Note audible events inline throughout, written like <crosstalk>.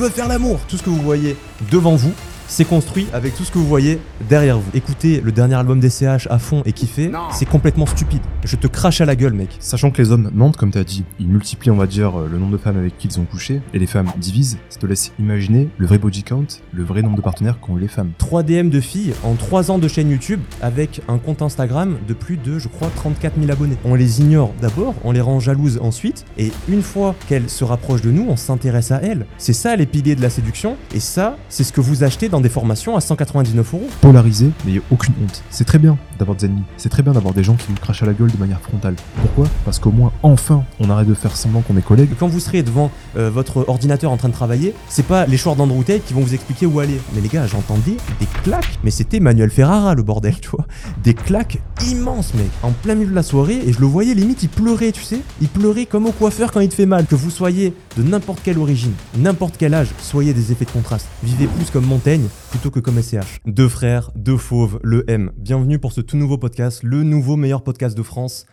je veux faire l'amour. Tout ce que vous voyez devant vous, c'est construit avec tout ce que vous voyez derrière vous. Écoutez le dernier album des CH à fond et kiffer, c'est complètement stupide. Je te crache à la gueule, mec. Sachant que les hommes mentent, comme t'as dit, ils multiplient, on va dire, le nombre de femmes avec qui ils ont couché, et les femmes divisent, ça te laisse imaginer le vrai body count, le vrai nombre de partenaires qu'ont les femmes. 3 DM de filles en 3 ans de chaîne YouTube avec un compte Instagram de plus de, je crois, 34 000 abonnés. On les ignore d'abord, on les rend jalouses ensuite, et une fois qu'elles se rapprochent de nous, on s'intéresse à elles. C'est ça les piliers de la séduction, et ça, c'est ce que vous achetez dans des formations à 199 euros. Polarisé, mais il a aucune honte. C'est très bien d'avoir des ennemis, c'est très bien d'avoir des gens qui nous crachent à la gueule de manière frontale. Pourquoi? Parce qu'au moins, enfin, on arrête de faire semblant qu'on est collègues. Quand vous serez devant euh, votre ordinateur en train de travailler, c'est pas les choix d'Andrew Tate qui vont vous expliquer où aller. Mais les gars, j'entendais des claques, mais c'était Manuel Ferrara le bordel, tu vois. Des claques immenses, mec, en plein milieu de la soirée, et je le voyais limite, il pleurait, tu sais. Il pleurait comme au coiffeur quand il te fait mal. Que vous soyez de n'importe quelle origine, n'importe quel âge, soyez des effets de contraste. Vivez plus comme Montaigne plutôt que comme SCH. Deux frères, deux fauves, le M. Bienvenue pour ce tout nouveau podcast, le nouveau meilleur podcast de France.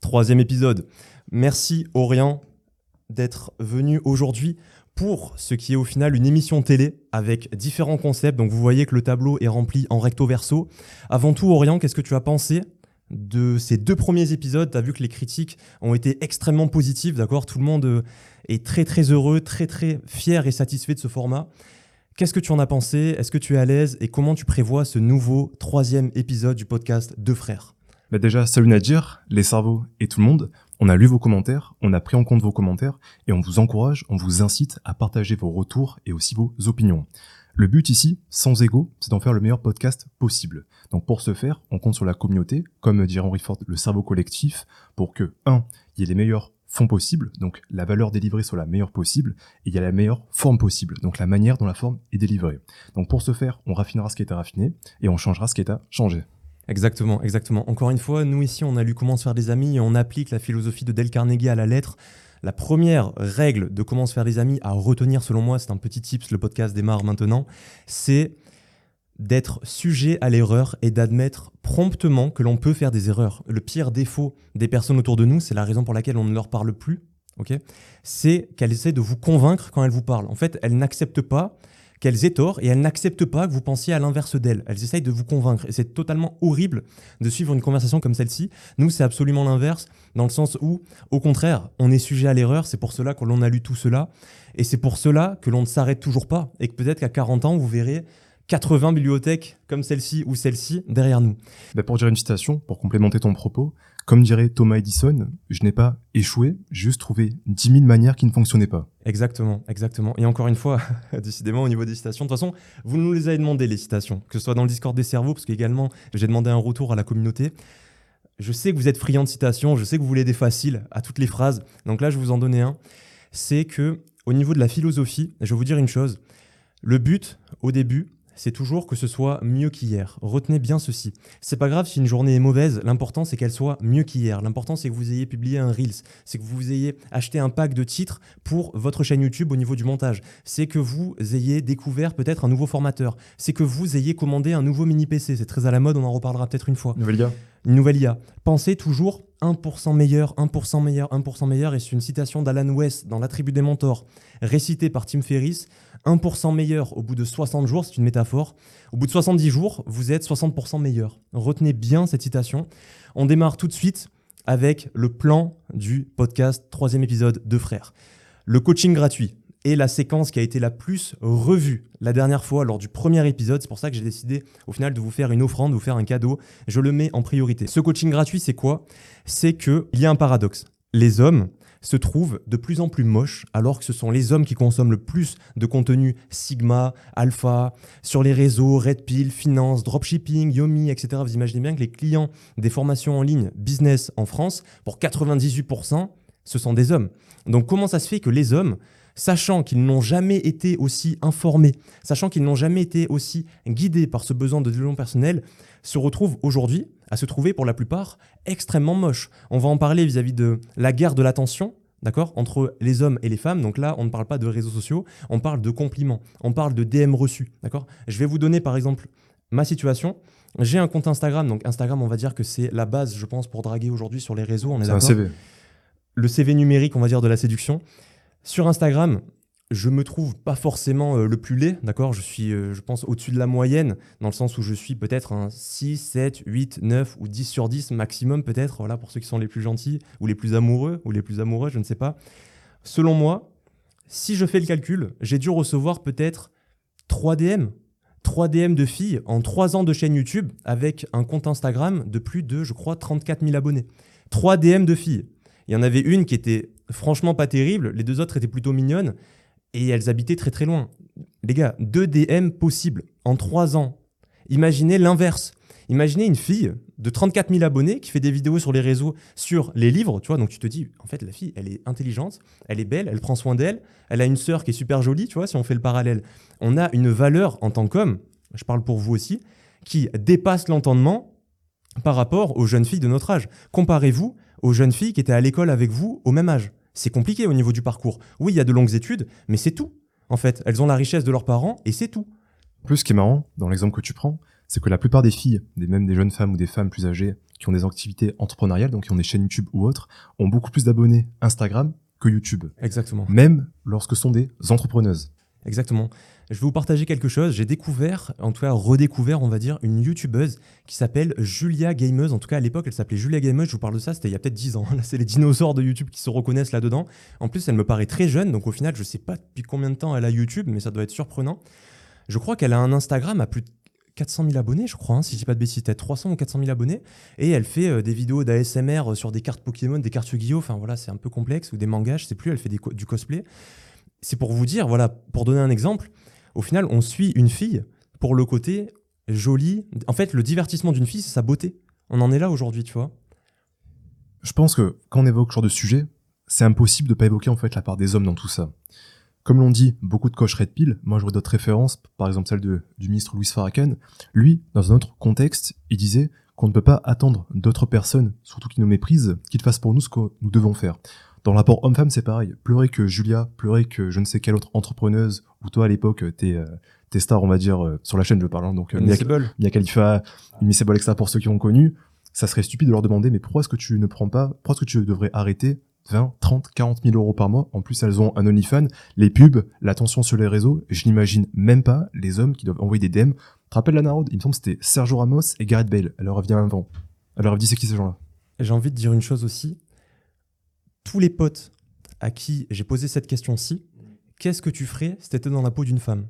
Troisième épisode. Merci Orient d'être venu aujourd'hui pour ce qui est au final une émission télé avec différents concepts. Donc vous voyez que le tableau est rempli en recto verso. Avant tout, Orient, qu'est-ce que tu as pensé de ces deux premiers épisodes? Tu as vu que les critiques ont été extrêmement positives, d'accord? Tout le monde euh, est très très heureux, très très fier et satisfait de ce format. Qu'est-ce que tu en as pensé? Est-ce que tu es à l'aise? Et comment tu prévois ce nouveau troisième épisode du podcast Deux Frères? Bah Déjà, salut Nadir, les cerveaux et tout le monde. On a lu vos commentaires, on a pris en compte vos commentaires et on vous encourage, on vous incite à partager vos retours et aussi vos opinions. Le but ici, sans ego, c'est d'en faire le meilleur podcast possible. Donc pour ce faire, on compte sur la communauté, comme dirait Henry Ford, le cerveau collectif, pour que, un, il y ait les meilleurs fonds possibles, donc la valeur délivrée soit la meilleure possible, et il y a la meilleure forme possible, donc la manière dont la forme est délivrée. Donc pour ce faire, on raffinera ce qui est à raffiner, et on changera ce qui est à changer. Exactement, exactement. Encore une fois, nous ici, on a lu Comment se faire des amis et on applique la philosophie de Dale Carnegie à la lettre. La première règle de comment se faire des amis à retenir, selon moi, c'est un petit tips, le podcast démarre maintenant, c'est d'être sujet à l'erreur et d'admettre promptement que l'on peut faire des erreurs. Le pire défaut des personnes autour de nous, c'est la raison pour laquelle on ne leur parle plus, c'est qu'elles essaient de vous convaincre quand elles vous parlent. En fait, elles n'acceptent pas qu'elles aient tort et elles n'acceptent pas que vous pensiez à l'inverse d'elles. Elles essayent de vous convaincre. Et c'est totalement horrible de suivre une conversation comme celle-ci. Nous, c'est absolument l'inverse, dans le sens où, au contraire, on est sujet à l'erreur. C'est pour cela que l'on a lu tout cela. Et c'est pour cela que l'on ne s'arrête toujours pas. Et que peut-être qu'à 40 ans, vous verrez 80 bibliothèques comme celle-ci ou celle-ci derrière nous. Bah pour dire une citation, pour complémenter ton propos, comme dirait Thomas Edison, je n'ai pas échoué, j'ai juste trouvé 10 000 manières qui ne fonctionnaient pas. Exactement, exactement. Et encore une fois, <laughs> décidément, au niveau des citations, de toute façon, vous nous les avez demandé, les citations, que ce soit dans le Discord des cerveaux, parce qu'également, j'ai demandé un retour à la communauté. Je sais que vous êtes friand de citations, je sais que vous voulez des faciles à toutes les phrases. Donc là, je vais vous en donner un. C'est que, au niveau de la philosophie, je vais vous dire une chose. Le but, au début, c'est toujours que ce soit mieux qu'hier. Retenez bien ceci. C'est pas grave si une journée est mauvaise, l'important c'est qu'elle soit mieux qu'hier. L'important c'est que vous ayez publié un Reels, c'est que vous ayez acheté un pack de titres pour votre chaîne YouTube au niveau du montage, c'est que vous ayez découvert peut-être un nouveau formateur, c'est que vous ayez commandé un nouveau mini PC, c'est très à la mode, on en reparlera peut-être une fois. Nouvelle IA. Une nouvelle IA. Pensez toujours 1% meilleur, 1% meilleur, 1% meilleur, et c'est une citation d'Alan West dans La tribu des mentors, récitée par Tim Ferriss. 1% meilleur au bout de 60 jours, c'est une métaphore. Au bout de 70 jours, vous êtes 60% meilleur. Retenez bien cette citation. On démarre tout de suite avec le plan du podcast, troisième épisode de Frères. Le coaching gratuit est la séquence qui a été la plus revue la dernière fois lors du premier épisode. C'est pour ça que j'ai décidé au final de vous faire une offrande, de vous faire un cadeau. Je le mets en priorité. Ce coaching gratuit, c'est quoi? C'est qu'il y a un paradoxe. Les hommes, se trouvent de plus en plus moches, alors que ce sont les hommes qui consomment le plus de contenu Sigma, Alpha, sur les réseaux, Red Pill, Finance, Dropshipping, Yomi, etc. Vous imaginez bien que les clients des formations en ligne business en France, pour 98%, ce sont des hommes. Donc comment ça se fait que les hommes sachant qu'ils n'ont jamais été aussi informés, sachant qu'ils n'ont jamais été aussi guidés par ce besoin de développement personnel, se retrouvent aujourd'hui à se trouver pour la plupart extrêmement moches? On va en parler vis-à-vis de la guerre de l'attention, d'accord, entre les hommes et les femmes. Donc là, on ne parle pas de réseaux sociaux, on parle de compliments, on parle de DM reçus, d'accord? Je vais vous donner par exemple ma situation. J'ai un compte Instagram, donc Instagram, on va dire que c'est la base, je pense, pour draguer aujourd'hui sur les réseaux. On est, un CV. Le CV numérique, on va dire, de la séduction. Sur Instagram, je me trouve pas forcément euh, le plus laid, d'accord? Je suis, euh, je pense, au-dessus de la moyenne, dans le sens où je suis peut-être un 6, 7, 8, 9 ou 10 sur 10 maximum, peut-être, voilà, pour ceux qui sont les plus gentils, ou les plus amoureux, ou les plus amoureux, je ne sais pas. Selon moi, si je fais le calcul, j'ai dû recevoir peut-être 3 DM. 3 DM de filles en 3 ans de chaîne YouTube avec un compte Instagram de plus de, je crois, 34 000 abonnés. 3 DM de filles. Il y en avait une qui était franchement pas terrible, les deux autres étaient plutôt mignonnes et elles habitaient très très loin. Les gars, 2 DM possibles en 3 ans. Imaginez l'inverse. Imaginez une fille de 34 000 abonnés qui fait des vidéos sur les réseaux sur les livres, tu vois. Donc tu te dis, en fait, la fille, elle est intelligente, elle est belle, elle prend soin d'elle, elle a une sœur qui est super jolie, tu vois, si on fait le parallèle. On a une valeur en tant qu'homme, je parle pour vous aussi, qui dépasse l'entendement par rapport aux jeunes filles de notre âge. Comparez-vous aux jeunes filles qui étaient à l'école avec vous au même âge. C'est compliqué au niveau du parcours. Oui, il y a de longues études, mais c'est tout. En fait, elles ont la richesse de leurs parents et c'est tout. Plus, ce qui est marrant, dans l'exemple que tu prends, c'est que la plupart des filles, des, même des jeunes femmes ou des femmes plus âgées, qui ont des activités entrepreneuriales, donc qui ont des chaînes YouTube ou autres, ont beaucoup plus d'abonnés Instagram que YouTube. Exactement. Même lorsque sont des entrepreneuses. Exactement. Je vais vous partager quelque chose. J'ai découvert, en tout cas redécouvert, on va dire, une youtubeuse qui s'appelle Julia Gameuse. En tout cas, à l'époque, elle s'appelait Julia Gameuse. Je vous parle de ça, c'était il y a peut-être 10 ans. <laughs> Là, c'est les dinosaures de YouTube qui se reconnaissent là-dedans. En plus, elle me paraît très jeune. Donc, au final, je sais pas depuis combien de temps elle a YouTube, mais ça doit être surprenant. Je crois qu'elle a un Instagram à plus de 400 000 abonnés, je crois, hein, si je dis pas de bêtises, peut-être 300 ou 400 000 abonnés. Et elle fait euh, des vidéos d'ASMR euh, sur des cartes Pokémon, des cartes Yu-Gi-Oh! Enfin voilà, c'est un peu complexe, ou des mangas, je sais plus, elle fait du cosplay. C'est pour vous dire, voilà, pour donner un exemple, au final, on suit une fille pour le côté joli. En fait, le divertissement d'une fille, c'est sa beauté. On en est là aujourd'hui, tu vois. Je pense que quand on évoque ce genre de sujet, c'est impossible de pas évoquer en fait la part des hommes dans tout ça. Comme l'on dit, beaucoup de coches red pill. Moi, j'aurais d'autres références, par exemple celle de, du ministre Louis Farrakhan. Lui, dans un autre contexte, il disait qu'on ne peut pas attendre d'autres personnes, surtout qui nous méprisent, qu'ils fassent pour nous ce que nous devons faire. Dans le rapport homme-femme, c'est pareil. Pleurer que Julia, pleurer que je ne sais quelle autre entrepreneuse, ou toi à l'époque, t'es euh, t'es star, on va dire, euh, sur la chaîne, je parle, hein, donc euh, Mia. Mia Khalifa, Extra pour ceux qui ont connu, ça serait stupide de leur demander, mais pourquoi est-ce que tu ne prends pas, pourquoi est-ce que tu devrais arrêter 20, 30, 40 000 euros par mois? En plus, elles ont un OnlyFans, les pubs, l'attention sur les réseaux. Je n'imagine même pas les hommes qui doivent envoyer des DM. Tu te rappelles la narode Il me semble que c'était Sergio Ramos et Gareth Bale. Elle leur revient avant. Elle leur dit c'est qui ces gens-là? J'ai envie de dire une chose aussi. Tous les potes à qui j'ai posé cette question-ci, qu'est-ce que tu ferais si t'étais dans la peau d'une femme?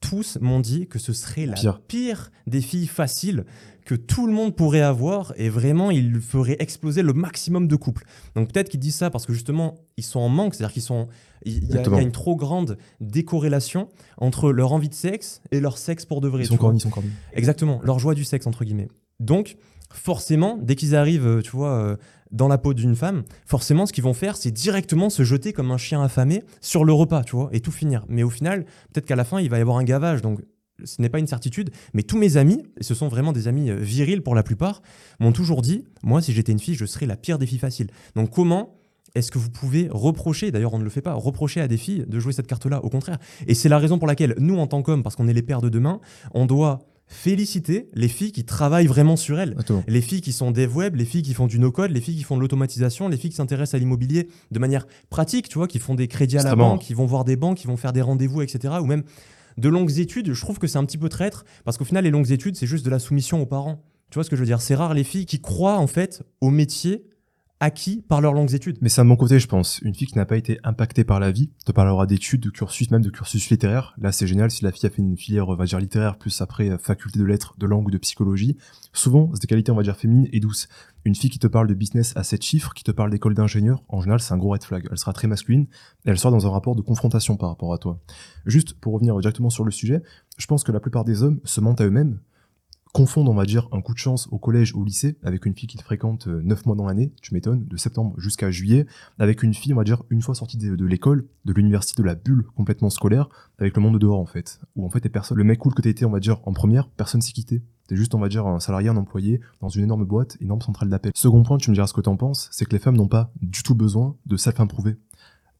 Tous m'ont dit que ce serait la Pire. pire des filles faciles que tout le monde pourrait avoir et vraiment il ferait exploser le maximum de couples. Donc peut-être qu'ils disent ça parce que justement ils sont en manque, c'est-à-dire qu'ils sont, il y, a- y une trop grande décorrélation entre leur envie de sexe et leur sexe pour de vrai. Ils sont vois. cornis, ils sont cornis. Exactement, leur joie du sexe, entre guillemets. Donc, forcément, dès qu'ils arrivent, euh, tu vois, euh, dans la peau d'une femme, forcément, ce qu'ils vont faire, c'est directement se jeter comme un chien affamé sur le repas, tu vois, et tout finir. Mais au final, peut-être qu'à la fin, il va y avoir un gavage, donc ce n'est pas une certitude. Mais tous mes amis, et ce sont vraiment des amis euh, virils pour la plupart, m'ont toujours dit, moi, si j'étais une fille, je serais la pire des filles faciles. Donc, comment est-ce que vous pouvez reprocher, d'ailleurs on ne le fait pas, reprocher à des filles de jouer cette carte-là? Au contraire. Et c'est la raison pour laquelle nous, en tant qu'hommes, parce qu'on est les pères de demain, on doit féliciter les filles qui travaillent vraiment sur elles. Les filles qui sont dev web, les filles qui font du no-code, les filles qui font de l'automatisation, les filles qui s'intéressent à l'immobilier de manière pratique, tu vois, qui font des crédits à la banque, qui vont voir des banques, qui vont faire des rendez-vous, etc. Ou même de longues études. Je trouve que c'est un petit peu traître parce qu'au final, les longues études, c'est juste de la soumission aux parents. Tu vois ce que je veux dire? C'est rare les filles qui croient en fait au métier acquis par leurs longues études. Mais c'est un bon côté, je pense. Une fille qui n'a pas été impactée par la vie te parlera d'études, de cursus, même de cursus littéraire. Là, c'est génial. Si la fille a fait une filière, on va dire, littéraire, plus après euh, faculté de lettres, de langue ou de psychologie, souvent, c'est des qualités, on va dire, féminines et douces. Une fille qui te parle de business à 7 chiffres, qui te parle d'école d'ingénieur, en général, c'est un gros red flag. Elle sera très masculine et elle sera dans un rapport de confrontation par rapport à toi. Juste pour revenir directement sur le sujet, je pense que la plupart des hommes se mentent à eux-mêmes confondent, on va dire, un coup de chance au collège ou au lycée avec une fille qui te fréquente 9 mois dans l'année, tu m'étonnes, de septembre jusqu'à juillet, avec une fille, on va dire, une fois sortie de, l'école, de l'université, de la bulle complètement scolaire, avec le monde dehors, en fait. Où, en fait, personne, le mec cool que t'étais, on va dire, en première, personne s'y quittait. T'es juste, on va dire, un salarié, un employé, dans une énorme boîte, énorme centrale d'appel. Second point, tu me diras ce que t'en penses, c'est que les femmes n'ont pas du tout besoin de self-improuver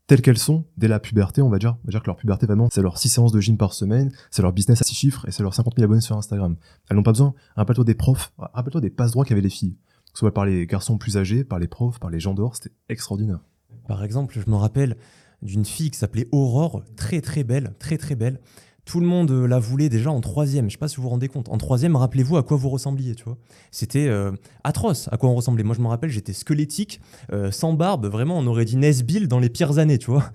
telles qu'elles sont dès la puberté, on va dire, on va dire que leur puberté vraiment, c'est leur 6 séances de gym par semaine, c'est leur business à 6 chiffres et c'est leurs 50 000 abonnés sur Instagram. Elles n'ont pas besoin. Rappelle-toi des profs, rappelle-toi des passe droits qu'avaient les filles, que ce soit par les garçons plus âgés, par les profs, par les gens dehors, c'était extraordinaire. Par exemple, je me rappelle d'une fille qui s'appelait Aurore, très très belle, très très belle. Tout le monde la voulait déjà en troisième. Je sais pas si vous vous rendez compte. En troisième, rappelez-vous à quoi vous ressembliez, tu vois. C'était euh, atroce à quoi on ressemblait. Moi, je me rappelle, j'étais squelettique, euh, sans barbe. Vraiment, on aurait dit Nesbill dans les pires années, tu vois.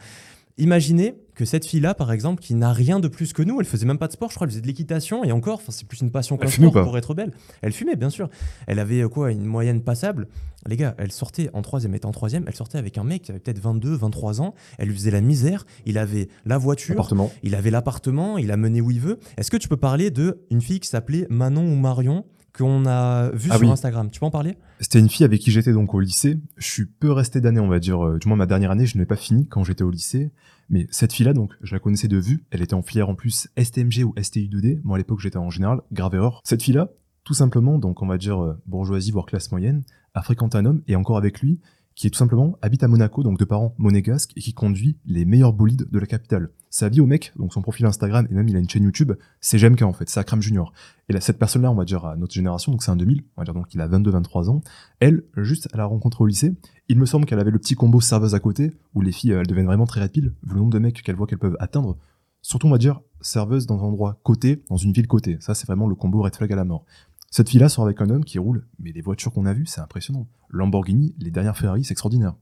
Imaginez que cette fille-là, par exemple, qui n'a rien de plus que nous, elle faisait même pas de sport, je crois, elle faisait de l'équitation et encore, c'est plus une passion qu'un sport pour être belle. Elle fumait, bien sûr. Elle avait euh, quoi, une moyenne passable. Les gars, elle sortait en troisième, était en troisième, elle sortait avec un mec qui avait peut-être 22, 23 ans. Elle lui faisait la misère. Il avait la voiture, il avait l'appartement, il a mené où il veut. Est-ce que tu peux parler de une fille qui s'appelait Manon ou Marion qu'on a vu ah sur Instagram? Tu peux en parler? C'était une fille avec qui j'étais donc au lycée. Je suis peu resté d'année, on va dire. Euh, du moins, ma dernière année, je n'ai pas fini quand j'étais au lycée. Mais cette fille-là, donc, je la connaissais de vue. Elle était en filière en plus STMG ou STI2D. Moi, à l'époque, j'étais en général, grave erreur. Cette fille-là, tout simplement, donc, on va dire euh, bourgeoisie, voire classe moyenne, a fréquenté un homme et encore avec lui, qui est tout simplement habite à Monaco, donc de parents monégasques, et qui conduit les meilleurs bolides de la capitale. Sa vie au mec, donc son profil Instagram, et même il a une chaîne YouTube, c'est GMK en fait, c'est Akram Junior. Et là, cette personne-là, on va dire à notre génération, donc c'est un 2000, on va dire donc il a 22-23 ans, elle, juste, elle a rencontré au lycée, il me semble qu'elle avait le petit combo serveuse à côté, où les filles, elles deviennent vraiment très rapides, vu le nombre de mecs qu'elles voient qu'elles peuvent atteindre. Surtout, on va dire, serveuse dans un endroit côté, dans une ville côté. Ça, c'est vraiment le combo red flag à la mort. Cette fille-là sort avec un homme qui roule, mais les voitures qu'on a vues, c'est impressionnant. Lamborghini, les dernières Ferrari, c'est extraordinaire.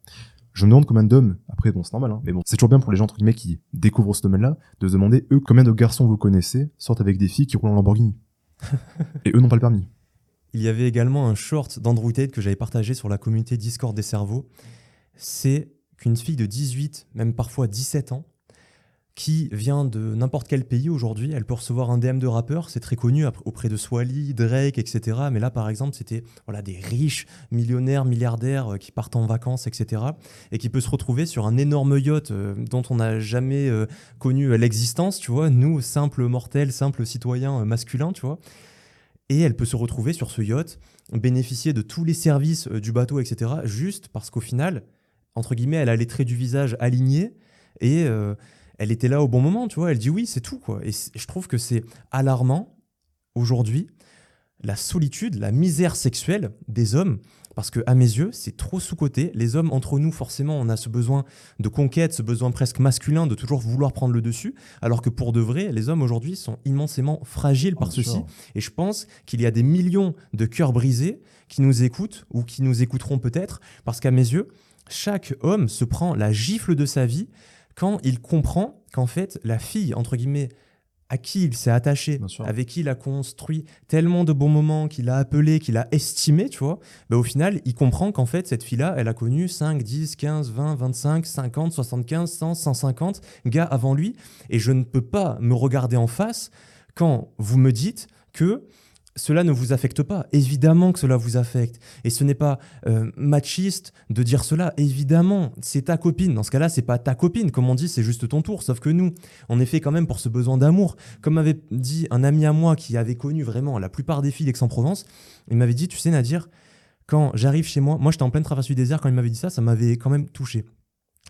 Je me demande combien d'hommes, après bon c'est normal, hein, mais bon, c'est toujours bien pour les gens entre guillemets qui découvrent ce domaine-là, de se demander, eux, combien de garçons vous connaissez sortent avec des filles qui roulent en Lamborghini. <laughs> Et eux n'ont pas le permis. Il y avait également un short d'Andrew Tate que j'avais partagé sur la communauté Discord des cerveaux. C'est qu'une fille de 18, même parfois 17 ans, qui vient de n'importe quel pays aujourd'hui, elle peut recevoir un DM de rappeur, c'est très connu auprès de Swally, Drake, etc. Mais là, par exemple, c'était voilà, des riches millionnaires, milliardaires euh, qui partent en vacances, etc. Et qui peut se retrouver sur un énorme yacht euh, dont on n'a jamais euh, connu l'existence, tu vois, nous, simples mortels, simples citoyens masculins, tu vois. Et elle peut se retrouver sur ce yacht, bénéficier de tous les services du bateau, etc. Juste parce qu'au final, entre guillemets, elle a les traits du visage alignés et elle était là au bon moment, tu vois. Elle dit oui, c'est tout, quoi. Et je trouve que c'est alarmant aujourd'hui la solitude, la misère sexuelle des hommes, parce que à mes yeux, c'est trop sous-coté. Les hommes entre nous, forcément, on a ce besoin de conquête, ce besoin presque masculin de toujours vouloir prendre le dessus, alors que pour de vrai, les hommes aujourd'hui sont immensément fragiles par ceci. Et je pense qu'il y a des millions de cœurs brisés qui nous écoutent ou qui nous écouteront peut-être, parce qu'à mes yeux, chaque homme se prend la gifle de sa vie quand il comprend qu'en fait, la fille, entre guillemets, à qui il s'est attaché, avec qui il a construit tellement de bons moments, qu'il a appelé, qu'il a estimé, tu vois, bah, au final, il comprend qu'en fait, cette fille-là, elle a connu 5, 10, 15, 20, 25, 50, 75, 100, 150 gars avant lui. Et je ne peux pas me regarder en face quand vous me dites que cela ne vous affecte pas. Évidemment que cela vous affecte. Et ce n'est pas euh, machiste de dire cela. Évidemment, c'est ta copine. Dans ce cas-là, c'est pas ta copine. Comme on dit, c'est juste ton tour. Sauf que nous, on est fait quand même pour ce besoin d'amour. Comme m'avait dit un ami à moi qui avait connu vraiment la plupart des filles d'Aix-en-Provence, il m'avait dit, tu sais Nadir, quand j'arrive chez moi, moi j'étais en pleine traverse du désert, quand il m'avait dit ça, ça m'avait quand même touché.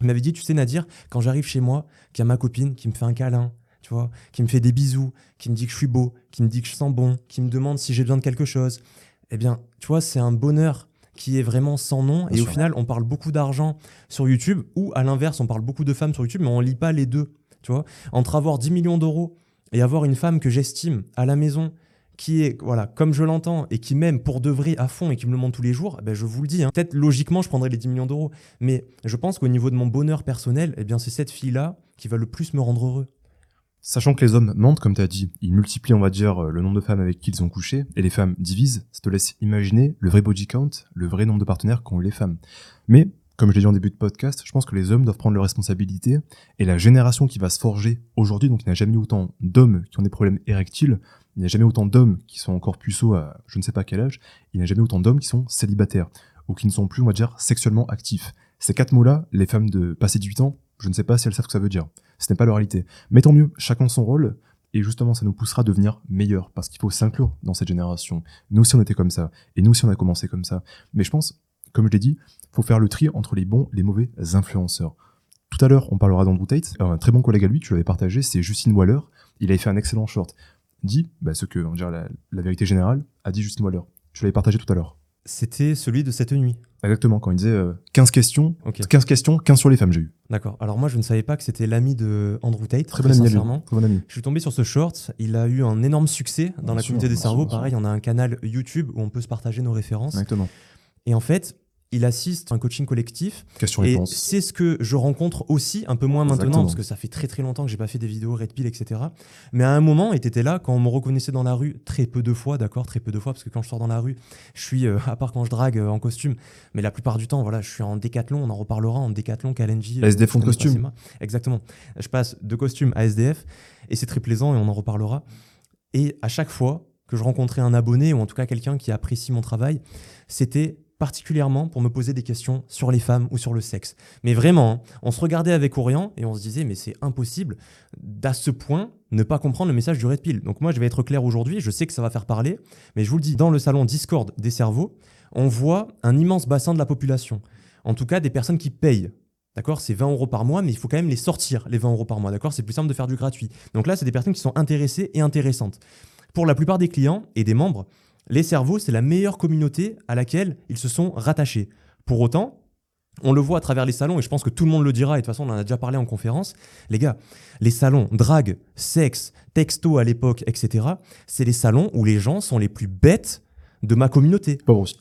Il m'avait dit, tu sais Nadir, quand j'arrive chez moi, qu'il y a ma copine qui me fait un câlin, tu vois, qui me fait des bisous, qui me dit que je suis beau, qui me dit que je sens bon, qui me demande si j'ai besoin de quelque chose. Eh bien, tu vois, c'est un bonheur qui est vraiment sans nom. et au final, on parle beaucoup d'argent sur YouTube, ou à l'inverse, on parle beaucoup de femmes sur YouTube, mais on lit pas les deux. Tu vois, entre avoir 10 millions d'euros et avoir une femme que j'estime à la maison, qui est, voilà, comme je l'entends, et qui m'aime pour de vrai à fond et qui me le montre tous les jours, eh ben je vous le dis. Hein. Peut-être logiquement, je prendrais les 10 millions d'euros. Mais je pense qu'au niveau de mon bonheur personnel, eh bien c'est cette fille-là qui va le plus me rendre heureux. Sachant que les hommes mentent, comme tu as dit, ils multiplient, on va dire, euh, le nombre de femmes avec qui ils ont couché, et les femmes divisent, ça te laisse imaginer le vrai body count, le vrai nombre de partenaires qu'ont eu les femmes. Mais, comme je l'ai dit en début de podcast, je pense que les hommes doivent prendre leurs responsabilités, et la génération qui va se forger aujourd'hui, donc il n'y a jamais autant d'hommes qui ont des problèmes érectiles, il n'y a jamais autant d'hommes qui sont encore puceaux à je ne sais pas quel âge, il n'y a jamais autant d'hommes qui sont célibataires, ou qui ne sont plus, on va dire, sexuellement actifs. Ces quatre mots-là, les femmes de passé 18 ans, je ne sais pas si elles savent ce que ça veut dire. Ce n'est pas leur réalité. Mais tant mieux, chacun son rôle. Et justement, ça nous poussera à devenir meilleurs parce qu'il faut s'inclure dans cette génération. Nous aussi, on était comme ça. Et nous aussi, on a commencé comme ça. Mais je pense, comme je l'ai dit, faut faire le tri entre les bons et les mauvais influenceurs. Tout à l'heure, on parlera d'Andrew Tate. Un très bon collègue à lui, tu l'avais partagé, c'est Justine Waller. Il avait fait un excellent short. Dit, bah, ce que, on dirait la, la vérité générale, a dit Justine Waller. Tu l'avais partagé tout à l'heure. C'était celui de cette nuit. Exactement, quand il disait euh, 15 questions, Ok. 15 questions, 15 sur les femmes, j'ai eu. D'accord. Alors moi, je ne savais pas que c'était l'ami de Andrew Tate. Très bon ami. Très bon ami. Je suis tombé sur ce short. Il a eu un énorme succès dans Bien la sûr, communauté des cerveaux. sûr, Pareil, on a un canal YouTube où on peut se partager nos références. Exactement. Et en fait, il assiste à un coaching collectif. Et Question-réponse. c'est ce que je rencontre aussi, un peu moins maintenant, Exactement. parce que ça fait très très longtemps que j'ai pas fait des vidéos Red Pill, etc. Mais à un moment, et t'étais là quand on me reconnaissait dans la rue, très peu de fois, d'accord, très peu de fois, parce que quand je sors dans la rue, je suis, euh, à part quand je drague euh, en costume, mais la plupart du temps, voilà, je suis en décathlon, on en reparlera, en décathlon, Kalenji. SDF en costume. Exactement. Je passe de costume à SDF, et c'est très plaisant, et on en reparlera. Et à chaque fois que je rencontrais un abonné, ou en tout cas quelqu'un qui apprécie mon travail, c'était particulièrement pour me poser des questions sur les femmes ou sur le sexe. Mais vraiment, hein, on se regardait avec Orient et on se disait, mais c'est impossible d'à ce point ne pas comprendre le message du Red Pill. Donc moi, je vais être clair aujourd'hui, je sais que ça va faire parler, mais je vous le dis, dans le salon Discord des cerveaux, on voit un immense bassin de la population. En tout cas, des personnes qui payent. D'accord? C'est 20 euros par mois, mais il faut quand même les sortir, les 20 euros par mois. D'accord? C'est plus simple de faire du gratuit. Donc là, c'est des personnes qui sont intéressées et intéressantes. Pour la plupart des clients et des membres, les cerveaux, c'est la meilleure communauté à laquelle ils se sont rattachés. Pour autant, on le voit à travers les salons, et je pense que tout le monde le dira, et de toute façon, on en a déjà parlé en conférence. Les gars, les salons drague, sexe, texto à l'époque, etc., c'est les salons où les gens sont les plus bêtes de ma communauté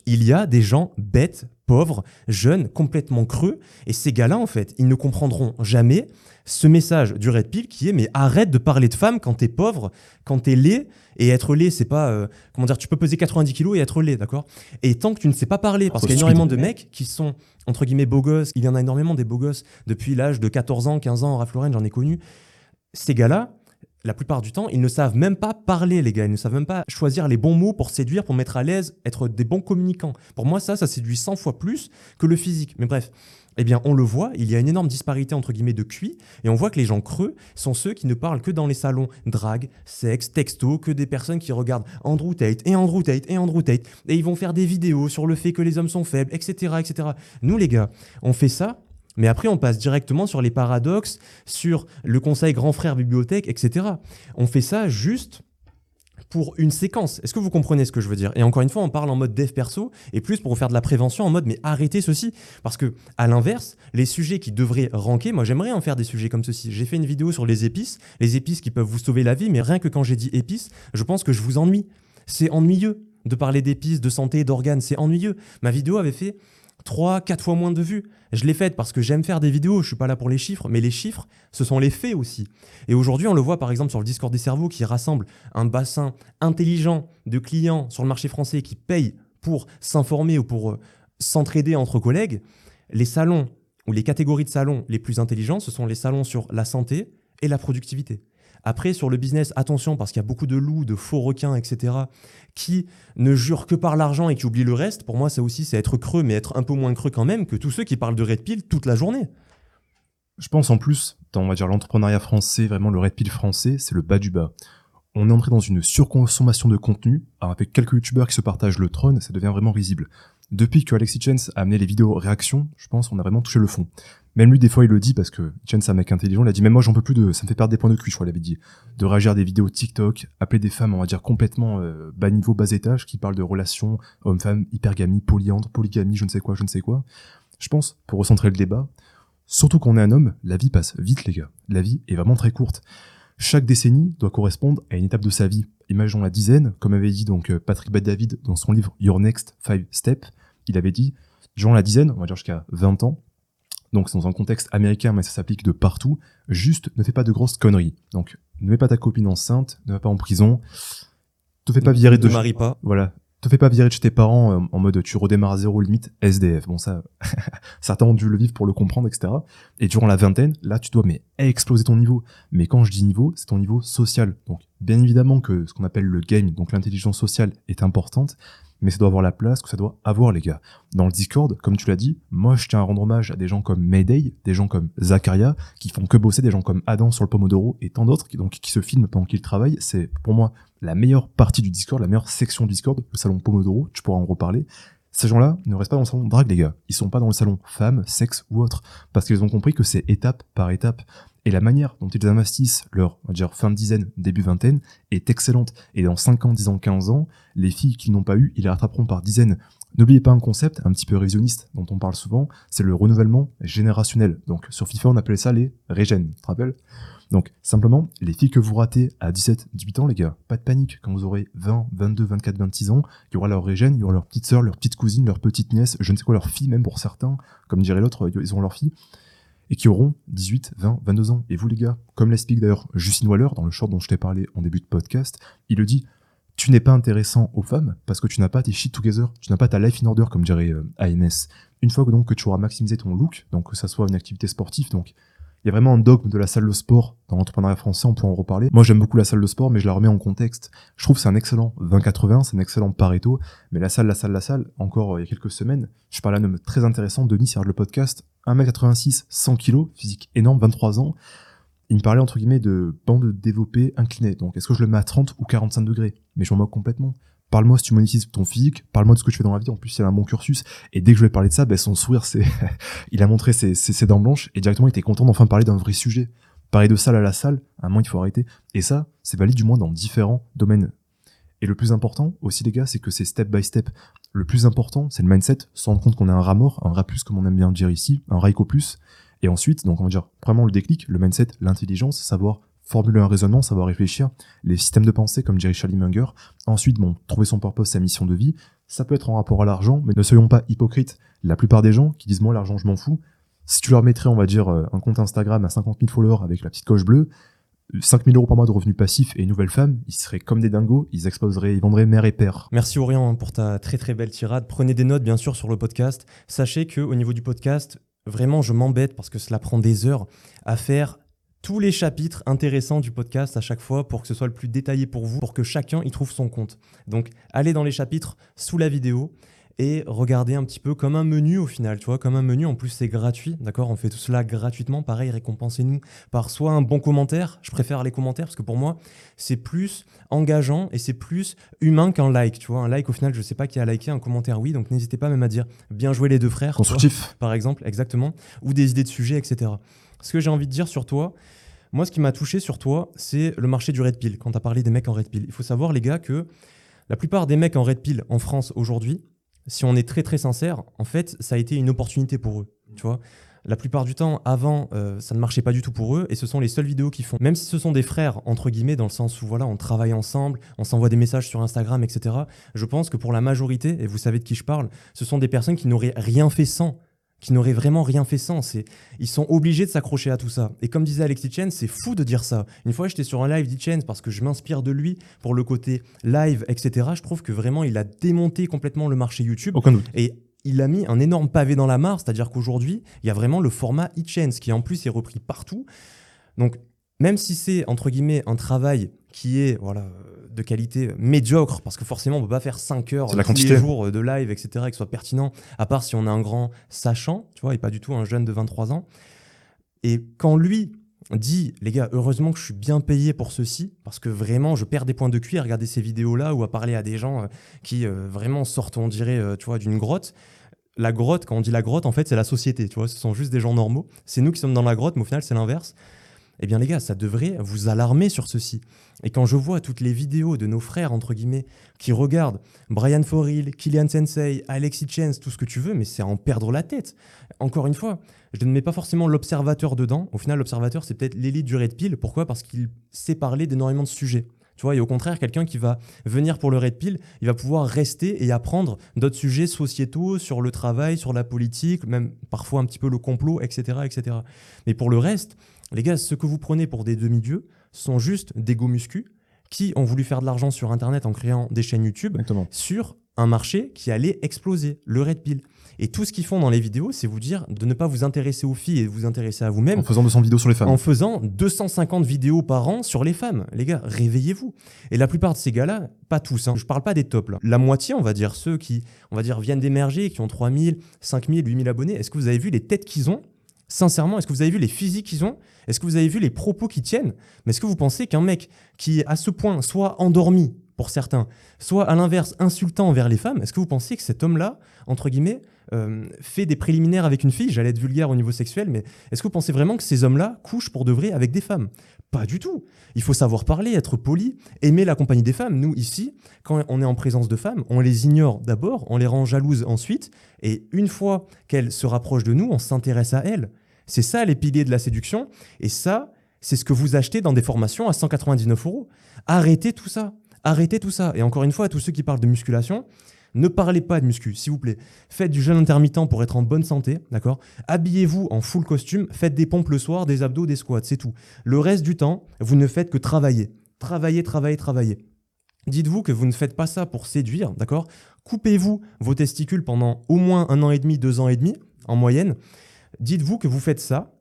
il y a des gens bêtes, pauvres, jeunes, complètement creux. Et ces gars-là, en fait, ils ne comprendront jamais ce message du Red Pill qui est mais arrête de parler de femmes quand t'es pauvre, quand t'es laid. Et être laid, c'est pas. euh, comment dire, tu peux peser 90 kilos et être laid, d'accord? Et tant que tu ne sais pas parler, parce qu'il y a énormément de mecs qui sont, entre guillemets, beaux gosses, il y en a énormément des beaux gosses depuis l'âge de 14 ans, 15 ans, Ralph Lauren, j'en ai connu. Ces gars-là, la plupart du temps, ils ne savent même pas parler, les gars. Ils ne savent même pas choisir les bons mots pour séduire, pour mettre à l'aise, être des bons communicants. Pour moi, ça, ça séduit 100 fois plus que le physique. Mais bref, eh bien, on le voit, il y a une énorme disparité entre guillemets de QI, et on voit que les gens creux sont ceux qui ne parlent que dans les salons drague, sexe, texto, que des personnes qui regardent Andrew Tate et Andrew Tate et Andrew Tate, et ils vont faire des vidéos sur le fait que les hommes sont faibles, etc., etc. Nous, les gars, on fait ça. Mais après, on passe directement sur les paradoxes, sur le conseil grand frère bibliothèque, etc. On fait ça juste pour une séquence. Est-ce que vous comprenez ce que je veux dire? Et encore une fois, on parle en mode dev perso et plus pour faire de la prévention en mode mais arrêtez ceci parce que à l'inverse, les sujets qui devraient ranker, moi j'aimerais en faire des sujets comme ceci. J'ai fait une vidéo sur les épices, les épices qui peuvent vous sauver la vie, mais rien que quand j'ai dit épices, je pense que je vous ennuie. C'est ennuyeux de parler d'épices, de santé, d'organes, c'est ennuyeux. Ma vidéo avait fait 3, 4 fois moins de vues. Je l'ai faite parce que j'aime faire des vidéos, je suis pas là pour les chiffres, mais les chiffres, ce sont les faits aussi. Et aujourd'hui, on le voit par exemple sur le Discord des cerveaux qui rassemble un bassin intelligent de clients sur le marché français qui payent pour s'informer ou pour euh, s'entraider entre collègues. Les salons ou les catégories de salons les plus intelligents, ce sont les salons sur la santé et la productivité. Après, sur le business, attention, parce qu'il y a beaucoup de loups, de faux requins, etc., qui ne jurent que par l'argent et qui oublient le reste. Pour moi, ça aussi, c'est être creux, mais être un peu moins creux quand même que tous ceux qui parlent de Red Pill toute la journée. Je pense en plus, on va dire l'entrepreneuriat français, vraiment le red pill français, c'est le bas du bas. On est entré dans une surconsommation de contenu, avec quelques youtubeurs qui se partagent le trône, ça devient vraiment risible. Depuis que Alexis Chance a amené les vidéos réactions, je pense qu'on a vraiment touché le fond. Même lui, des fois, il le dit parce que Chance, c'est un mec intelligent, il a dit même moi, j'en peux plus de, ça me fait perdre des points de cul, je crois, il avait dit, de réagir à des vidéos TikTok, appeler des femmes, on va dire complètement euh, bas niveau, bas étage, qui parlent de relations homme-femme, hypergamie, polyandre, polygamie, je ne sais quoi, je ne sais quoi. Je pense, pour recentrer le débat, surtout quand on est un homme, la vie passe vite, les gars. La vie est vraiment très courte. Chaque décennie doit correspondre à une étape de sa vie. Imaginons la dizaine, comme avait dit donc euh, Patrick Bet-David dans son livre Your Next Five Steps. Il avait dit, durant la dizaine, on va dire jusqu'à 20 ans, donc c'est dans un contexte américain, mais ça s'applique de partout, juste ne fais pas de grosses conneries. Donc ne mets pas ta copine enceinte, ne va pas en prison, te fais pas virer de... Ne marie pas. Voilà. Te fais pas virer de chez tes parents euh, en mode tu redémarres à zéro limite SDF. Bon ça, <laughs> certains ont dû le vivre pour le comprendre, etc. Et durant la vingtaine, là tu dois mais exploser ton niveau. Mais quand je dis niveau, c'est ton niveau social. Donc bien évidemment que ce qu'on appelle le game, donc l'intelligence sociale est importante, mais ça doit avoir la place que ça doit avoir les gars. Dans le Discord, comme tu l'as dit, moi je tiens à rendre hommage à des gens comme Mayday, des gens comme Zakaria, qui font que bosser, des gens comme Adam sur le Pomodoro et tant d'autres qui, donc, qui se filment pendant qu'ils travaillent. C'est pour moi la meilleure partie du Discord, la meilleure section du Discord, le salon Pomodoro, tu pourras en reparler. Ces gens-là ne restent pas dans le salon drague, les gars. Ils sont pas dans le salon femme, sexe ou autre. Parce qu'ils ont compris que c'est étape par étape. Et la manière dont ils investissent leur, on va dire, fin de dizaine, début vingtaine, est excellente. Et dans 5 ans, 10 ans, 15 ans, les filles qu'ils n'ont pas eues, ils les rattraperont par dizaines. N'oubliez pas un concept un petit peu révisionniste dont on parle souvent, c'est le renouvellement générationnel. Donc sur FIFA, on appelait ça les régènes, tu te rappelles? Donc simplement, les filles que vous ratez à 17, 18 ans, les gars, pas de panique. Quand vous aurez 20, 22, 24, 26 ans, il y aura leur régène, il y aura leur petite sœur, leur petite cousine, leur petite nièce, je ne sais quoi, leur fille même pour certains, comme dirait l'autre, ils ont leur fille, et qui auront 18, 20, 22 ans. Et vous les gars, comme l'explique d'ailleurs Justine Waller dans le short dont je t'ai parlé en début de podcast, il le dit, tu n'es pas intéressant aux femmes parce que tu n'as pas tes shit together, tu n'as pas ta life in order comme dirait euh, AMS. Une fois que donc que tu auras maximisé ton look, donc que ça soit une activité sportive, donc il y a vraiment un dogme de la salle de sport dans l'entrepreneuriat français, on pourra en reparler. Moi j'aime beaucoup la salle de sport, mais je la remets en contexte. Je trouve c'est un excellent 20-80, c'est un excellent Pareto, mais la salle, la salle, la salle, encore euh, il y a quelques semaines, je parlais d'un homme très intéressant, Denis Serge le podcast, 1m86, 100 kg, physique énorme, 23 ans, il me parlait entre guillemets de bande développée inclinée. Donc est-ce que je le mets à 30 ou 45 degrés? Mais je m'en moque complètement. Parle-moi si tu monétises ton physique, parle-moi de ce que tu fais dans la vie. En plus, il a un bon cursus. Et dès que je lui ai parlé de ça, ben, son sourire, c'est, <laughs> il a montré ses, ses, dents blanches et directement, il était content d'enfin parler d'un vrai sujet. Parler de salle à la salle, à un moment, il faut arrêter. Et ça, c'est valide du moins dans différents domaines. Et le plus important aussi, les gars, c'est que c'est step by step. Le plus important, c'est le mindset, se rendre compte qu'on a un rat mort, un rat plus, comme on aime bien dire ici, un raiko plus, et ensuite, donc on va dire vraiment le déclic, le mindset, l'intelligence, savoir formuler un raisonnement, savoir réfléchir, les systèmes de pensée, comme dirait Charlie Munger. Ensuite, bon, trouver son purpose, sa mission de vie. Ça peut être en rapport à l'argent, mais ne soyons pas hypocrites. La plupart des gens qui disent moi l'argent je m'en fous, si tu leur mettrais, on va dire, euh, un compte Instagram à 50 000 followers avec la petite coche bleue, 5 000 euros par mois de revenus passifs et une nouvelle femme, ils seraient comme des dingos, ils exposeraient, ils vendraient mère et père. Merci Orient pour ta très très belle tirade. Prenez des notes bien sûr sur le podcast. Sachez que au niveau du podcast, Vraiment, je m'embête parce que cela prend des heures à faire tous les chapitres intéressants du podcast à chaque fois pour que ce soit le plus détaillé pour vous, pour que chacun y trouve son compte. Donc, allez dans les chapitres sous la vidéo et regardez un petit peu comme un menu au final, tu vois, comme un menu. En plus, c'est gratuit, d'accord? On fait tout cela gratuitement. Pareil, récompensez-nous par soit un bon commentaire. Je préfère les commentaires parce que pour moi, c'est plus engageant et c'est plus humain qu'un like, tu vois. Un like, au final, je sais pas qui a liké, un commentaire, oui. Donc, n'hésitez pas même à dire bien joué les deux frères. Constructif. par exemple, exactement. Ou des idées de sujets, etc. Ce que j'ai envie de dire sur toi, moi, ce qui m'a touché sur toi, c'est le marché du red pill. Quand tu as parlé des mecs en red pill, il faut savoir, les gars, que la plupart des mecs en red pill en France aujourd'hui, si on est très très sincère, en fait, ça a été une opportunité pour eux. Tu vois la plupart du temps, avant, euh, ça ne marchait pas du tout pour eux, et ce sont les seules vidéos qu'ils font. Même si ce sont des frères, entre guillemets, dans le sens où voilà, on travaille ensemble, on s'envoie des messages sur Instagram, etc. Je pense que pour la majorité, et vous savez de qui je parle, ce sont des personnes qui n'auraient rien fait sans qui n'auraient vraiment rien fait sans. Ils sont obligés de s'accrocher à tout ça. Et comme disait Alexis Chen, c'est fou de dire ça. Une fois, j'étais sur un live d'Itchen parce que je m'inspire de lui pour le côté live, etc. Je trouve que vraiment, il a démonté complètement le marché YouTube. Aucun doute. Et il a mis un énorme pavé dans la mare, c'est-à-dire qu'aujourd'hui, il y a vraiment le format Itchens qui en plus est repris partout. Donc, même si c'est entre guillemets un travail qui est voilà de qualité médiocre, parce que forcément, on ne peut pas faire 5 heures la tous les jours de live, etc., et que ce soit pertinent, à part si on a un grand sachant, tu vois, et pas du tout un jeune de 23 ans. Et quand lui dit, les gars, heureusement que je suis bien payé pour ceci, parce que vraiment, je perds des points de cuir à regarder ces vidéos-là ou à parler à des gens euh, qui euh, vraiment sortent, on dirait, euh, tu vois, d'une grotte. La grotte, quand on dit la grotte, en fait, c'est la société, tu vois, ce sont juste des gens normaux. C'est nous qui sommes dans la grotte, mais au final, c'est l'inverse. Eh bien, les gars, ça devrait vous alarmer sur ceci. Et quand je vois toutes les vidéos de nos frères, entre guillemets, qui regardent Brian Foril, Kylian Sensei, Alexis Chance, tout ce que tu veux, mais c'est en perdre la tête. Encore une fois, je ne mets pas forcément l'observateur dedans. Au final, l'observateur, c'est peut-être l'élite du Red Pill. Pourquoi? Parce qu'il sait parler d'énormément de sujets. Tu vois, et au contraire, quelqu'un qui va venir pour le Red Pill, il va pouvoir rester et apprendre d'autres sujets sociétaux sur le travail, sur la politique, même parfois un petit peu le complot, etc. etc. Mais pour le reste, les gars, ce que vous prenez pour des demi-dieux sont juste des go muscu qui ont voulu faire de l'argent sur Internet en créant des chaînes YouTube sur un marché qui allait exploser, le Red Pill. Et tout ce qu'ils font dans les vidéos, c'est vous dire de ne pas vous intéresser aux filles et de vous intéresser à vous-même. En faisant 200 vidéos sur les femmes. En faisant 250 vidéos par an sur les femmes. Les gars, réveillez-vous. Et la plupart de ces gars-là, pas tous, hein, je parle pas des tops là. La moitié, on va dire, ceux qui, on va dire, viennent d'émerger, qui ont 3000, 5000, 8000 abonnés, est-ce que vous avez vu les têtes qu'ils ont Sincèrement, est-ce que vous avez vu les physiques qu'ils ont? Est-ce que vous avez vu les propos qu'ils tiennent? Mais est-ce que vous pensez qu'un mec qui à ce point soit endormi pour certains, soit à l'inverse insultant envers les femmes, est-ce que vous pensez que cet homme-là, entre guillemets, euh, fait des préliminaires avec une fille, j'allais être vulgaire au niveau sexuel, mais est-ce que vous pensez vraiment que ces hommes-là couchent pour de vrai avec des femmes? Pas du tout. Il faut savoir parler, être poli, aimer la compagnie des femmes. Nous, ici, quand on est en présence de femmes, on les ignore d'abord, on les rend jalouses ensuite, et une fois qu'elles se rapprochent de nous, on s'intéresse à elles. C'est ça les piliers de la séduction, et ça, c'est ce que vous achetez dans des formations à 199 euros. Arrêtez tout ça. Arrêtez tout ça. Et encore une fois, à tous ceux qui parlent de musculation, ne parlez pas de muscu, s'il vous plaît. Faites du jeûne intermittent pour être en bonne santé, d'accord? Habillez-vous en full costume, faites des pompes le soir, des abdos, des squats, c'est tout. Le reste du temps, vous ne faites que travailler. Travailler, travailler, travailler. Dites-vous que vous ne faites pas ça pour séduire, d'accord? Coupez-vous vos testicules pendant au moins un an et demi, deux ans et demi, en moyenne. Dites-vous que vous faites ça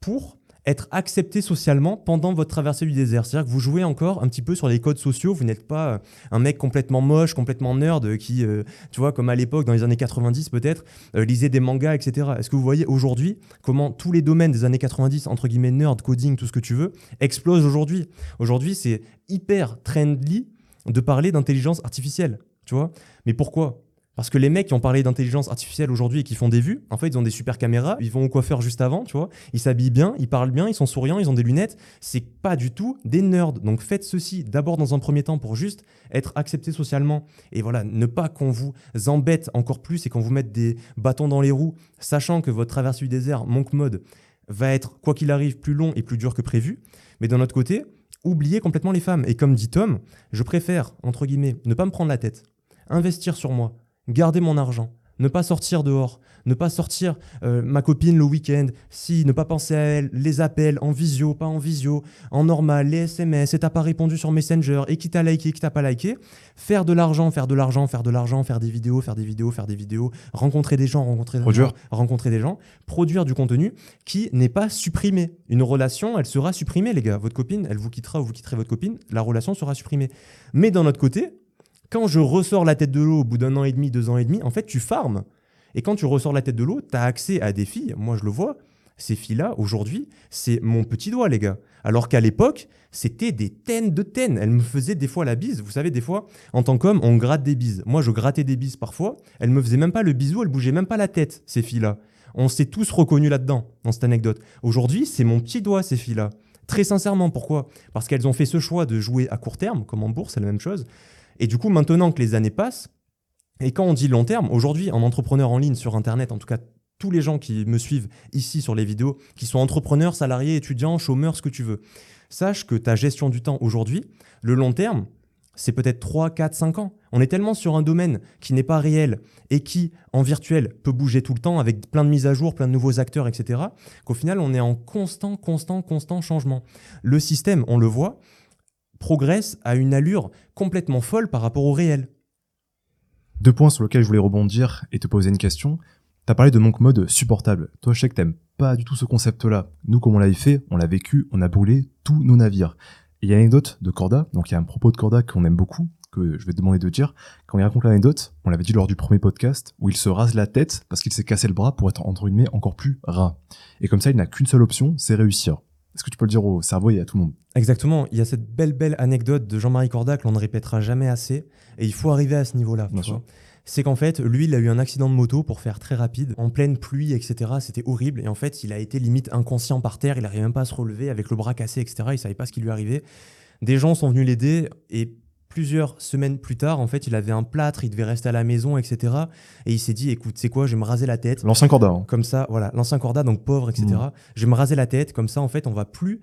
pour être accepté socialement pendant votre traversée du désert. C'est-à-dire que vous jouez encore un petit peu sur les codes sociaux. Vous n'êtes pas euh, un mec complètement moche, complètement nerd euh, qui, euh, tu vois, comme à l'époque, dans les années 90 peut-être, lisait des mangas, etc. Est-ce que vous voyez aujourd'hui comment tous les domaines des années 90, entre guillemets nerd, coding, tout ce que tu veux, explosent aujourd'hui? Aujourd'hui, c'est hyper trendy de parler d'intelligence artificielle, tu vois Mais pourquoi? Parce que les mecs qui ont parlé d'intelligence artificielle aujourd'hui et qui font des vues, en fait, ils ont des super caméras, ils vont au coiffeur juste avant, tu vois, ils s'habillent bien, ils parlent bien, ils sont souriants, ils ont des lunettes. C'est pas du tout des nerds. Donc faites ceci d'abord dans un premier temps pour juste être accepté socialement et voilà, ne pas qu'on vous embête encore plus et qu'on vous mette des bâtons dans les roues, sachant que votre traversée du désert, Monk Mode, va être, quoi qu'il arrive, plus long et plus dur que prévu. Mais d'un autre côté, oubliez complètement les femmes. Et comme dit Tom, je préfère, entre guillemets, ne pas me prendre la tête, investir sur moi, garder mon argent, ne pas sortir dehors, ne pas sortir euh, ma copine le week-end, si, ne pas penser à elle, les appels en visio, pas en visio, en normal, les SMS, et t'as pas répondu sur Messenger, et qui t'a liké, qui t'a pas liké, faire de l'argent, faire de l'argent, faire de l'argent, faire des vidéos, faire des vidéos, faire des vidéos, rencontrer des gens, rencontrer des gens, rencontrer des gens, produire du contenu qui n'est pas supprimé. Une relation, elle sera supprimée, les gars. Votre copine, elle vous quittera ou vous quitterez votre copine, la relation sera supprimée. Mais d'un autre côté, quand je ressors la tête de l'eau au bout d'un an et demi, deux ans et demi, en fait, tu farmes. Et quand tu ressors la tête de l'eau, tu as accès à des filles. Moi, je le vois. Ces filles-là, aujourd'hui, c'est mon petit doigt, les gars. Alors qu'à l'époque, c'était des taines de taines. Elles me faisaient des fois la bise. Vous savez, des fois, en tant qu'homme, on gratte des bises. Moi, je grattais des bises parfois. Elles me faisaient même pas le bisou, elles bougeaient même pas la tête, ces filles-là. On s'est tous reconnus là-dedans, dans cette anecdote. Aujourd'hui, c'est mon petit doigt, ces filles-là. Très sincèrement, pourquoi? Parce qu'elles ont fait ce choix de jouer à court terme, comme en bourse, c'est la même chose. Et du coup, maintenant que les années passent, et quand on dit long terme, aujourd'hui, en entrepreneur en ligne sur Internet, en tout cas tous les gens qui me suivent ici sur les vidéos, qui sont entrepreneurs, salariés, étudiants, chômeurs, ce que tu veux, sache que ta gestion du temps aujourd'hui, le long terme, c'est peut-être 3, 4, 5 ans. On est tellement sur un domaine qui n'est pas réel et qui, en virtuel, peut bouger tout le temps avec plein de mises à jour, plein de nouveaux acteurs, etc., qu'au final, on est en constant, constant, constant changement. Le système, on le voit, progresse à une allure complètement folle par rapport au réel. Deux points sur lesquels je voulais rebondir et te poser une question. T'as parlé de monk mode supportable. Toi, je sais que t'aimes pas du tout ce concept-là. Nous, comme on l'avait fait, on l'a vécu, on a brûlé tous nos navires. Et il y a l'anecdote de Corda, donc il y a un propos de Corda qu'on aime beaucoup, que je vais te demander de dire. Quand il raconte l'anecdote, on l'avait dit lors du premier podcast, où il se rase la tête parce qu'il s'est cassé le bras pour être entre guillemets encore plus ras. Et comme ça, il n'a qu'une seule option, c'est réussir. Est-ce que tu peux le dire au cerveau et à tout le monde Exactement. Il y a cette belle, belle anecdote de Jean-Marie Corda que l'on ne répétera jamais assez. Et il faut arriver à ce niveau-là. C'est qu'en fait, lui, il a eu un accident de moto pour faire très rapide, en pleine pluie, etc. C'était horrible. Et en fait, il a été limite inconscient par terre. Il n'arrivait même pas à se relever avec le bras cassé, etc. Il savait pas ce qui lui arrivait. Des gens sont venus l'aider et plusieurs semaines plus tard, en fait, il avait un plâtre, il devait rester à la maison, etc. Et il s'est dit, écoute, c'est quoi, je vais me raser la tête. L'ancien corda. Hein. Comme ça, voilà, l'ancien corda, donc pauvre, etc. Mmh. Je vais me raser la tête, comme ça, en fait, on va plus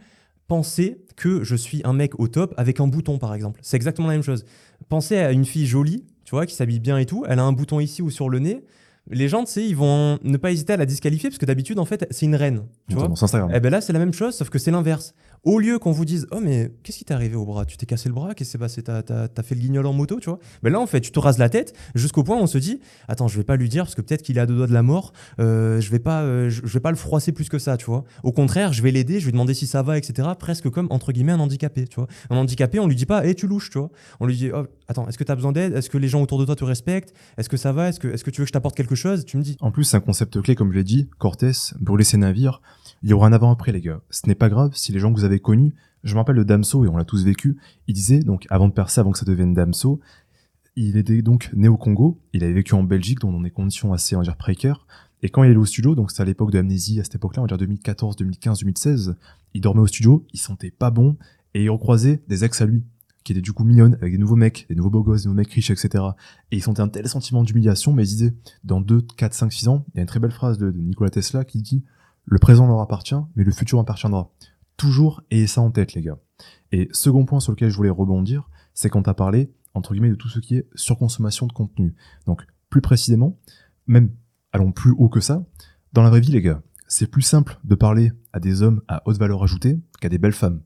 penser que je suis un mec au top avec un bouton, par exemple. C'est exactement la même chose. Pensez à une fille jolie, tu vois, qui s'habille bien et tout. Elle a un bouton ici ou sur le nez. Les gens, tu sais, ils vont ne pas hésiter à la disqualifier parce que d'habitude, en fait, c'est une reine. Tu vois Et eh ben là, c'est la même chose, sauf que c'est l'inverse. Au lieu qu'on vous dise, oh mais qu'est-ce qui t'est arrivé au bras? Tu t'es cassé le bras? Qu'est-ce qui s'est passé? T'as as, fait le guignol en moto, tu vois? Mais là, en fait, tu te rases la tête jusqu'au point où on se dit, attends, je vais pas lui dire parce que peut-être qu'il est à deux doigts de la mort. Euh, je vais pas, euh, je, vais pas le froisser plus que ça, tu vois? Au contraire, je vais l'aider, je vais demander si ça va, etc. Presque comme entre guillemets un handicapé, tu vois? Un handicapé, on lui dit pas, hé, tu louches, tu vois? On lui dit, oh, attends, est-ce que tu as besoin d'aide? Est-ce que les gens autour de toi te respectent? Est-ce que ça va? Est-ce que, est-ce que tu veux que je t'apporte quelque chose? Tu me dis. En plus, c'est un concept clé, comme je l'ai dit. Cortés, brûler ses navires. Il y aura un avant-après, les gars. Ce n'est pas grave si les gens que vous avez connus Je me rappelle de Damso, et on l'a tous vécu, il disait, donc avant de percer, avant que ça devienne Damso, il était donc né au Congo, il avait vécu en Belgique, dans des conditions assez, on va dire, précaires, et quand il est au studio, donc c'était à l'époque de Amnésie, à cette époque-là, on va dire 2014, 2015, 2016, il dormait au studio, il sentait pas bon, et il recroisait des ex à lui, qui étaient du coup mignonnes, avec des nouveaux mecs, des nouveaux beaux gosses, des nouveaux mecs riches, etc. Et il sentait un tel sentiment d'humiliation, mais il disait, dans 2, 4, 5, 6 ans, il y a une très belle phrase de, de Nikola Tesla qui dit, le présent leur appartient, mais le futur appartiendra. Toujours ayez ça en tête, les gars. Et second point sur lequel je voulais rebondir, c'est quand t'as parlé, entre guillemets, de tout ce qui est surconsommation de contenu. Donc, plus précisément, même allons plus haut que ça, dans la vraie vie, les gars, c'est plus simple de parler à des hommes à haute valeur ajoutée qu'à des belles femmes.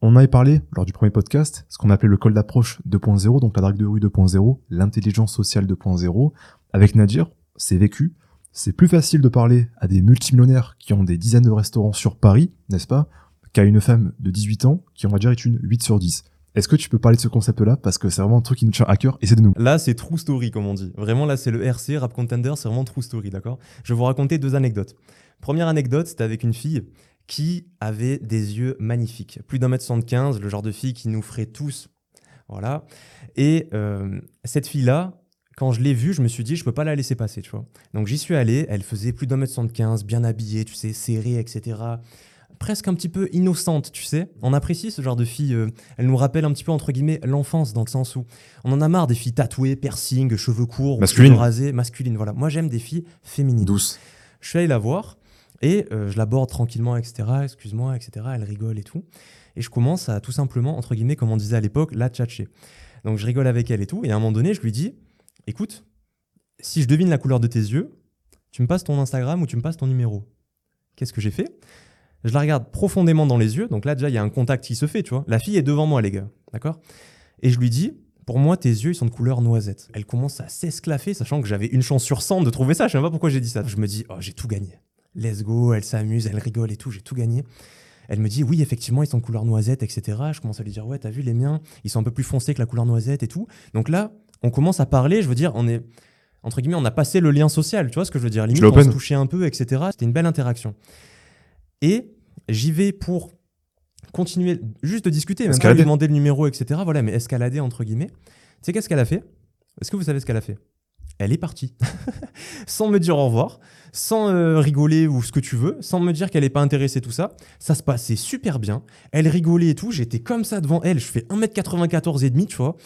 On avait parlé lors du premier podcast, ce qu'on appelait le col d'approche 2.0, donc la drague de rue 2.0, l'intelligence sociale 2.0. Avec Nadir, c'est vécu. C'est plus facile de parler à des multimillionnaires qui ont des dizaines de restaurants sur Paris, n'est-ce pas, qu'à une femme de 18 ans qui, on va dire, est une 8 sur 10. Est-ce que tu peux parler de ce concept-là? Parce que c'est vraiment un truc qui nous tient à cœur et c'est de nous. Là, c'est true story, comme on dit. Vraiment, là, c'est le RC, Rap Contender, c'est vraiment true story, d'accord? Je vais vous raconter deux anecdotes. Première anecdote, c'était avec une fille qui avait des yeux magnifiques. Plus d'un mètre 75, le genre de fille qui nous ferait tous. Voilà. Et euh, cette fille-là, quand je l'ai vue, je me suis dit, je peux pas la laisser passer, tu vois. Donc j'y suis allé, elle faisait plus d'un mètre 75, bien habillée, tu sais, serrée, etc presque un petit peu innocente, tu sais. On apprécie ce genre de fille. euh, elle nous rappelle un petit peu, entre guillemets, l'enfance, dans le sens où on en a marre des filles tatouées, piercing, cheveux courts, Masculines. rasés, masculines. Voilà. Moi, j'aime des filles féminines. Douce. Je suis allé la voir et euh, je l'aborde tranquillement, etc. Excuse-moi, etc. Elle rigole et tout. Et je commence à tout simplement, entre guillemets, comme on disait à l'époque, la tchatcher. Donc je rigole avec elle et tout. Et à un moment donné, je lui dis Écoute, si je devine la couleur de tes yeux, tu me passes ton Instagram ou tu me passes ton numéro. Qu'est-ce que j'ai fait? Je la regarde profondément dans les yeux. Donc là, déjà, il y a un contact qui se fait, tu vois. La fille est devant moi, les gars. D'accord? Et je lui dis pour moi, tes yeux, ils sont de couleur noisette. Elle commence à s'esclaffer, sachant que j'avais une chance sur 100 de trouver ça. Je sais même pas pourquoi j'ai dit ça. Je me dis, oh, j'ai tout gagné. Let's go, elle s'amuse, elle rigole et tout, j'ai tout gagné. Elle me dit, oui, effectivement, ils sont de couleur noisette, etc. Je commence à lui dire, ouais, t'as vu les miens, ils sont un peu plus foncés que la couleur noisette et tout. Donc là, on commence à parler, je veux dire, on est, entre guillemets, on a passé le lien social, tu vois ce que je veux dire Limite, on se touchait un peu, etc. C'était une belle interaction. Et j'y vais pour continuer juste de discuter, même pas lui demander le numéro, etc. Voilà, mais escalader, entre guillemets. Tu sais qu'est-ce qu'elle a fait? Est-ce que vous savez ce qu'elle a fait? Elle est partie. <laughs> sans me dire au revoir, sans euh, rigoler ou ce que tu veux, sans me dire qu'elle n'est pas intéressée, tout ça. Ça se passait super bien. Elle rigolait et tout. J'étais comme ça devant elle. Je fais 1m94 et demi, tu vois.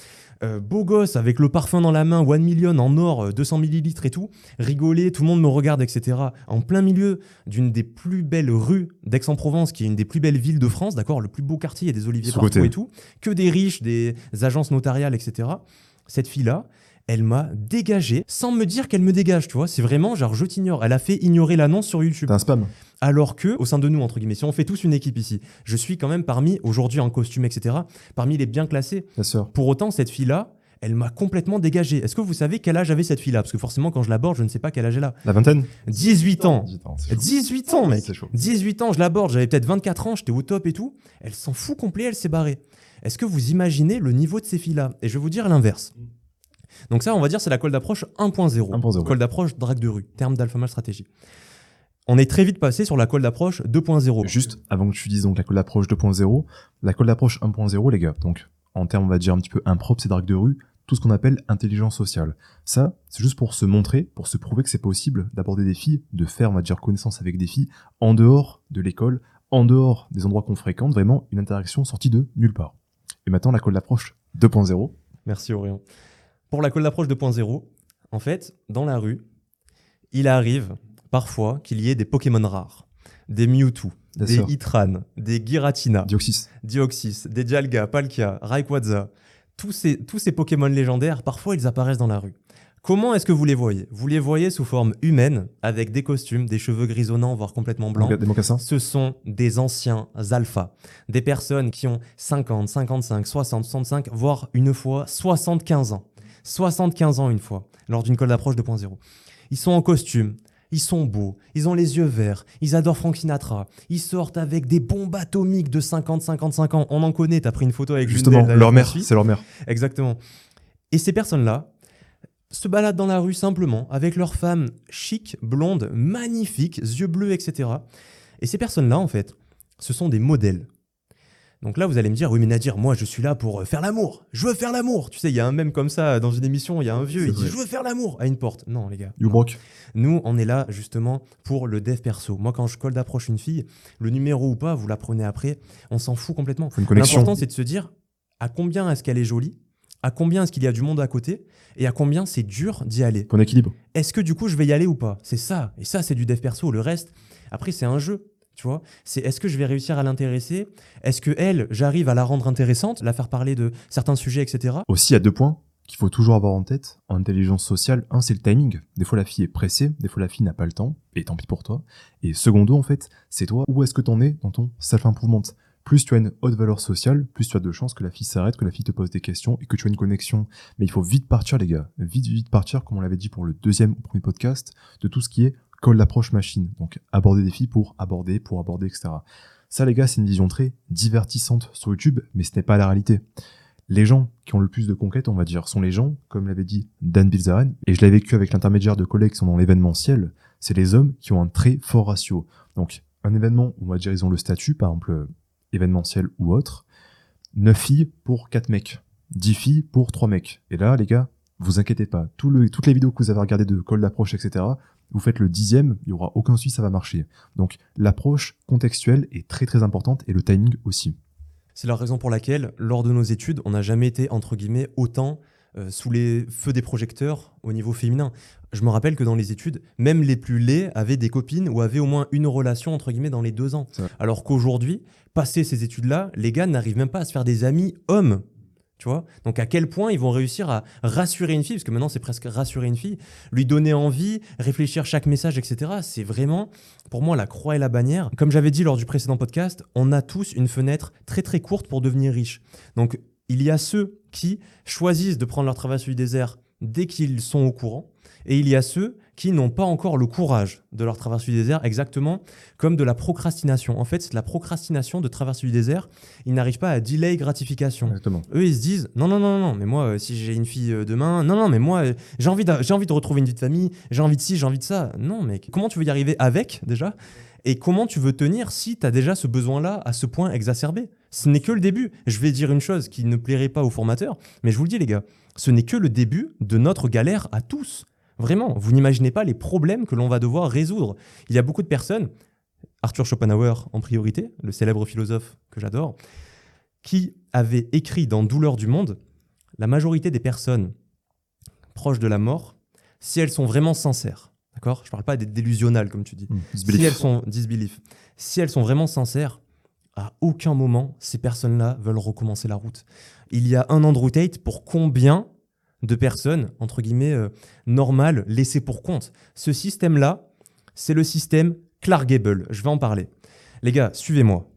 Euh, beau gosse avec le parfum dans la main, one million en or, euh, 200 millilitres et tout, rigoler, tout le monde me regarde, etc. En plein milieu d'une des plus belles rues d'Aix-en-Provence, qui est une des plus belles villes de France, d'accord, le plus beau quartier, il y a des oliviers Sous partout côté. et tout, que des riches, des agences notariales, etc. Cette fille-là, elle m'a dégagé sans me dire qu'elle me dégage, tu vois. C'est vraiment genre je t'ignore. Elle a fait ignorer l'annonce sur YouTube. T'as un spam. Alors que, au sein de nous, entre guillemets, si on fait tous une équipe ici, je suis quand même parmi, aujourd'hui en costume, etc., parmi les bien classés. Bien sûr. Pour autant, cette fille-là, elle m'a complètement dégagé. Est-ce que vous savez quel âge avait cette fille-là? Parce que forcément, quand je l'aborde, je ne sais pas quel âge elle a. La vingtaine? 18 ans 18 ans. c'est chaud. 18 ans, mec C'est chaud. 18 ans, je l'aborde, j'avais peut-être 24 ans, j'étais au top et tout. Elle s'en fout complet, elle s'est barrée. Est-ce que vous imaginez le niveau de ces filles-là? Et je vais vous dire l'inverse. Donc ça, on va dire, c'est la colle d'approche 1.0. 1.0. Colle d'approche drague de rue, terme d'Alpha Stratégie. On est très vite passé sur la colle d'approche 2.0. Juste avant que tu dises donc la colle d'approche 2.0, la colle d'approche 1.0, les gars, donc en termes, on va dire un petit peu impropre, c'est drague de rue, tout ce qu'on appelle intelligence sociale. Ça, c'est juste pour se montrer, pour se prouver que c'est possible d'aborder des filles, de faire, on va dire, connaissance avec des filles en dehors de l'école, en dehors des endroits qu'on fréquente, vraiment une interaction sortie de nulle part. Et maintenant, la colle d'approche 2.0. Merci Orion. Pour la colle d'approche 2.0, en fait, dans la rue, il arrive parfois qu'il y ait des Pokémon rares, des Mewtwo, Bien des sûr. Hitran, des Giratina, Dioxys. Dioxys, des Jalga, Palkia, Rayquaza, tous ces, tous ces Pokémon légendaires, parfois ils apparaissent dans la rue. Comment est-ce que vous les voyez? Vous les voyez sous forme humaine, avec des costumes, des cheveux grisonnants, voire complètement blancs. Des mocassins. Ce sont des anciens alphas, des personnes qui ont 50, 55, 60, 65, voire une fois 75 ans. 75 ans une fois, lors d'une colle d'approche 2.0. Ils sont en costume, ils sont beaux, ils ont les yeux verts, ils adorent Frank Sinatra, ils sortent avec des bombes atomiques de 50, 55 ans. On en connaît, t'as pris une photo avec Justement, leur mère, c'est leur mère. Exactement. Et ces personnes-là se baladent dans la rue simplement avec leurs femmes chic, blondes, magnifiques, yeux bleus, etc. Et ces personnes-là, en fait, ce sont des modèles. Donc là, vous allez me dire, oui, mais Nadir, moi, je suis là pour euh, faire l'amour. Je veux faire l'amour. Tu sais, il y a un même comme ça dans une émission, il y a un vieux, il dit, je veux faire l'amour à une porte. Non, les gars. You broke. Nous, on est là justement pour le dev perso. Moi, quand je colle d'approche une fille, le numéro ou pas, vous la prenez après, on s'en fout complètement. L'important, c'est de se dire à combien est-ce qu'elle est jolie, à combien est-ce qu'il y a du monde à côté, et à combien c'est dur d'y aller? Point d'équilibre. Est-ce que du coup, je vais y aller ou pas? C'est ça. Et ça, c'est du dev perso. Le reste, après, c'est un jeu. Tu vois, c'est est-ce que je vais réussir à l'intéresser? Est-ce que elle, j'arrive à la rendre intéressante, la faire parler de certains sujets, etc. Aussi, a deux points qu'il faut toujours avoir en tête en intelligence sociale. Un, c'est le timing. Des fois, la fille est pressée, des fois, la fille n'a pas le temps, et tant pis pour toi. Et secondo, en fait, c'est toi, où est-ce que t'en es dans ton self-improvement? Plus tu as une haute valeur sociale, plus tu as de chances que la fille s'arrête, que la fille te pose des questions et que tu as une connexion. Mais il faut vite partir, les gars. Vite, vite partir, comme on l'avait dit pour le deuxième ou premier podcast, de tout ce qui est call d'approche machine. Donc, aborder des filles pour aborder, pour aborder, etc. Ça, les gars, c'est une vision très divertissante sur YouTube, mais ce n'est pas la réalité les gens qui ont le plus de conquêtes, on va dire, sont les gens, comme l'avait dit Dan Bilzerian, et je l'ai vécu avec l'intermédiaire de collègues qui sont dans l'événementiel, c'est les hommes qui ont un très fort ratio. Donc, un événement on va dire, ils ont le statut, par exemple, euh, événementiel ou autre, 9 filles pour 4 mecs, 10 filles pour 3 mecs. Et là, les gars, vous inquiétez pas, toutes les vidéos que vous avez regardées de call d'approche, etc., vous faites le dixième, il y aura aucun souci, ça va marcher. Donc, l'approche contextuelle est très très importante et le timing aussi. C'est la raison pour laquelle, lors de nos études, on n'a jamais été, entre guillemets, autant euh, sous les feux des projecteurs au niveau féminin. Je me rappelle que dans les études, même les plus laids avaient des copines ou avaient au moins une relation, entre guillemets, dans les deux ans. Alors qu'aujourd'hui, passé ces études-là, les gars n'arrivent même pas à se faire des amis hommes. Tu vois? Donc à quel point ils vont réussir à rassurer une fille, parce que maintenant c'est presque rassurer une fille, lui donner envie, réfléchir chaque message, etc. C'est vraiment, pour moi, la croix et la bannière. Comme j'avais dit lors du précédent podcast, on a tous une fenêtre très très courte pour devenir riche. Donc il y a ceux qui choisissent de prendre leur travail sur du désert dès qu'ils sont au courant, et il y a ceux qui n'ont pas encore le courage de leur traversée du désert, exactement comme de la procrastination. En fait, c'est de la procrastination de traverser du désert. Ils n'arrivent pas à delay gratification. Exactement. Eux, ils se disent non, non, non, non, mais moi, euh, si j'ai une fille euh, demain, non, non, mais moi, euh, j'ai envie, j'ai envie de retrouver une vie de famille, j'ai envie de ci, j'ai envie de ça. Non, mec, comment tu veux y arriver avec déjà? Et comment tu veux tenir si tu as déjà ce besoin-là à ce point exacerbé? Ce n'est que le début. Je vais dire une chose qui ne plairait pas aux formateurs, mais je vous le dis, les gars, ce n'est que le début de notre galère à tous. Vraiment, vous n'imaginez pas les problèmes que l'on va devoir résoudre. Il y a beaucoup de personnes, Arthur Schopenhauer en priorité, le célèbre philosophe que j'adore, qui avait écrit dans Douleur du monde, la majorité des personnes proches de la mort, si elles sont vraiment sincères, d'accord? Je parle pas des délusionnales comme tu dis. Mmh. Si Disbelief. elles sont disbelief, si elles sont vraiment sincères, à aucun moment ces personnes-là veulent recommencer la route. Il y a un Andrew Tate pour combien de personnes entre guillemets euh, normales laissées pour compte Ce système-là, c'est le système Clark Gable. Je vais en parler. Les gars, suivez-moi.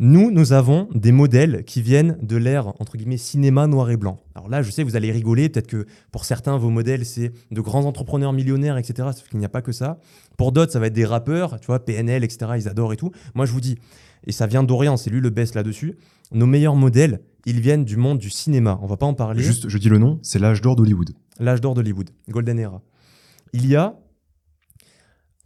Nous, nous avons des modèles qui viennent de l'ère, entre guillemets, cinéma noir et blanc. Alors là, je sais, vous allez rigoler. Peut-être que pour certains, vos modèles, c'est de grands entrepreneurs millionnaires, etc. Sauf qu'il n'y a pas que ça. Pour d'autres, ça va être des rappeurs, tu vois, PNL, etc. Ils adorent et tout. Moi, je vous dis, et ça vient d'Orient, c'est lui le best là-dessus. Nos meilleurs modèles, ils viennent du monde du cinéma. On va pas en parler. Juste, je dis le nom, c'est l'âge d'or d'Hollywood. L'âge d'or d'Hollywood, Golden Era. Il y a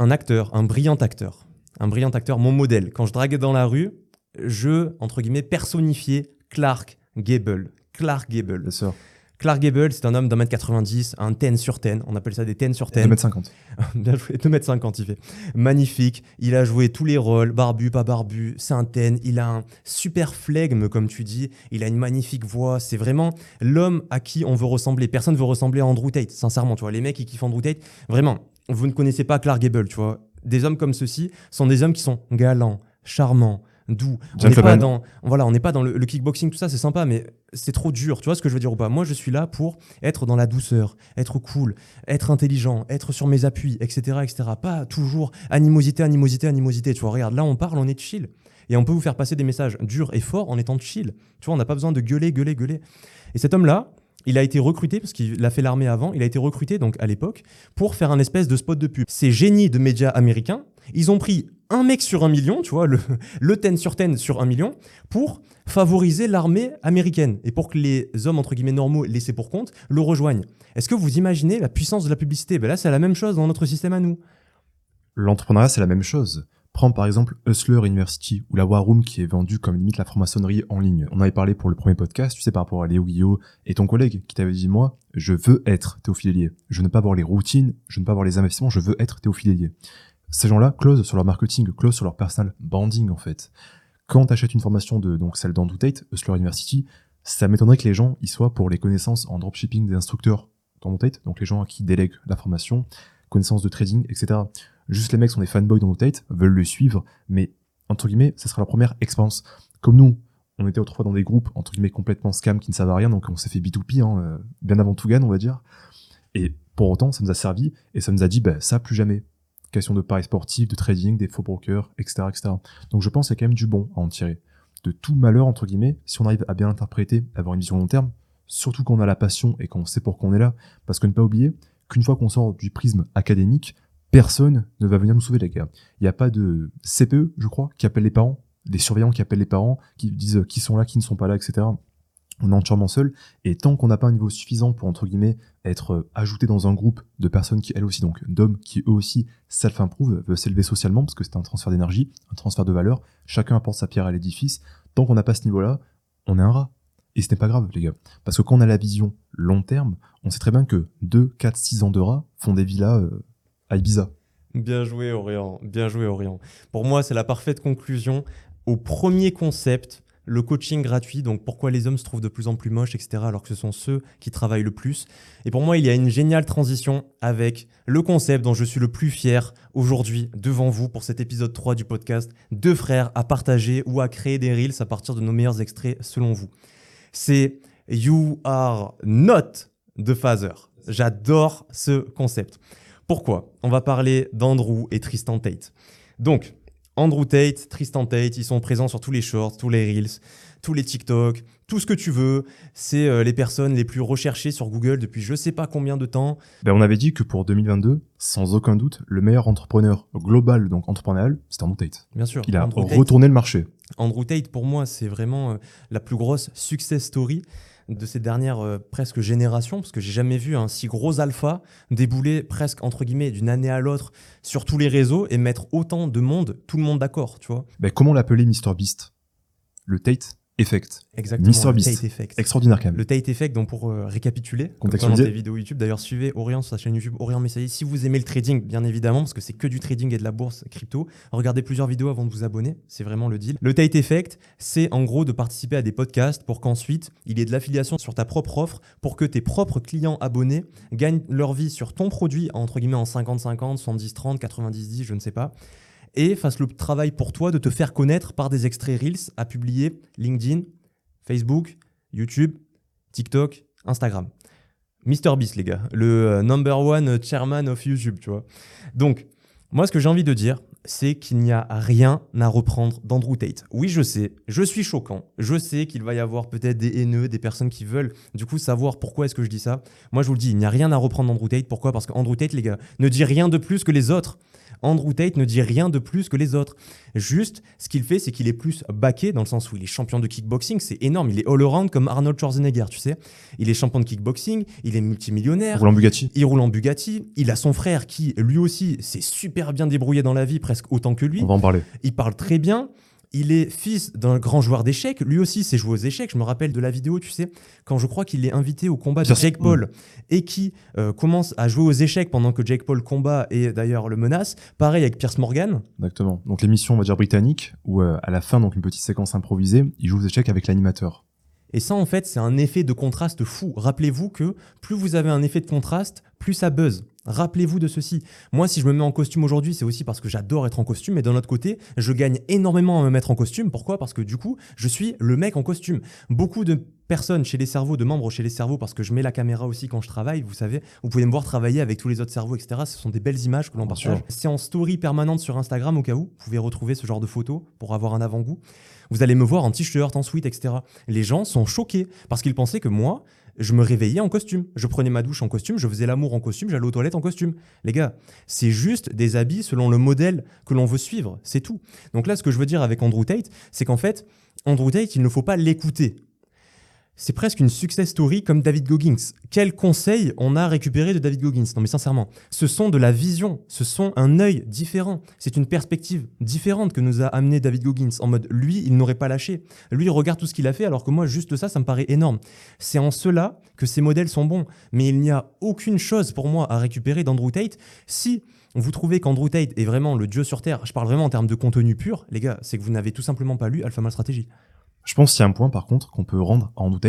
un acteur, un brillant acteur, un brillant acteur, mon modèle. Quand je draguais dans la rue, je, entre guillemets, personnifiais Clark Gable. Clark Gable. Bien sûr. Clark Gable, c'est un homme d'un mètre 90, un 10 sur 10. On appelle ça des 10 sur 10. 2m50. <laughs> Bien joué, 2m50 il fait. Magnifique, il a joué tous les rôles, barbu, pas barbu, c'est un ten, il a un super flegme comme tu dis, il a une magnifique voix, c'est vraiment l'homme à qui on veut ressembler. Personne veut ressembler à Andrew Tate, sincèrement, tu vois, les mecs qui kiffent Andrew Tate, vraiment, vous ne connaissez pas Clark Gable, tu vois. Des hommes comme ceux-ci sont des hommes qui sont galants, charmants, doux. On n'est pas dans, voilà, on n'est pas dans le, le kickboxing, tout ça, c'est sympa, mais c'est trop dur. Tu vois ce que je veux dire ou pas? Moi, je suis là pour être dans la douceur, être cool, être intelligent, être sur mes appuis, etc., etc. Pas toujours animosité, animosité, animosité. Tu vois, regarde, là, on parle, on est chill. Et on peut vous faire passer des messages durs et forts en étant chill. Tu vois, on n'a pas besoin de gueuler, gueuler, gueuler. Et cet homme-là, il a été recruté, parce qu'il a fait l'armée avant, il a été recruté donc à l'époque pour faire un espèce de spot de pub. Ces génies de médias américains, ils ont pris un mec sur un million, tu vois, le, <laughs> le 10 sur 10 sur un million, pour favoriser l'armée américaine et pour que les hommes, entre guillemets, normaux laissés pour compte le rejoignent. Est-ce que vous imaginez la puissance de la publicité? Ben Là, c'est la même chose dans notre système à nous. L'entrepreneuriat, c'est la même chose. Prends par exemple Hustler University ou la War Room qui est vendue comme limite la franc-maçonnerie en ligne. On avait parlé pour le premier podcast, tu sais, par rapport à Léo Guillot et ton collègue qui t'avait dit, moi, je veux être Théophile. Je ne veux pas voir les routines, je ne veux pas voir les investissements, je veux être Théophile. Ces gens-là closent sur leur marketing, closent sur leur personal branding, en fait. Quand tu une formation de, donc celle d'Andrew Hustler University, ça m'étonnerait que les gens y soient pour les connaissances en dropshipping des instructeurs d'Andrew donc les gens à qui délèguent la formation, connaissances de trading, etc. Juste les mecs sont des fanboys d'Andrew Tate, veulent le suivre, mais entre guillemets, ça sera la première expérience. Comme nous, on était autrefois dans des groupes entre guillemets complètement scam qui ne servent à rien, donc on s'est fait B2P, hein, euh, bien avant tout gagne, on va dire. Et pour autant, ça nous a servi et ça nous a dit, bah, ça plus jamais. Question de paris sportifs, de trading, des faux brokers, etc., etc. Donc je pense qu'il y a quand même du bon à en tirer. De tout malheur, entre guillemets, si on arrive à bien l'interpréter, avoir une vision long terme, surtout quand on a la passion et qu'on sait pourquoi on est là, parce que ne pas oublier qu'une fois qu'on sort du prisme académique, personne ne va venir nous sauver, les gars. Il n'y a pas de CPE, je crois, qui appelle les parents, des surveillants qui appellent les parents, qui disent qui sont là, qui ne sont pas là, etc. On est entièrement seul. Et tant qu'on n'a pas un niveau suffisant pour, entre guillemets, être euh, ajouté dans un groupe de personnes qui, elles aussi, donc d'hommes qui, eux aussi, self-improve, veulent s'élever socialement, parce que c'est un transfert d'énergie, un transfert de valeur. Chacun apporte sa pierre à l'édifice. Tant qu'on n'a pas ce niveau-là, on est un rat. Et ce n'est pas grave, les gars. Parce que quand on a la vision long terme, on sait très bien que 2, 4, 6 ans de rats font des villas euh, Bien joué, Orient. Bien joué, Orient. Pour moi, c'est la parfaite conclusion au premier concept, le coaching gratuit. Donc, pourquoi les hommes se trouvent de plus en plus moches, etc., alors que ce sont ceux qui travaillent le plus. Et pour moi, il y a une géniale transition avec le concept dont je suis le plus fier aujourd'hui devant vous pour cet épisode 3 du podcast. Deux frères à partager ou à créer des reels à partir de nos meilleurs extraits selon vous. C'est You are not the father. J'adore ce concept. Pourquoi? On va parler d'Andrew et Tristan Tate. Donc, Andrew Tate, Tristan Tate, ils sont présents sur tous les shorts, tous les reels, tous les TikTok, tout ce que tu veux. C'est euh, les personnes les plus recherchées sur Google depuis je sais pas combien de temps. Ben, on avait dit que pour 2022, sans aucun doute, le meilleur entrepreneur global, donc entrepreneurial, c'était Andrew Tate. Bien sûr. Il a Andrew Tate- retourné le marché. Andrew Tate, pour moi, c'est vraiment euh, la plus grosse success story de ces dernières euh, presque générations, parce que j'ai jamais vu un si gros alpha débouler presque entre d'une année à l'autre sur tous les réseaux et mettre autant de monde, tout le monde d'accord, tu vois. Ben, comment l'appeler Mr Beast? Le Tate? Effect. Exactement. Beast. Tate Effect. Extraordinaire quand même. Le Tate Effect, donc pour euh, récapituler, dans tes vidéos YouTube, d'ailleurs suivez Orient sur sa chaîne YouTube Orient Messager. Si vous aimez le trading, bien évidemment, parce que c'est que du trading et de la bourse crypto, regardez plusieurs vidéos avant de vous abonner, c'est vraiment le deal. Le Tate Effect, c'est en gros de participer à des podcasts pour qu'ensuite il y ait de l'affiliation sur ta propre offre pour que tes propres clients abonnés gagnent leur vie sur ton produit, entre guillemets en 50-50, 70-30, 90-10, je ne sais pas. Et fassent le travail pour toi de te faire connaître par des extraits Reels à publier LinkedIn, Facebook, YouTube, TikTok, Instagram. Mr Beast, les gars, le euh, number one chairman of YouTube, tu vois. Donc, moi, ce que j'ai envie de dire, c'est qu'il n'y a rien à reprendre d'Andrew Tate. Oui, je sais, je suis choquant. Je sais qu'il va y avoir peut-être des haineux, des personnes qui veulent du coup savoir pourquoi est-ce que je dis ça. Moi, je vous le dis, il n'y a rien à reprendre d'Andrew Tate. Pourquoi? Parce qu'Andrew Tate, les gars, ne dit rien de plus que les autres. Andrew Tate ne dit rien de plus que les autres. Juste, ce qu'il fait, c'est qu'il est plus baqué dans le sens où il est champion de kickboxing, c'est énorme. Il est all-around comme Arnold Schwarzenegger, tu sais. Il est champion de kickboxing, il est multimillionnaire, Roland Bugatti. il roule en Bugatti, il a son frère qui, lui aussi, s'est super bien débrouillé dans la vie, presque autant que lui. On va en parler. Il parle très bien. Il est fils d'un grand joueur d'échecs. Lui aussi s'est joué aux échecs. Je me rappelle de la vidéo, tu sais, quand je crois qu'il est invité au combat de Jake Paul et qui euh, commence à jouer aux échecs pendant que Jake Paul combat et d'ailleurs le menace. Pareil avec Pierce Morgan. Exactement. Donc l'émission, on va dire britannique, où euh, à la fin, donc une petite séquence improvisée, il joue aux échecs avec l'animateur. Et ça, en fait, c'est un effet de contraste fou. Rappelez-vous que plus vous avez un effet de contraste, plus ça buzz. Rappelez-vous de ceci. Moi, si je me mets en costume aujourd'hui, c'est aussi parce que j'adore être en costume. Mais d'un autre côté, je gagne énormément à me mettre en costume. Pourquoi? Parce que du coup, je suis le mec en costume. Beaucoup de personnes chez les cerveaux, de membres chez les cerveaux, parce que je mets la caméra aussi quand je travaille, vous savez, vous pouvez me voir travailler avec tous les autres cerveaux, etc. Ce sont des belles images que l'on partage. C'est en story permanente sur Instagram au cas où. Vous pouvez retrouver ce genre de photos pour avoir un avant-goût. Vous allez me voir en t-shirt, en sweat, etc. Les gens sont choqués parce qu'ils pensaient que moi, je me réveillais en costume. Je prenais ma douche en costume, je faisais l'amour en costume, j'allais aux toilettes en costume. Les gars, c'est juste des habits selon le modèle que l'on veut suivre, c'est tout. Donc là, ce que je veux dire avec Andrew Tate, c'est qu'en fait, Andrew Tate, il ne faut pas l'écouter. C'est presque une success story comme David Goggins. Quel conseil on a récupéré de David Goggins? Non mais sincèrement, ce sont de la vision, ce sont un œil différent, c'est une perspective différente que nous a amené David Goggins. En mode, lui, il n'aurait pas lâché. Lui, il regarde tout ce qu'il a fait, alors que moi, juste ça, ça me paraît énorme. C'est en cela que ces modèles sont bons. Mais il n'y a aucune chose pour moi à récupérer d'Andrew Tate. Si vous trouvez qu'Andrew Tate est vraiment le dieu sur Terre, je parle vraiment en termes de contenu pur, les gars, c'est que vous n'avez tout simplement pas lu Alpha Mal Strategy. Je pense qu'il y a un point par contre qu'on peut rendre à Andrew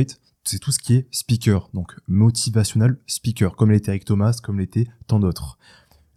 c'est tout ce qui est speaker, donc motivational speaker, comme l'était Eric Thomas, comme l'était tant d'autres.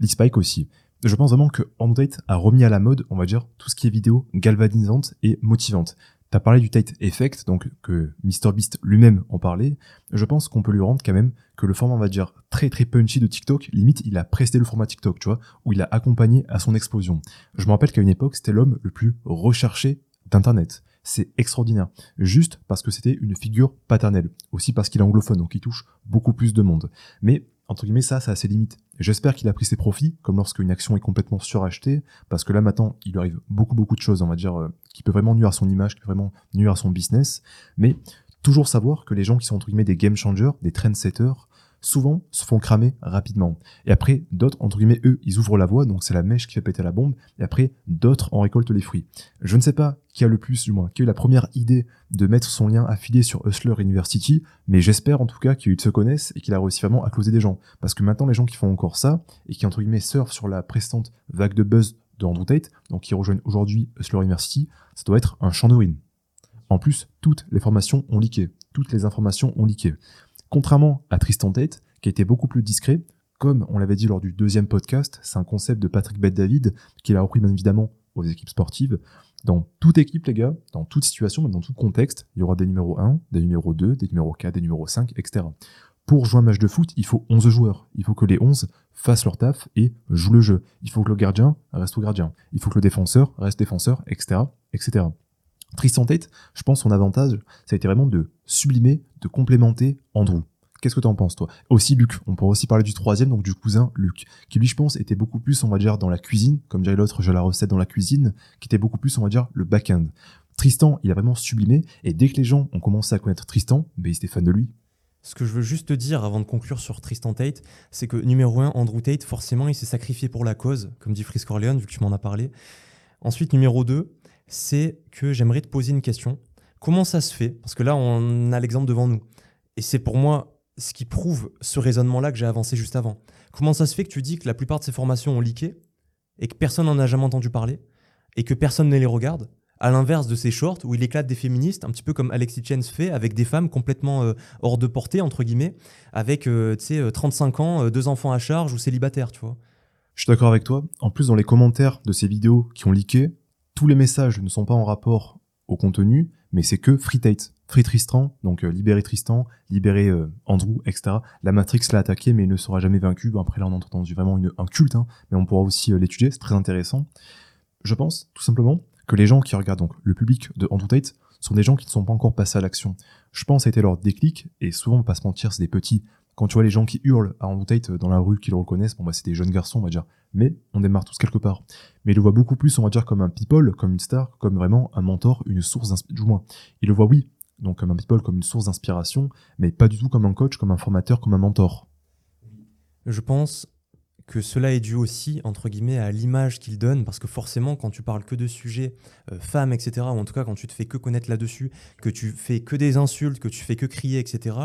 Lee Spike aussi. Je pense vraiment que Andrew a remis à la mode, on va dire, tout ce qui est vidéo galvanisante et motivante. T'as parlé du Tate Effect, donc que MrBeast lui-même en parlait. Je pense qu'on peut lui rendre quand même que le format, on va dire, très très punchy de TikTok, limite, il a presté le format TikTok, tu vois, où il a accompagné à son explosion. Je me rappelle qu'à une époque, c'était l'homme le plus recherché d'Internet c'est extraordinaire. Juste parce que c'était une figure paternelle. Aussi parce qu'il est anglophone, donc il touche beaucoup plus de monde. Mais, entre guillemets, ça, ça a ses limites. J'espère qu'il a pris ses profits, comme lorsque une action est complètement surachetée, parce que là, maintenant, il lui arrive beaucoup, beaucoup de choses, on va dire, euh, qui peut vraiment nuire à son image, qui peut vraiment nuire à son business. Mais, toujours savoir que les gens qui sont, entre guillemets, des game changers, des trendsetters, souvent se font cramer rapidement. Et après, d'autres, entre guillemets, eux, ils ouvrent la voie, donc c'est la mèche qui fait péter la bombe, et après, d'autres en récoltent les fruits. Je ne sais pas qui a le plus, du moins, qui a eu la première idée de mettre son lien affilié sur Hustler University, mais j'espère en tout cas qu'il se connaissent et qu'il a réussi vraiment à closer des gens. Parce que maintenant, les gens qui font encore ça, et qui, entre guillemets, surfent sur la précédente vague de buzz de Andrew Tate, donc qui rejoignent aujourd'hui Hustler University, ça doit être un champ. En plus, toutes les formations ont leaké. Toutes les informations ont leaké. Contrairement à Tristan Tate, qui était beaucoup plus discret, comme on l'avait dit lors du deuxième podcast, c'est un concept de Patrick Bet-David, qu'il a repris bien évidemment aux équipes sportives. Dans toute équipe, les gars, dans toute situation, même dans tout contexte, il y aura des numéros 1, des numéros 2, des numéros 4, des numéros 5, etc. Pour jouer un match de foot, il faut 11 joueurs. Il faut que les 11 fassent leur taf et jouent le jeu. Il faut que le gardien reste au gardien. Il faut que le défenseur reste défenseur, etc. Tristan Tate, je pense son avantage, ça a été vraiment de sublimer, de complémenter Andrew. Qu'est-ce que tu en penses, toi? Aussi, Luc. On pourrait aussi parler du troisième, donc du cousin Luc, qui lui, je pense, était beaucoup plus, on va dire, dans la cuisine, comme dirait l'autre, j'ai la recette dans la cuisine, qui était beaucoup plus, on va dire, le back-end. Tristan, il a vraiment sublimé, et dès que les gens ont commencé à connaître Tristan, ben, ils étaient fans de lui. Ce que je veux juste te dire avant de conclure sur Tristan Tate, c'est que numéro un, Andrew Tate, forcément, il s'est sacrifié pour la cause, comme dit Fris Corleone, vu que tu m'en as parlé. Ensuite, numéro 2, c'est que j'aimerais te poser une question. Comment ça se fait? Parce que là, on a l'exemple devant nous. Et c'est pour moi ce qui prouve ce raisonnement-là que j'ai avancé juste avant. Comment ça se fait que tu dis que la plupart de ces formations ont leaké et que personne n'en a jamais entendu parler et que personne ne les regarde? À l'inverse de ces shorts où il éclate des féministes, un petit peu comme Alexis Chance fait, avec des femmes complètement euh, hors de portée, entre guillemets, avec euh, sais 35 euh, ans, deux enfants à charge ou célibataires, tu vois. Je suis d'accord avec toi. En plus, dans les commentaires de ces vidéos qui ont leaké, tous les messages ne sont pas en rapport au contenu, mais c'est que Free Tate. Free Tristan, donc euh, libérer Tristan, libérer euh, Andrew, etc. La Matrix l'a attaqué, mais il ne sera jamais vaincu. après, là, on a entendu vraiment une, un culte, hein, mais on pourra aussi euh, l'étudier, c'est très intéressant. Je pense, tout simplement, que les gens qui regardent donc le public de Andrew Tate sont des gens qui ne sont pas encore passés à l'action. Je pense que ça a été leur déclic, et souvent, on va pas se mentir, c'est des petits. Quand tu vois les gens qui hurlent à Andrew Tate dans la rue, qui le reconnaissent, bon bah c'est des jeunes garçons, on va dire. Mais on démarre tous quelque part. Mais il le voit beaucoup plus, on va dire, comme un people, comme une star, comme vraiment un mentor, une source d'inspiration. Du moins, il le voit, oui, donc comme un people, comme une source d'inspiration, mais pas du tout comme un coach, comme un formateur, comme un mentor. Je pense que cela est dû aussi, entre guillemets, à l'image qu'il donne, parce que forcément, quand tu parles que de sujets euh, femmes, etc., ou en tout cas quand tu te fais que connaître là-dessus, que tu fais que des insultes, que tu fais que crier, etc.,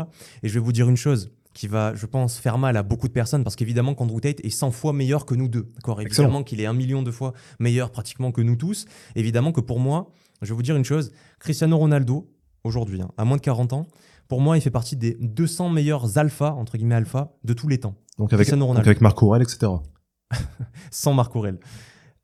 et je vais vous dire une chose, qui va, je pense, faire mal à beaucoup de personnes parce qu'évidemment qu'Andrew Tate est 100 fois meilleur que nous deux. D'accord? Évidemment qu'il est un million de fois meilleur pratiquement que nous tous. Évidemment que pour moi, je vais vous dire une chose, Cristiano Ronaldo, aujourd'hui, hein, à moins de 40 ans, pour moi, il fait partie des 200 meilleurs alpha, entre guillemets alpha, de tous les temps. Donc avec, donc avec Marc Aurel, etc. <laughs> Sans Marc Aurel.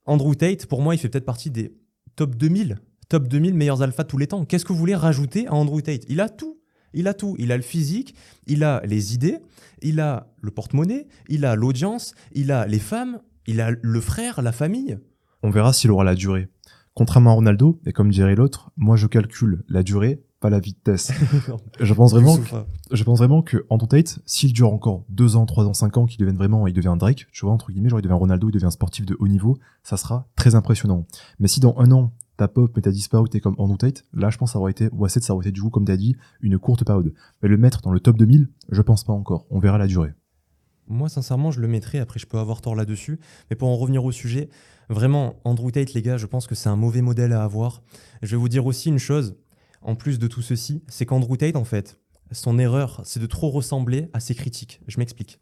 Andrew Tate, pour moi, il fait peut-être partie des top 2000, top 2000 meilleurs alpha de tous les temps. Qu'est-ce que vous voulez rajouter à Andrew Tate? Il a tout. Il a tout. Il a le physique, il a les idées, il a le porte-monnaie, il a l'audience, il a les femmes, il a le frère, la famille. On verra s'il aura la durée. Contrairement à Ronaldo, et comme dirait l'autre, moi je calcule la durée, pas la vitesse. <laughs> je pense vraiment, que, je pense vraiment que Tate, s'il dure encore 2 ans, 3 ans, 5 ans, qu'il devienne vraiment, il devient un Drake, tu vois, entre guillemets, genre il devient Ronaldo, il devient sportif de haut niveau, ça sera très impressionnant. Mais si dans un an, t'as pop, mais t'as disparu, t'es comme Andrew Tate, là, je pense que ça aurait été, ou assez ça aurait été du coup, comme t'as dit, une courte période. Mais le mettre dans le top 2000, je pense pas encore. On verra la durée. Moi, sincèrement, je le mettrais. Après, je peux avoir tort là-dessus. Mais pour en revenir au sujet, vraiment, Andrew Tate, les gars, je pense que c'est un mauvais modèle à avoir. Je vais vous dire aussi une chose, en plus de tout ceci, c'est qu'Andrew Tate, en fait, son erreur, c'est de trop ressembler à ses critiques. Je m'explique.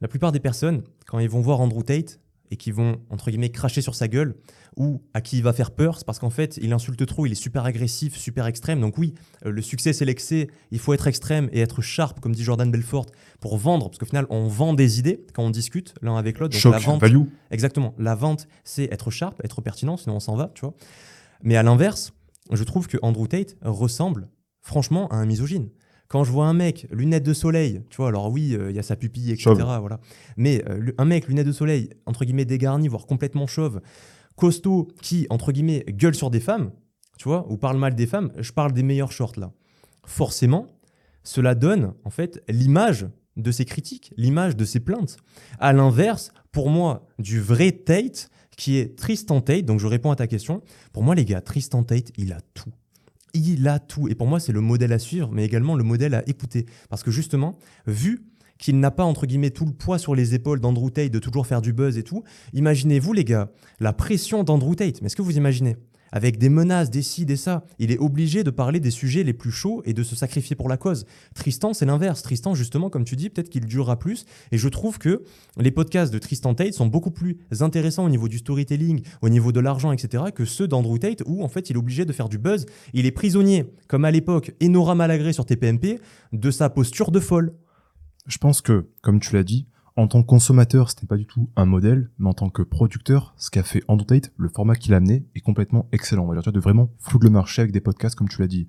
La plupart des personnes, quand ils vont voir Andrew Tate et qui vont, entre guillemets, cracher sur sa gueule, ou à qui il va faire peur, c'est parce qu'en fait, il insulte trop, il est super agressif, super extrême. Donc oui, euh, le succès, c'est l'excès. Il faut être extrême et être sharp, comme dit Jordan Belfort, pour vendre. Parce qu'au final, on vend des idées quand on discute l'un avec l'autre. Choc, value. Exactement. La vente, c'est être sharp, être pertinent, sinon on s'en va, tu vois. Mais à l'inverse, je trouve que Andrew Tate ressemble franchement à un misogyne. Quand je vois un mec, lunettes de soleil, tu vois, alors oui, euh, il y a sa pupille, etc. Voilà. Mais euh, un mec, lunettes de soleil, entre guillemets dégarni, voire complètement chauve, costaud, qui, entre guillemets, gueule sur des femmes, tu vois, ou parle mal des femmes, je parle des meilleurs shorts là. Forcément, cela donne, en fait, l'image de ses critiques, l'image de ses plaintes. À l'inverse, pour moi, du vrai Tate, qui est Tristan Tate, donc je réponds à ta question, pour moi, les gars, Tristan Tate, il a tout il a tout. Et pour moi, c'est le modèle à suivre, mais également le modèle à écouter. Parce que justement, vu qu'il n'a pas, entre guillemets, tout le poids sur les épaules d'Andrew Tate de toujours faire du buzz et tout, imaginez-vous, les gars, la pression d'Andrew Tate. Mais est-ce que vous imaginez? Avec des menaces, des ci, des ça. Il est obligé de parler des sujets les plus chauds et de se sacrifier pour la cause. Tristan, c'est l'inverse. Tristan, justement, comme tu dis, peut-être qu'il durera plus. Et je trouve que les podcasts de Tristan Tate sont beaucoup plus intéressants au niveau du storytelling, au niveau de l'argent, etc., que ceux d'Andrew Tate où, en fait, il est obligé de faire du buzz. Il est prisonnier, comme à l'époque, Enora Malagré sur TPMP, de sa posture de folle. Je pense que, comme tu l'as dit, en tant que consommateur, ce n'est pas du tout un modèle, mais en tant que producteur, ce qu'a fait Tate, le format qu'il a amené est complètement excellent. On va dire de vraiment foutre le marché avec des podcasts, comme tu l'as dit.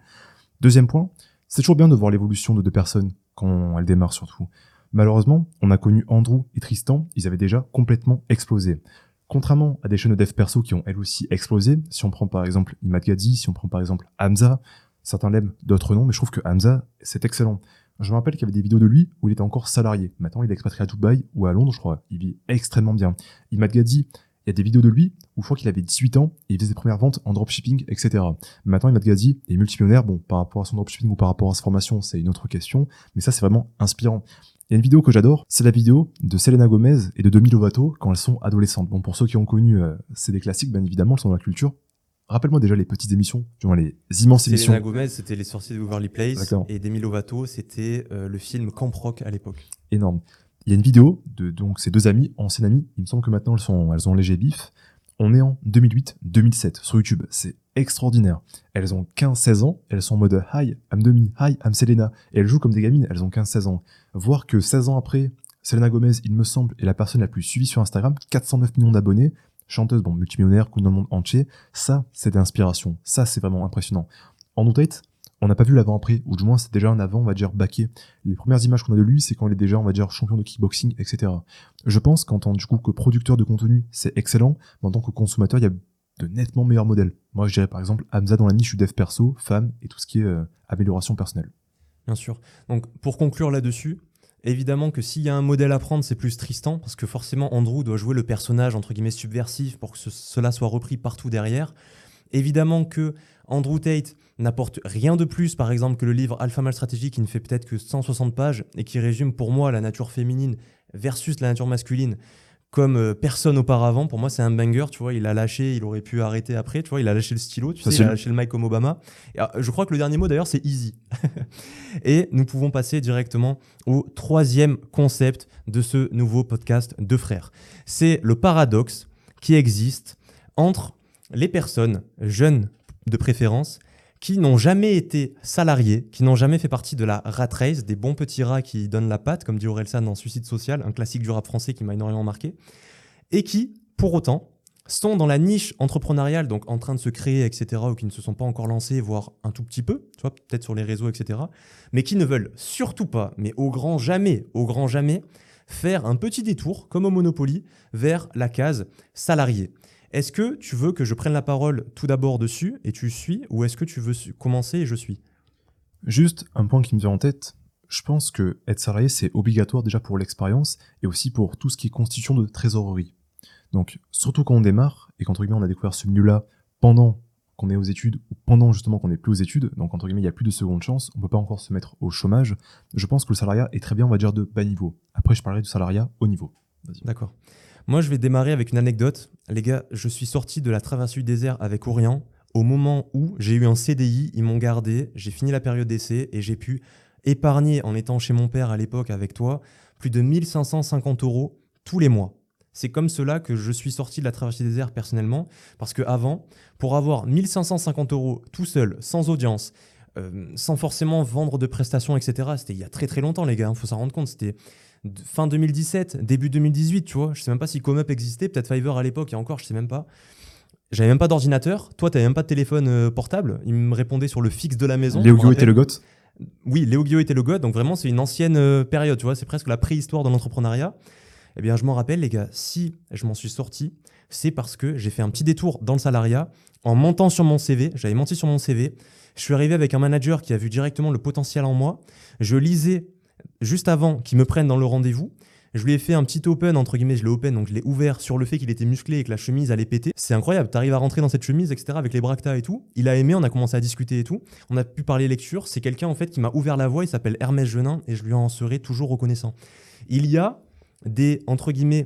Deuxième point, c'est toujours bien de voir l'évolution de deux personnes quand elles démarrent surtout. Malheureusement, on a connu Andrew et Tristan, ils avaient déjà complètement explosé. Contrairement à des chaînes de dev perso qui ont elles aussi explosé, si on prend par exemple Imad Gadi, si on prend par exemple Hamza, certains l'aiment, d'autres non, mais je trouve que Hamza, c'est excellent. Je me rappelle qu'il y avait des vidéos de lui où il était encore salarié. Maintenant, il est expatrié à Dubaï ou à Londres, je crois. Il vit extrêmement bien. Il m'a dit, il y a des vidéos de lui où je crois qu'il avait 18 ans et il faisait ses premières ventes en dropshipping, etc. Maintenant, il m'a dit, il est multimillionnaire. Bon, par rapport à son dropshipping ou par rapport à sa formation, c'est une autre question. Mais ça, c'est vraiment inspirant. Il y a une vidéo que j'adore, c'est la vidéo de Selena Gomez et de Demi Lovato quand elles sont adolescentes. Bon, pour ceux qui ont connu, euh, c'est des classiques, bien évidemment, elles sont dans la culture. Rappelle-moi déjà les petites émissions, tu vois, les immenses émissions. Selena Gomez, c'était Les Sorciers de Beverly Place. Et Demi Lovato, c'était euh, le film Camp Rock à l'époque. Énorme. Il y a une vidéo de donc ces deux amies, anciennes amies. Il me semble que maintenant elles sont, elles ont léger bif. On est en 2008-2007 sur YouTube. C'est extraordinaire. Elles ont 15-16 ans. Elles sont en mode Hi, I'm Demi. Hi, I'm Selena. Et elles jouent comme des gamines. Elles ont 15-16 ans. Voir que 16 ans après, Selena Gomez, il me semble, est la personne la plus suivie sur Instagram. 409 millions d'abonnés chanteuse, bon, multimillionnaire, connue dans le monde entier, ça, c'est d'inspiration. Ça, c'est vraiment impressionnant. En Tate, on n'a pas vu l'avant-après, ou du moins c'est déjà un avant, on va dire, baqué. Les premières images qu'on a de lui, c'est quand il est déjà, on va dire, champion de kickboxing, etc. Je pense qu'en tant que producteur de contenu, c'est excellent, mais en tant que consommateur, il y a de nettement meilleurs modèles. Moi, je dirais par exemple Hamza dans la niche du dev perso, femme et tout ce qui est euh, amélioration personnelle. Bien sûr. Donc, pour conclure là-dessus, Évidemment que s'il y a un modèle à prendre, c'est plus Tristan, parce que forcément Andrew doit jouer le personnage entre guillemets subversif pour que cela soit repris partout derrière. Évidemment que Andrew Tate n'apporte rien de plus, par exemple, que le livre Alpha Male Strategy qui ne fait peut-être que 160 pages et qui résume pour moi la nature féminine versus la nature masculine comme euh, personne auparavant. Pour moi, c'est un banger, tu vois. Il a lâché, il aurait pu arrêter après, tu vois. Il a lâché le stylo, tu sais, il a lâché le mic comme Obama. Ah, je crois que le dernier mot, d'ailleurs, c'est easy. <laughs> et nous pouvons passer directement au troisième concept de ce nouveau podcast de frères. C'est le paradoxe qui existe entre les personnes jeunes de préférence qui n'ont jamais été salariés, qui n'ont jamais fait partie de la rat race, des bons petits rats qui donnent la patte, comme dit Orelsan dans Suicide Social, un classique du rap français qui m'a énormément marqué, et qui, pour autant, sont dans la niche entrepreneuriale, donc en train de se créer, etc., ou qui ne se sont pas encore lancés, voire un tout petit peu, tu peut-être sur les réseaux, etc., mais qui ne veulent surtout pas, mais au grand jamais, au grand jamais, faire un petit détour, comme au Monopoly, vers la case salarié. Est-ce que tu veux que je prenne la parole tout d'abord dessus et tu suis, ou est-ce que tu veux commencer et je suis? Juste un point qui me vient en tête. Je pense que être salarié, c'est obligatoire déjà pour l'expérience et aussi pour tout ce qui est constitution de trésorerie. Donc, surtout quand on démarre et qu'entre guillemets on a découvert ce milieu-là pendant qu'on est aux études ou pendant justement qu'on n'est plus aux études, donc entre guillemets il y a plus de seconde chance, on peut pas encore se mettre au chômage. Je pense que le salariat est très bien, on va dire de bas niveau. Après je parlerai du salariat haut niveau. D'accord. Moi je vais démarrer avec une anecdote. Les gars, je suis sorti de la traversée du désert avec Orient au moment où j'ai eu un CDI, ils m'ont gardé, j'ai fini la période d'essai et j'ai pu épargner en étant chez mon père à l'époque avec toi plus de 1550 euros tous les mois. C'est comme cela que je suis sorti de la traversée des airs personnellement, parce que avant, pour avoir 1550 euros tout seul, sans audience, euh, sans forcément vendre de prestations, etc., c'était il y a très très longtemps, les gars, il hein, faut s'en rendre compte, c'était fin 2017, début 2018, tu vois. Je sais même pas si ComeUp existait, peut-être Fiverr à l'époque, et encore, je sais même pas. J'avais même pas d'ordinateur. Toi, tu n'avais même pas de téléphone euh, portable. Il me répondait sur le fixe de la maison. Léo était le goth? Oui, Léo Guillaume était le goth. Donc vraiment, c'est une ancienne euh, période, tu vois. C'est presque la préhistoire de l'entrepreneuriat. Eh bien, je m'en rappelle, les gars, si je m'en suis sorti, c'est parce que j'ai fait un petit détour dans le salariat en montant sur mon CV. J'avais menti sur mon CV. Je suis arrivé avec un manager qui a vu directement le potentiel en moi. Je lisais juste avant qu'il me prenne dans le rendez-vous. Je lui ai fait un petit open, entre guillemets, je l'ai open, donc je l'ai ouvert sur le fait qu'il était musclé et que la chemise allait péter. C'est incroyable, tu arrives à rentrer dans cette chemise, etc., avec les bractas et tout. Il a aimé, on a commencé à discuter et tout. On a pu parler lecture. C'est quelqu'un, en fait, qui m'a ouvert la voie, il s'appelle Hermès Genin, et je lui en serai toujours reconnaissant. Il y a des, entre guillemets,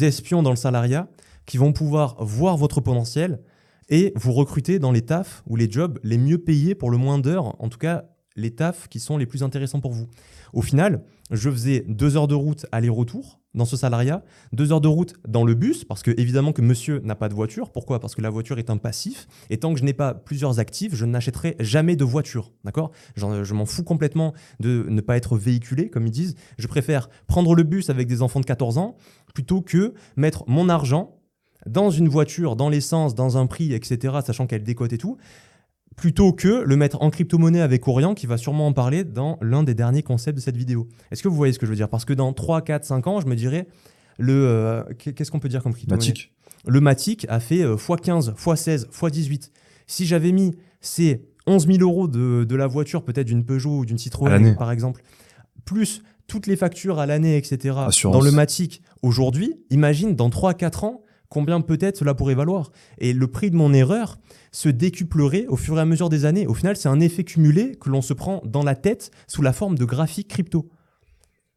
espions dans le salariat qui vont pouvoir voir votre potentiel et vous recruter dans les tafs ou les jobs les mieux payés pour le moins d'heures, en tout cas les tafs qui sont les plus intéressants pour vous. Au final, je faisais deux heures de route aller-retour dans ce salariat, deux heures de route dans le bus, parce que évidemment que monsieur n'a pas de voiture. Pourquoi? Parce que la voiture est un passif. Et tant que je n'ai pas plusieurs actifs, je n'achèterai jamais de voiture. D'accord? Je m'en fous complètement de ne pas être véhiculé, comme ils disent. Je préfère prendre le bus avec des enfants de 14 ans plutôt que mettre mon argent dans une voiture, dans l'essence, dans un prix, etc., sachant qu'elle décote et tout, plutôt que le mettre en crypto-monnaie avec Orient, qui va sûrement en parler dans l'un des derniers concepts de cette vidéo. Est-ce que vous voyez ce que je veux dire? Parce que dans 3, 4, 5 ans, je me dirais, le euh, qu'est-ce qu'on peut dire comme crypto-monnaie? Le Matic a fait x15, x16, x18. Si j'avais mis ces 11 000 euros de, la voiture, peut-être d'une Peugeot ou d'une Citroën, par exemple, plus toutes les factures à l'année, etc., dans le Matic aujourd'hui, imagine dans 3-4 ans, combien peut-être cela pourrait valoir. Et le prix de mon erreur se décuplerait au fur et à mesure des années. Au final, c'est un effet cumulé que l'on se prend dans la tête sous la forme de graphiques crypto.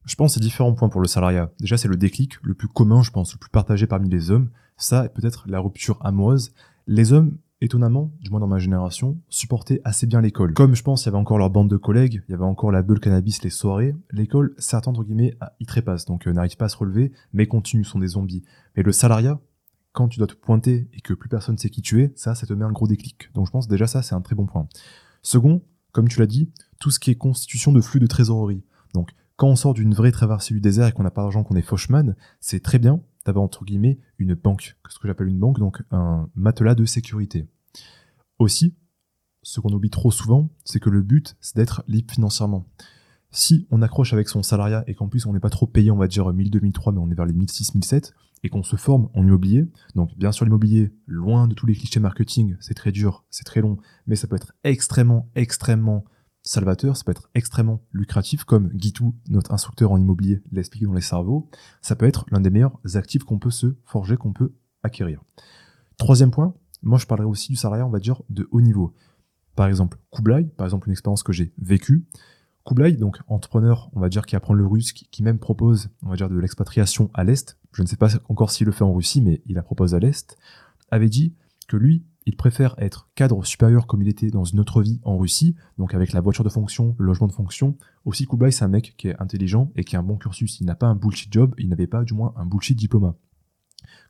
Je pense c'est différents points pour le salariat. Déjà, c'est le déclic le plus commun, je pense, le plus partagé parmi les hommes. Ça, peut-être la rupture amoureuse. Les hommes, étonnamment, du moins dans ma génération, supportaient assez bien l'école. Comme je pense, il y avait encore leur bande de collègues, il y avait encore la bulle cannabis, les soirées, l'école, certains, entre guillemets, y trépassent, donc euh, n'arrivent pas à se relever, mais continuent, sont des zombies. Mais le salariat, quand tu dois te pointer et que plus personne sait qui tu es, ça, ça te met un gros déclic. Donc je pense déjà ça, c'est un très bon point. Second, comme tu l'as dit, tout ce qui est constitution de flux de trésorerie. Donc quand on sort d'une vraie traversée du désert et qu'on n'a pas d'argent, qu'on est faucheman, c'est très bien d'avoir entre guillemets une banque, ce que j'appelle une banque, donc un matelas de sécurité. Aussi, ce qu'on oublie trop souvent, c'est que le but, c'est d'être libre financièrement. Si on accroche avec son salariat et qu'en plus on n'est pas trop payé, on va dire 1000, 2003, mais on est vers les 1006, 1007, et qu'on se forme en immobilier, donc bien sûr l'immobilier, loin de tous les clichés marketing, c'est très dur, c'est très long, mais ça peut être extrêmement, extrêmement salvateur, ça peut être extrêmement lucratif, comme Guitou, notre instructeur en immobilier, l'a expliqué dans les cerveaux, ça peut être l'un des meilleurs actifs qu'on peut se forger, qu'on peut acquérir. Troisième point, moi je parlerai aussi du salariat, on va dire, de haut niveau. Par exemple, Kublai, par exemple une expérience que j'ai vécue, Kublai, donc entrepreneur, on va dire, qui apprend le russe, qui, même propose, on va dire, de l'expatriation à l'Est, je ne sais pas encore s'il le fait en Russie, mais il la propose à l'Est, avait dit que lui, il préfère être cadre supérieur comme il était dans une autre vie en Russie, donc avec la voiture de fonction, le logement de fonction. Aussi, Kublai, c'est un mec qui est intelligent et qui a un bon cursus. Il n'a pas un bullshit job, il n'avait pas du moins un bullshit diplôme.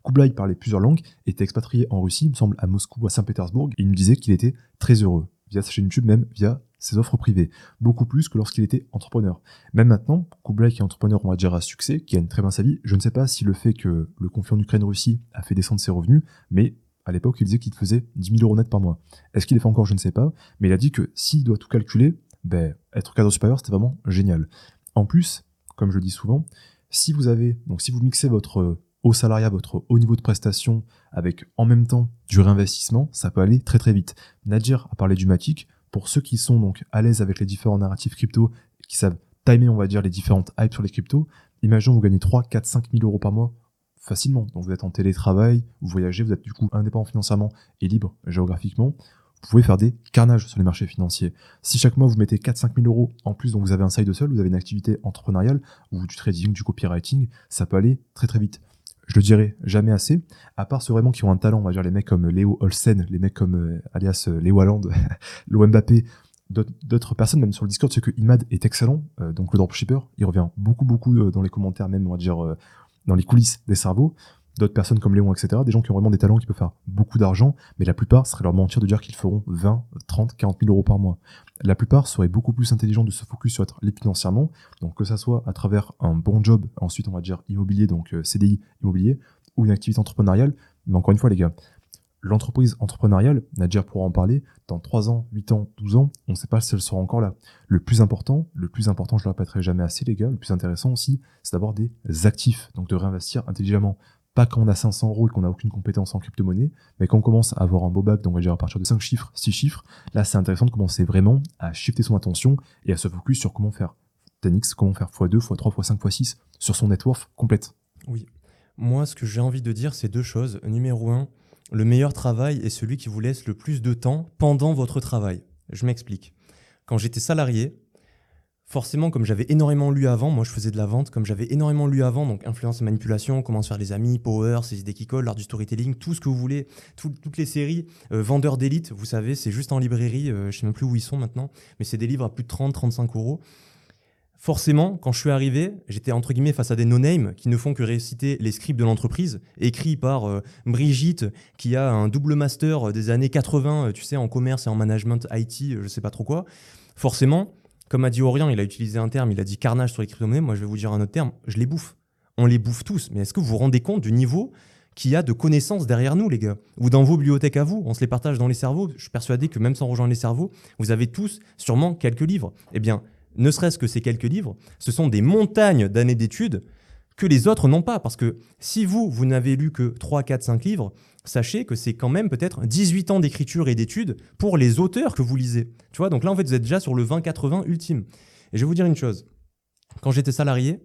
Kublai parlait plusieurs langues, était expatrié en Russie, il me semble à Moscou ou à Saint-Pétersbourg, il me disait qu'il était très heureux, via sa chaîne YouTube, même via ses offres privées, beaucoup plus que lorsqu'il était entrepreneur. Même maintenant, Kublai qui est entrepreneur, on va à succès, qui gagne très bien sa vie, je ne sais pas si le fait que le conflit en Ukraine-Russie a fait descendre ses revenus, mais à l'époque, il disait qu'il faisait 10 000 euros net par mois. Est-ce qu'il est fait encore? Je ne sais pas, mais il a dit que s'il doit tout calculer, ben, être cadre supérieur, c'était vraiment génial. En plus, comme je le dis souvent, si vous avez, donc si vous mixez votre haut salariat, votre haut niveau de prestation avec en même temps du réinvestissement, ça peut aller très très vite. Nadir a parlé du Matic, pour ceux qui sont donc à l'aise avec les différents narratifs crypto, qui savent timer, on les différentes hypes sur les cryptos, imaginons vous gagnez 3, 4, 5 000 euros par mois facilement. Donc vous êtes en télétravail, vous voyagez, vous êtes du coup indépendant financièrement et libre géographiquement. Vous pouvez faire des carnages sur les marchés financiers. Si chaque mois vous mettez 4-5 000 euros en plus, donc vous avez un side seul, vous avez une activité entrepreneuriale ou du trading, du copywriting, ça peut aller très très vite. Je le dirai jamais assez, à part ceux vraiment qui ont un talent, on va dire les mecs comme Léo Olsen, les mecs comme euh, alias euh, Léo Haaland, <laughs> Léo Mbappé, d'autres personnes, même sur le Discord, c'est que Imad est excellent, euh, donc le dropshipper, il revient beaucoup beaucoup dans les commentaires, même on va dire dans les coulisses des cerveaux d'autres personnes comme Léon, etc. Des gens qui ont vraiment des talents qui peuvent faire beaucoup d'argent, mais la plupart seraient leur mentir de dire qu'ils feront 20, 30, 40 000 euros par mois. La plupart seraient beaucoup plus intelligents de se focus sur être libre financièrement, donc que ça soit à travers un bon job, ensuite on va dire immobilier, donc euh, CDI immobilier, ou une activité entrepreneuriale. Mais encore une fois, les gars, l'entreprise entrepreneuriale, Nadir pourra en parler, dans 3 ans, 8 ans, 12 ans, on ne sait pas si elle sera encore là. Le plus important, le plus important, je ne le répéterai jamais assez, les gars, le plus intéressant aussi, c'est d'avoir des actifs, donc de réinvestir intelligemment pas quand on a 500 euros et qu'on n'a aucune compétence en crypto-monnaie, mais quand on commence à avoir un beau bac, donc on va dire à partir de 5 chiffres, 6 chiffres, là c'est intéressant de commencer vraiment à shifter son attention et à se focus sur comment faire 10x, comment faire x2, x3, x5, x6 sur son network complète. Oui. Moi, ce que j'ai envie de dire, c'est deux choses. Numéro un, le meilleur travail est celui qui vous laisse le plus de temps pendant votre travail. Je m'explique. Quand j'étais salarié, forcément, comme j'avais énormément lu avant, moi je faisais de la vente, comme j'avais énormément lu avant, donc influence et manipulation, comment se faire des amis, power, ces idées qui collent, l'art du storytelling, tout ce que vous voulez, toutes les séries, euh, vendeurs d'élite, vous savez, c'est juste en librairie, euh, je sais même plus où ils sont maintenant, mais c'est des livres à plus de 30, 35 euros. Forcément, quand je suis arrivé, j'étais entre guillemets face à des no-names qui ne font que réciter les scripts de l'entreprise, écrits par euh, Brigitte, qui a un double master des années 80, tu sais, en commerce et en management IT, je sais pas trop quoi. Forcément, comme a dit Orient, il a utilisé un terme, il a dit carnage sur les crypto-monnaies. Moi, je vais vous dire un autre terme, je les bouffe. On les bouffe tous. Mais est-ce que vous vous rendez compte du niveau qu'il y a de connaissances derrière nous, les gars? Ou dans vos bibliothèques à vous On se les partage dans les cerveaux. Je suis persuadé que même sans rejoindre les cerveaux, vous avez tous sûrement quelques livres. Eh bien, ne serait-ce que ces quelques livres, ce sont des montagnes d'années d'études que les autres n'ont pas. Parce que si vous, vous n'avez lu que 3, 4, 5 livres, sachez que c'est quand même peut-être 18 ans d'écriture et d'études pour les auteurs que vous lisez. Tu vois, donc là, en fait, vous êtes déjà sur le 20-80 ultime. Et je vais vous dire une chose. Quand j'étais salarié,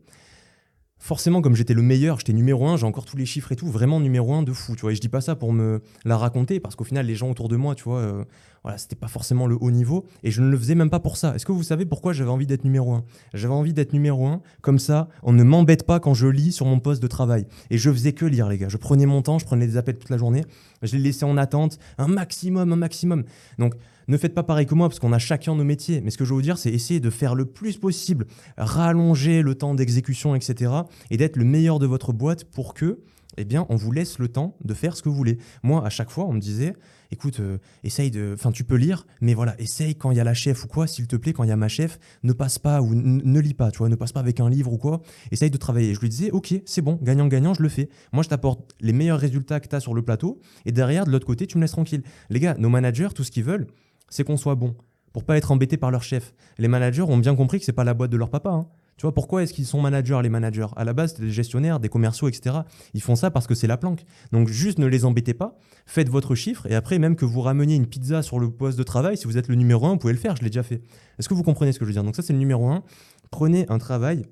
forcément, comme j'étais le meilleur, j'étais numéro un, j'ai encore tous les chiffres et tout, vraiment numéro un de fou, tu vois. Et je dis pas ça pour me la raconter, parce qu'au final, les gens autour de moi, tu vois, euh, voilà, c'était pas forcément le haut niveau, et je ne le faisais même pas pour ça. Est-ce que vous savez pourquoi j'avais envie d'être numéro un? J'avais envie d'être numéro un, comme ça, on ne m'embête pas quand je lis sur mon poste de travail. Et je faisais que lire, les gars. Je prenais mon temps, je prenais des appels toute la journée, je les laissais en attente, un maximum, un maximum. Donc, ne faites pas pareil que moi parce qu'on a chacun nos métiers. Mais ce que je veux vous dire, c'est essayer de faire le plus possible, rallonger le temps d'exécution, etc. et d'être le meilleur de votre boîte pour que, eh bien, on vous laisse le temps de faire ce que vous voulez. Moi, à chaque fois, on me disait, écoute, euh, essaye de. Enfin, tu peux lire, mais voilà, essaye quand il y a la chef ou quoi, s'il te plaît, quand il y a ma chef, ne passe pas ou ne lis pas, tu vois, ne passe pas avec un livre ou quoi, essaye de travailler. Je lui disais, ok, c'est bon, gagnant-gagnant, je le fais. Moi, je t'apporte les meilleurs résultats que tu as sur le plateau, et derrière, de l'autre côté, tu me laisses tranquille. Les gars, nos managers, tout ce qu'ils veulent, c'est qu'on soit bon, pour pas être embêté par leur chef. Les managers ont bien compris que c'est pas la boîte de leur papa. Hein. Tu vois, pourquoi est-ce qu'ils sont managers, les managers? À la base, c'est des gestionnaires, des commerciaux, etc. Ils font ça parce que c'est la planque. Donc, juste ne les embêtez pas, faites votre chiffre, et après, même que vous rameniez une pizza sur le poste de travail, si vous êtes le numéro un, vous pouvez le faire, je l'ai déjà fait. Est-ce que vous comprenez ce que je veux dire? Donc, ça, c'est le numéro un. Prenez un travail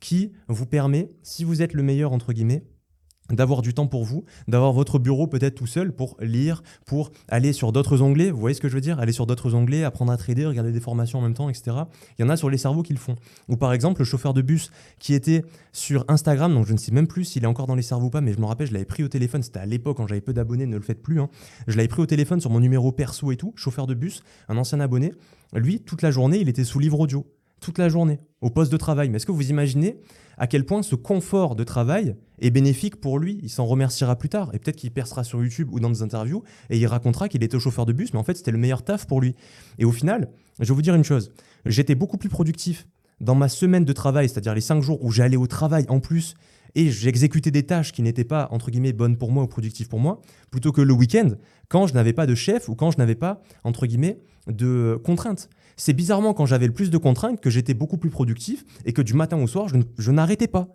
qui vous permet, si vous êtes le meilleur, entre guillemets, d'avoir du temps pour vous, d'avoir votre bureau peut-être tout seul pour lire, pour aller sur d'autres onglets, vous voyez ce que je veux dire? Aller sur d'autres onglets, apprendre à trader, regarder des formations en même temps, etc. Il y en a sur les cerveaux qui le font. Ou par exemple, le chauffeur de bus qui était sur Instagram, donc je ne sais même plus s'il est encore dans les cerveaux ou pas, mais je me rappelle, je l'avais pris au téléphone, c'était à l'époque quand j'avais peu d'abonnés, ne le faites plus. Hein. Je l'avais pris au téléphone sur mon numéro perso et tout, chauffeur de bus, un ancien abonné. Lui, toute la journée, il était sous livre audio. Toute la journée, au poste de travail. Mais est-ce que vous imaginez à quel point ce confort de travail est bénéfique pour lui. Il s'en remerciera plus tard et peut-être qu'il percera sur YouTube ou dans des interviews et il racontera qu'il était chauffeur de bus, mais en fait c'était le meilleur taf pour lui. Et au final, je vais vous dire une chose, j'étais beaucoup plus productif dans ma semaine de travail, c'est-à-dire les cinq jours où j'allais au travail en plus et j'exécutais des tâches qui n'étaient pas, entre guillemets, bonnes pour moi ou productives pour moi, plutôt que le week-end, quand je n'avais pas de chef ou quand je n'avais pas, entre guillemets, de contraintes. C'est bizarrement quand j'avais le plus de contraintes que j'étais beaucoup plus productif et que du matin au soir, je, n'arrêtais pas.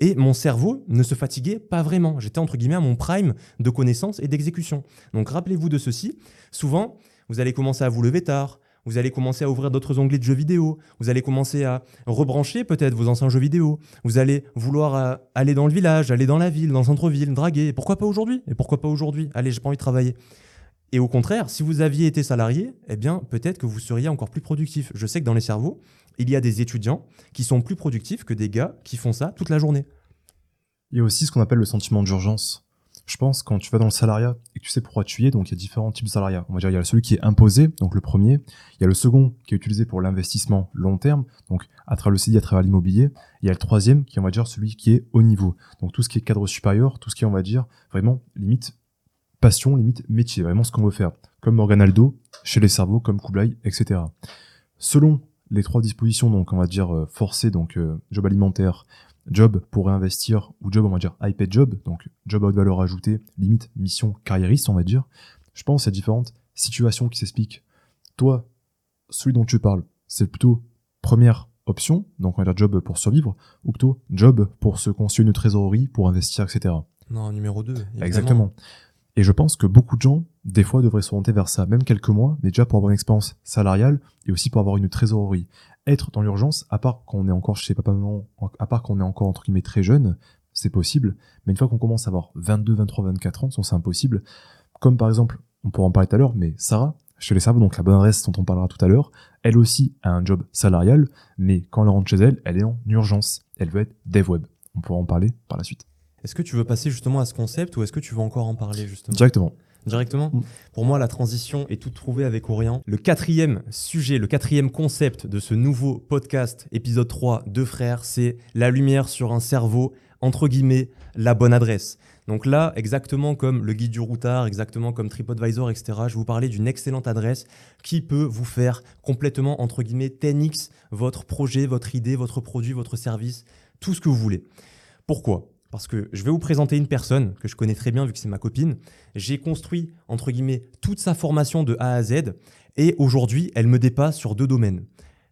Et mon cerveau ne se fatiguait pas vraiment. J'étais entre guillemets à mon prime de connaissances et d'exécution. Donc rappelez-vous de ceci. Souvent, vous allez commencer à vous lever tard, Vous allez commencer à ouvrir d'autres onglets de jeux vidéo. Vous allez commencer à rebrancher peut-être vos anciens jeux vidéo. Vous allez vouloir euh, aller dans le village, aller dans la ville, dans le centre-ville, draguer. Pourquoi pas aujourd'hui? Et pourquoi pas aujourd'hui? Allez, j'ai pas envie de travailler. Et au contraire, si vous aviez été salarié, eh bien, peut-être que vous seriez encore plus productif. Je sais que dans les cerveaux, il y a des étudiants qui sont plus productifs que des gars qui font ça toute la journée. Il y a aussi ce qu'on appelle le sentiment d'urgence je pense, quand tu vas dans le salariat et que tu sais pourquoi tu y es, donc il y a différents types de salariat. On va dire, il y a celui qui est imposé, donc le premier. Il y a le second qui est utilisé pour l'investissement long terme, donc à travers le CDI, à travers l'immobilier. Il y a le troisième qui est, on va dire, celui qui est haut niveau. Donc tout ce qui est cadre supérieur, tout ce qui est, on va dire, vraiment limite passion, limite métier, vraiment ce qu'on veut faire. Comme Morgan Aldo, chez les cerveaux, comme Kublai, etc. Selon les trois dispositions, donc on va dire euh, forcées, donc euh, job alimentaire, job pour réinvestir ou job on va dire iPad job, donc job à haute valeur ajoutée, limite mission carriériste on va dire. Je pense à différentes situations qui s'expliquent. Toi, celui dont tu parles, c'est plutôt première option, donc on va dire job pour survivre, ou plutôt job pour se construire une trésorerie, pour investir, etc. Non, numéro 2. Exactement. Et je pense que beaucoup de gens, des fois, devraient s'orienter vers ça, même quelques mois, mais déjà pour avoir une expérience salariale et aussi pour avoir une trésorerie être dans l'urgence, à part quand on est encore chez papa maman, à part qu'on est encore entre guillemets très jeune, c'est possible. Mais une fois qu'on commence à avoir 22, 23, 24 ans, c'est impossible. Comme par exemple, on pourra en parler tout à l'heure, mais Sarah, chez les cerveaux, donc la bonne adresse dont on parlera tout à l'heure, elle aussi a un job salarial, mais quand elle rentre chez elle, elle est en urgence. Elle veut être dev web. On pourra en parler par la suite. Est-ce que tu veux passer justement à ce concept ou est-ce que tu veux encore en parler justement Directement directement. Mm. Pour moi, la transition est toute trouvée avec Orient. Le quatrième sujet, le quatrième concept de ce nouveau podcast, épisode 3, Deux frères, c'est la lumière sur un cerveau, entre guillemets, la bonne adresse. Donc là, exactement comme le guide du routard, exactement comme TripAdvisor, etc., je vais vous parler d'une excellente adresse qui peut vous faire complètement, entre guillemets, 10x votre projet, votre idée, votre produit, votre service, tout ce que vous voulez. Pourquoi? Parce que je vais vous présenter une personne que je connais très bien vu que c'est ma copine. J'ai construit, entre guillemets, toute sa formation de A à Z et aujourd'hui, elle me dépasse sur deux domaines.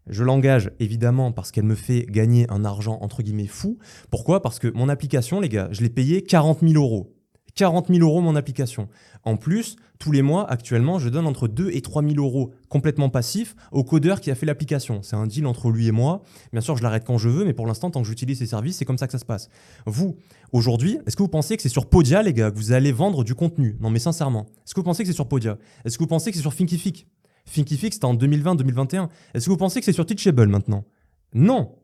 Je l'engage évidemment parce qu'elle me fait gagner un argent, entre guillemets, fou. Pourquoi? Parce que mon application, les gars, je l'ai payé 40 000 euros. 40 000 euros mon application. En plus, tous les mois, actuellement, je donne entre 2 et 3 000 euros complètement passifs au codeur qui a fait l'application. C'est un deal entre lui et moi. Bien sûr, je l'arrête quand je veux, mais pour l'instant, tant que j'utilise ses services, c'est comme ça que ça se passe. Vous, aujourd'hui, est-ce que vous pensez que c'est sur Podia, les gars, que vous allez vendre du contenu? Non, mais sincèrement, est-ce que vous pensez que c'est sur Podia? Est-ce que vous pensez que c'est sur Thinkific? Thinkific, c'était en 2020-2021. Est-ce que vous pensez que c'est sur Teachable maintenant? Non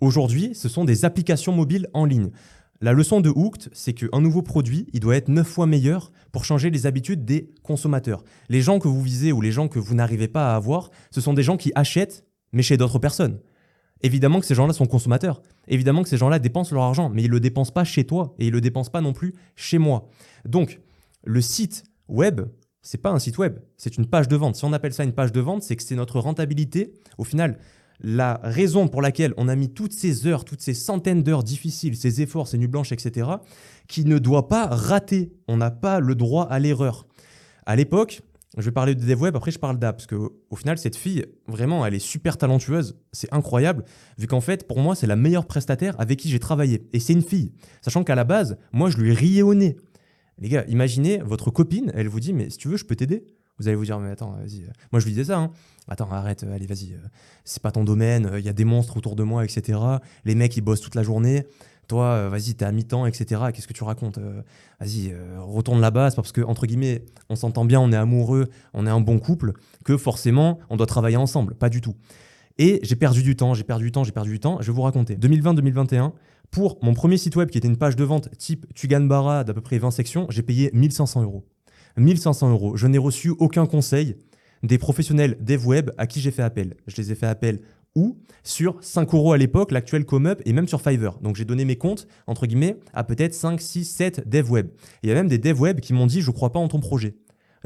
Aujourd'hui, ce sont des applications mobiles en ligne. La leçon de Hooked, c'est qu'un nouveau produit, il doit être 9 fois meilleur pour changer les habitudes des consommateurs. Les gens que vous visez ou les gens que vous n'arrivez pas à avoir, ce sont des gens qui achètent, mais chez d'autres personnes. Évidemment que ces gens-là sont consommateurs. Évidemment que ces gens-là dépensent leur argent, mais ils ne le dépensent pas chez toi et ils ne le dépensent pas non plus chez moi. Donc, le site web, c'est pas un site web, c'est une page de vente. Si on appelle ça une page de vente, c'est que c'est notre rentabilité. Au final, la raison pour laquelle on a mis toutes ces heures, toutes ces centaines d'heures difficiles, ces efforts, ces nuits blanches, etc., qui ne doit pas rater. On n'a pas le droit à l'erreur. À l'époque, je vais parler de DevWeb, après je parle d'app, parce qu'au final, cette fille, vraiment, elle est super talentueuse, c'est incroyable, vu qu'en fait, pour moi, c'est la meilleure prestataire avec qui j'ai travaillé. Et c'est une fille. Sachant qu'à la base, moi, je lui riais au nez. Les gars, imaginez, votre copine, elle vous dit, mais si tu veux, je peux t'aider. Vous allez vous dire, mais attends, vas-y. Moi, je lui disais ça. Hein. Attends, arrête, allez, vas-y. Euh, c'est pas ton domaine. Il y a des monstres autour de moi, etc. Les mecs, ils bossent toute la journée. Toi, euh, vas-y, t'es à mi-temps, etc. Qu'est-ce que tu racontes euh, Vas-y, retourne là-bas. Parce que, entre guillemets, on s'entend bien, on est amoureux, on est un bon couple, que forcément, on doit travailler ensemble. Pas du tout. Et j'ai perdu du temps, j'ai perdu du temps, j'ai perdu du temps. Je vais vous raconter. 2020-2021, pour mon premier site web qui était une page de vente type Tugan d'à peu près 20 sections, j'ai payé 1500 euros. 1500 euros. Je n'ai reçu aucun conseil des professionnels dev web à qui j'ai fait appel. Je les ai fait appel où? Sur 5 euros à l'époque, l'actuel ComeUp, et même sur Fiverr. Donc j'ai donné mes comptes, entre guillemets, à peut-être 5, 6, 7 dev web. Il y a même des dev web qui m'ont dit je crois pas en ton projet.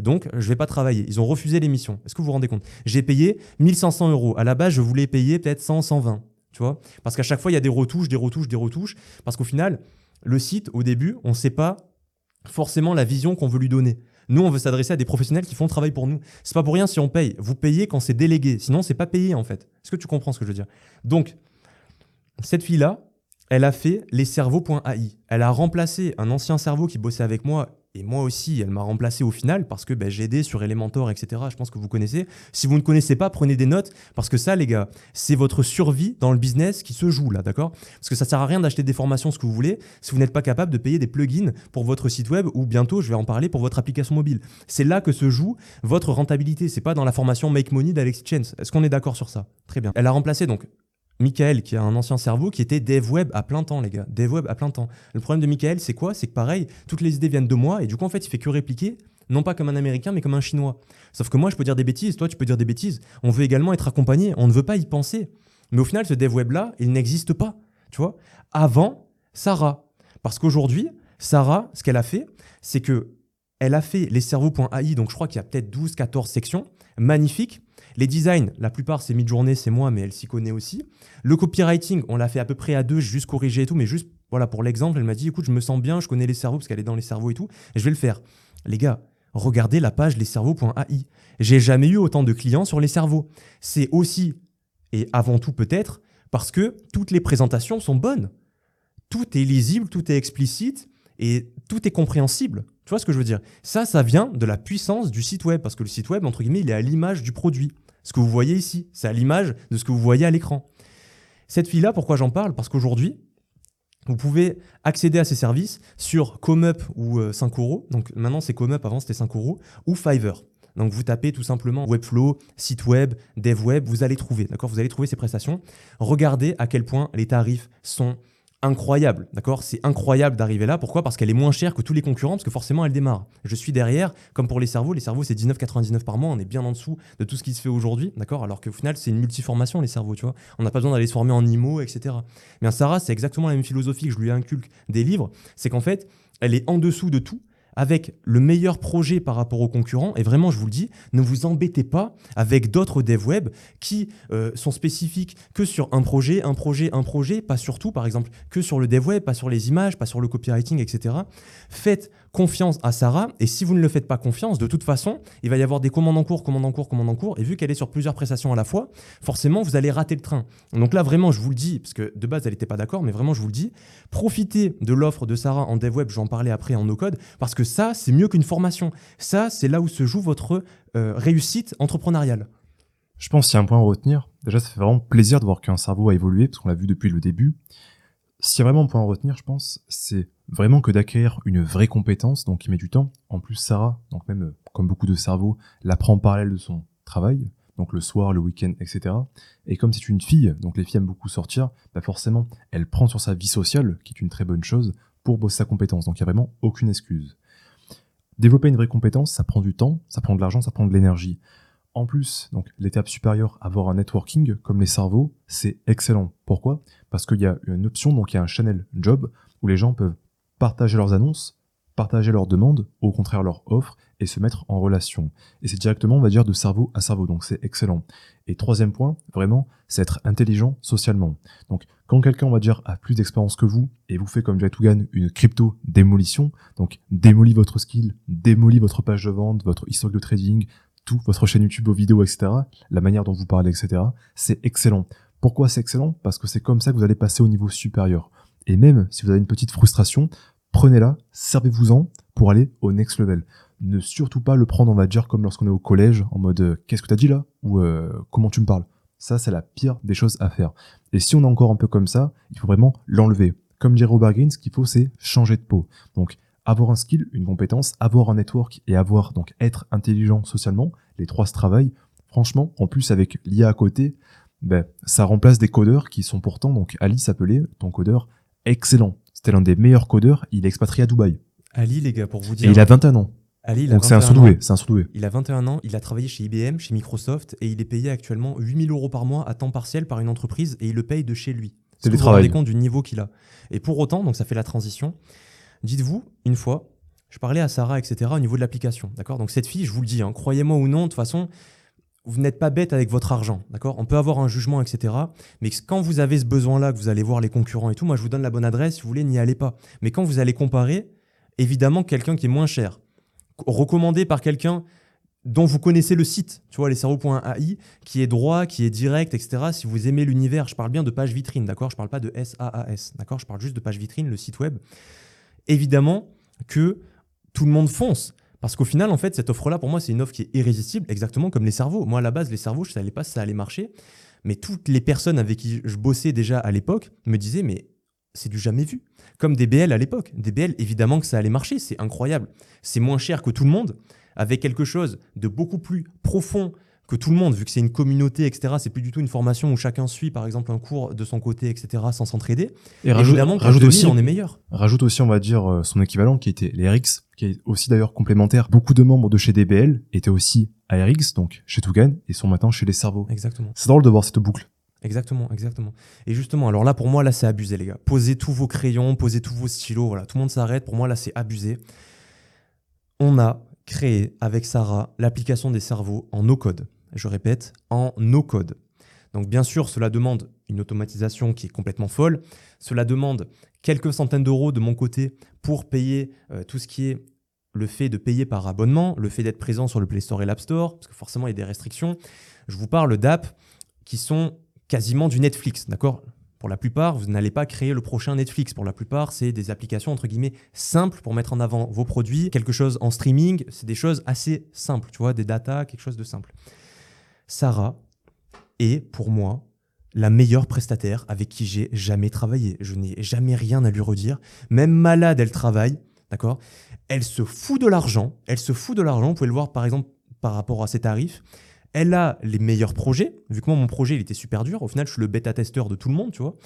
Donc, je vais pas travailler. Ils ont refusé l'émission. Est-ce que vous vous rendez compte? J'ai payé 1500 euros. À la base, je voulais payer peut-être 100, 120. Tu vois? Parce qu'à chaque fois, il y a des retouches, des retouches, des retouches. Parce qu'au final, le site, au début, on ne sait pas forcément la vision qu'on veut lui donner. Nous, on veut s'adresser à des professionnels qui font le travail pour nous. C'est pas pour rien si on paye. Vous payez quand c'est délégué. Sinon, c'est pas payé en fait. Est-ce que tu comprends ce que je veux dire? Donc, cette fille-là, elle a fait les cerveaux.ai. Elle a remplacé un ancien cerveau qui bossait avec moi et moi aussi, elle m'a remplacé au final parce que ben, j'ai aidé sur Elementor, etc. Je pense que vous connaissez. Si vous ne connaissez pas, prenez des notes parce que ça, les gars, c'est votre survie dans le business qui se joue là, d'accord? Parce que ça sert à rien d'acheter des formations, ce que vous voulez, si vous n'êtes pas capable de payer des plugins pour votre site web ou bientôt, je vais en parler, pour votre application mobile. C'est là que se joue votre rentabilité. C'est pas dans la formation Make Money d'Alexis Chance. Est-ce qu'on est, d'accord sur ça? Très bien. Elle a remplacé donc Michael, qui a un ancien cerveau, qui était dev web à plein temps, les gars. Dev web à plein temps. Le problème de Michael, c'est quoi? C'est que pareil, toutes les idées viennent de moi, et du coup, en fait, il fait que répliquer, non pas comme un Américain, mais comme un Chinois. Sauf que moi, je peux dire des bêtises, toi, tu peux dire des bêtises. On veut également être accompagné, on ne veut pas y penser. Mais au final, ce dev web-là, il n'existe pas, tu vois? Avant, Sarah. Parce qu'aujourd'hui, Sarah, ce qu'elle a fait, c'est que elle a fait les cerveaux.ai, donc je crois qu'il y a peut-être 12, 14 sections, magnifiques, les designs, la plupart, c'est mid-journée, c'est moi, mais elle s'y connaît aussi. Le copywriting, on l'a fait à peu près à deux, juste corrigé et tout, mais juste voilà, pour l'exemple, elle m'a dit écoute, je me sens bien, je connais les cerveaux parce qu'elle est dans les cerveaux et tout, et je vais le faire. Les gars, regardez la page lescerveaux.ai. J'ai jamais eu autant de clients sur les cerveaux. C'est aussi, et avant tout peut-être, parce que toutes les présentations sont bonnes. Tout est lisible, tout est explicite et tout est compréhensible. Tu vois ce que je veux dire? Ça, ça vient de la puissance du site web, parce que le site web, entre guillemets, il est à l'image du produit. Ce que vous voyez ici, c'est à l'image de ce que vous voyez à l'écran. Cette fille-là, pourquoi j'en parle? Parce qu'aujourd'hui, vous pouvez accéder à ces services sur ComeUp ou 5 euh, euros. Donc maintenant, c'est ComeUp, avant c'était 5 euros, ou Fiverr. Donc vous tapez tout simplement Webflow, site web, dev web, vous allez trouver, d'accord? Vous allez trouver ces prestations. Regardez à quel point les tarifs sont incroyable, d'accord? C'est incroyable d'arriver là. Pourquoi? Parce qu'elle est moins chère que tous les concurrents, parce que forcément elle démarre. Je suis derrière, comme pour les cerveaux, les cerveaux c'est 19,99 par mois, on est bien en dessous de tout ce qui se fait aujourd'hui, d'accord? Alors qu'au final c'est une multiformation les cerveaux, tu vois. On n'a pas besoin d'aller se former en IMO, etc. Mais Sarah, c'est exactement la même philosophie que je lui inculque des livres, c'est qu'en fait, elle est en dessous de tout avec le meilleur projet par rapport aux concurrents. Et vraiment, je vous le dis, ne vous embêtez pas avec d'autres dev web qui euh, sont spécifiques que sur un projet, un projet, un projet, pas surtout, par exemple, que sur le dev web, pas sur les images, pas sur le copywriting, etc. Faites confiance à Sarah. Et si vous ne le faites pas confiance, de toute façon, il va y avoir des commandes en cours, commandes en cours, commandes en cours. Et vu qu'elle est sur plusieurs prestations à la fois, forcément, vous allez rater le train. Donc là, vraiment, je vous le dis, parce que de base, elle n'était pas d'accord, mais vraiment, je vous le dis, profitez de l'offre de Sarah en dev web. Je vais en parler après en no-code, parce que ça, c'est mieux qu'une formation. Ça, c'est là où se joue votre euh, réussite entrepreneuriale. Je pense qu'il y a un point à retenir. Déjà, ça fait vraiment plaisir de voir qu'un cerveau a évolué, parce qu'on l'a vu depuis le début. Si vraiment un point à retenir, je pense, c'est vraiment que d'acquérir une vraie compétence, donc qui met du temps. En plus, Sarah, donc même euh, comme beaucoup de cerveaux, l'apprend en parallèle de son travail, donc le soir, le week-end, etc. Et comme c'est une fille, donc les filles aiment beaucoup sortir, bah forcément, elle prend sur sa vie sociale, qui est une très bonne chose, pour bosser sa compétence. Donc il n'y a vraiment aucune excuse. Développer une vraie compétence, ça prend du temps, ça prend de l'argent, ça prend de l'énergie. En plus, donc l'étape supérieure, avoir un networking comme les cerveaux, c'est excellent. Pourquoi? Parce qu'il y a une option, donc il y a un channel job où les gens peuvent partager leurs annonces, partager leurs demandes, au contraire leurs offres, et se mettre en relation. Et c'est directement, on va dire, de cerveau à cerveau, donc c'est excellent. Et troisième point, vraiment, c'est être intelligent socialement. Donc quand quelqu'un, on va dire, a plus d'expérience que vous, et vous fait comme Jack une crypto démolition, donc démolit votre skill, démolit votre page de vente, votre historique de trading, tout, votre chaîne YouTube, vos vidéos, etc., la manière dont vous parlez, etc., c'est excellent. Pourquoi c'est excellent? Parce que c'est comme ça que vous allez passer au niveau supérieur. Et même si vous avez une petite frustration, prenez-la, servez-vous-en pour aller au next level. Ne surtout pas le prendre, on va dire, comme lorsqu'on est au collège, en mode euh, qu'est-ce que t'as dit là? Ou euh, comment tu me parles? Ça, c'est la pire des choses à faire. Et si on est encore un peu comme ça, il faut vraiment l'enlever. Comme dirait Robert Greene, ce qu'il faut, c'est changer de peau. Donc, avoir un skill, une compétence, avoir un network et avoir donc être intelligent socialement, les trois se travaillent. Franchement, en plus avec l'IA à côté, ben, ça remplace des codeurs qui sont pourtant, donc Ali s'appelait, ton codeur, excellent. C'était l'un des meilleurs codeurs, il est expatrié à Dubaï. Ali, les gars, pour vous dire. Et il a 21 ans. Ali, il a donc c'est un surdoué, c'est un surdoué. Il a 21 ans, il a travaillé chez IBM, chez Microsoft, et il est payé actuellement 8000 euros par mois à temps partiel par une entreprise, et il le paye de chez lui. C'est Vous vous rendez compte du niveau qu'il a. Et pour autant, donc ça fait la transition, Dites-vous, une fois, je parlais à Sarah, etc., au niveau de l'application. D'accord? Donc, cette fille, je vous le dis, hein, croyez-moi ou non, de toute façon, vous n'êtes pas bête avec votre argent. D'accord? On peut avoir un jugement, etc. Mais quand vous avez ce besoin-là, que vous allez voir les concurrents et tout, moi, je vous donne la bonne adresse. Si vous voulez, n'y allez pas. Mais quand vous allez comparer, évidemment, quelqu'un qui est moins cher, recommandé par quelqu'un dont vous connaissez le site, tu vois, les cerveaux.ai, qui est droit, qui est direct, etc. Si vous aimez l'univers, je parle bien de page vitrine, d'accord? Je parle pas de SAAS, d'accord? Je parle juste de page vitrine, le site web évidemment que tout le monde fonce. Parce qu'au final, en fait, cette offre-là, pour moi, c'est une offre qui est irrésistible, exactement comme les cerveaux. Moi, à la base, les cerveaux, je ne savais pas si ça allait marcher. Mais toutes les personnes avec qui je bossais déjà à l'époque me disaient, mais c'est du jamais vu. Comme des BL à l'époque. Des BL, évidemment que ça allait marcher, c'est incroyable. C'est moins cher que tout le monde, avec quelque chose de beaucoup plus profond que tout le monde, vu que c'est une communauté, etc. C'est plus du tout une formation où chacun suit, par exemple, un cours de son côté, etc., sans s'entraider. Et rajoute, Évidemment rajoute aussi, on est meilleur. rajoute aussi, on va dire, euh, son équivalent qui était les RX, qui est aussi d'ailleurs complémentaire. Beaucoup de membres de chez DBL étaient aussi à RX, donc chez Tougan, et sont maintenant chez les cerveaux. Exactement. C'est drôle de voir cette boucle. Exactement, exactement. Et justement, alors là, pour moi, là, c'est abusé, les gars. Posez tous vos crayons, posez tous vos stylos, voilà. Tout le monde s'arrête. Pour moi, là, c'est abusé. On a créé avec Sarah l'application des cerveaux en no-code. Je répète, en no-code. Donc, bien sûr, cela demande une automatisation qui est complètement folle. Cela demande quelques centaines d'euros de mon côté pour payer euh, tout ce qui est le fait de payer par abonnement, le fait d'être présent sur le Play Store et l'App Store, parce que forcément, il y a des restrictions. Je vous parle d'apps qui sont quasiment du Netflix, d'accord? Pour la plupart, vous n'allez pas créer le prochain Netflix. Pour la plupart, c'est des applications entre guillemets simples pour mettre en avant vos produits, quelque chose en streaming, c'est des choses assez simples, tu vois, des data, quelque chose de simple. Sarah est pour moi la meilleure prestataire avec qui j'ai jamais travaillé. Je n'ai jamais rien à lui redire. Même malade, elle travaille, d'accord? Elle se fout de l'argent. Elle se fout de l'argent. Vous pouvez le voir par exemple par rapport à ses tarifs. Elle a les meilleurs projets. Vu que moi, mon projet, il était super dur. Au final, je suis le bêta-testeur de tout le monde, tu vois.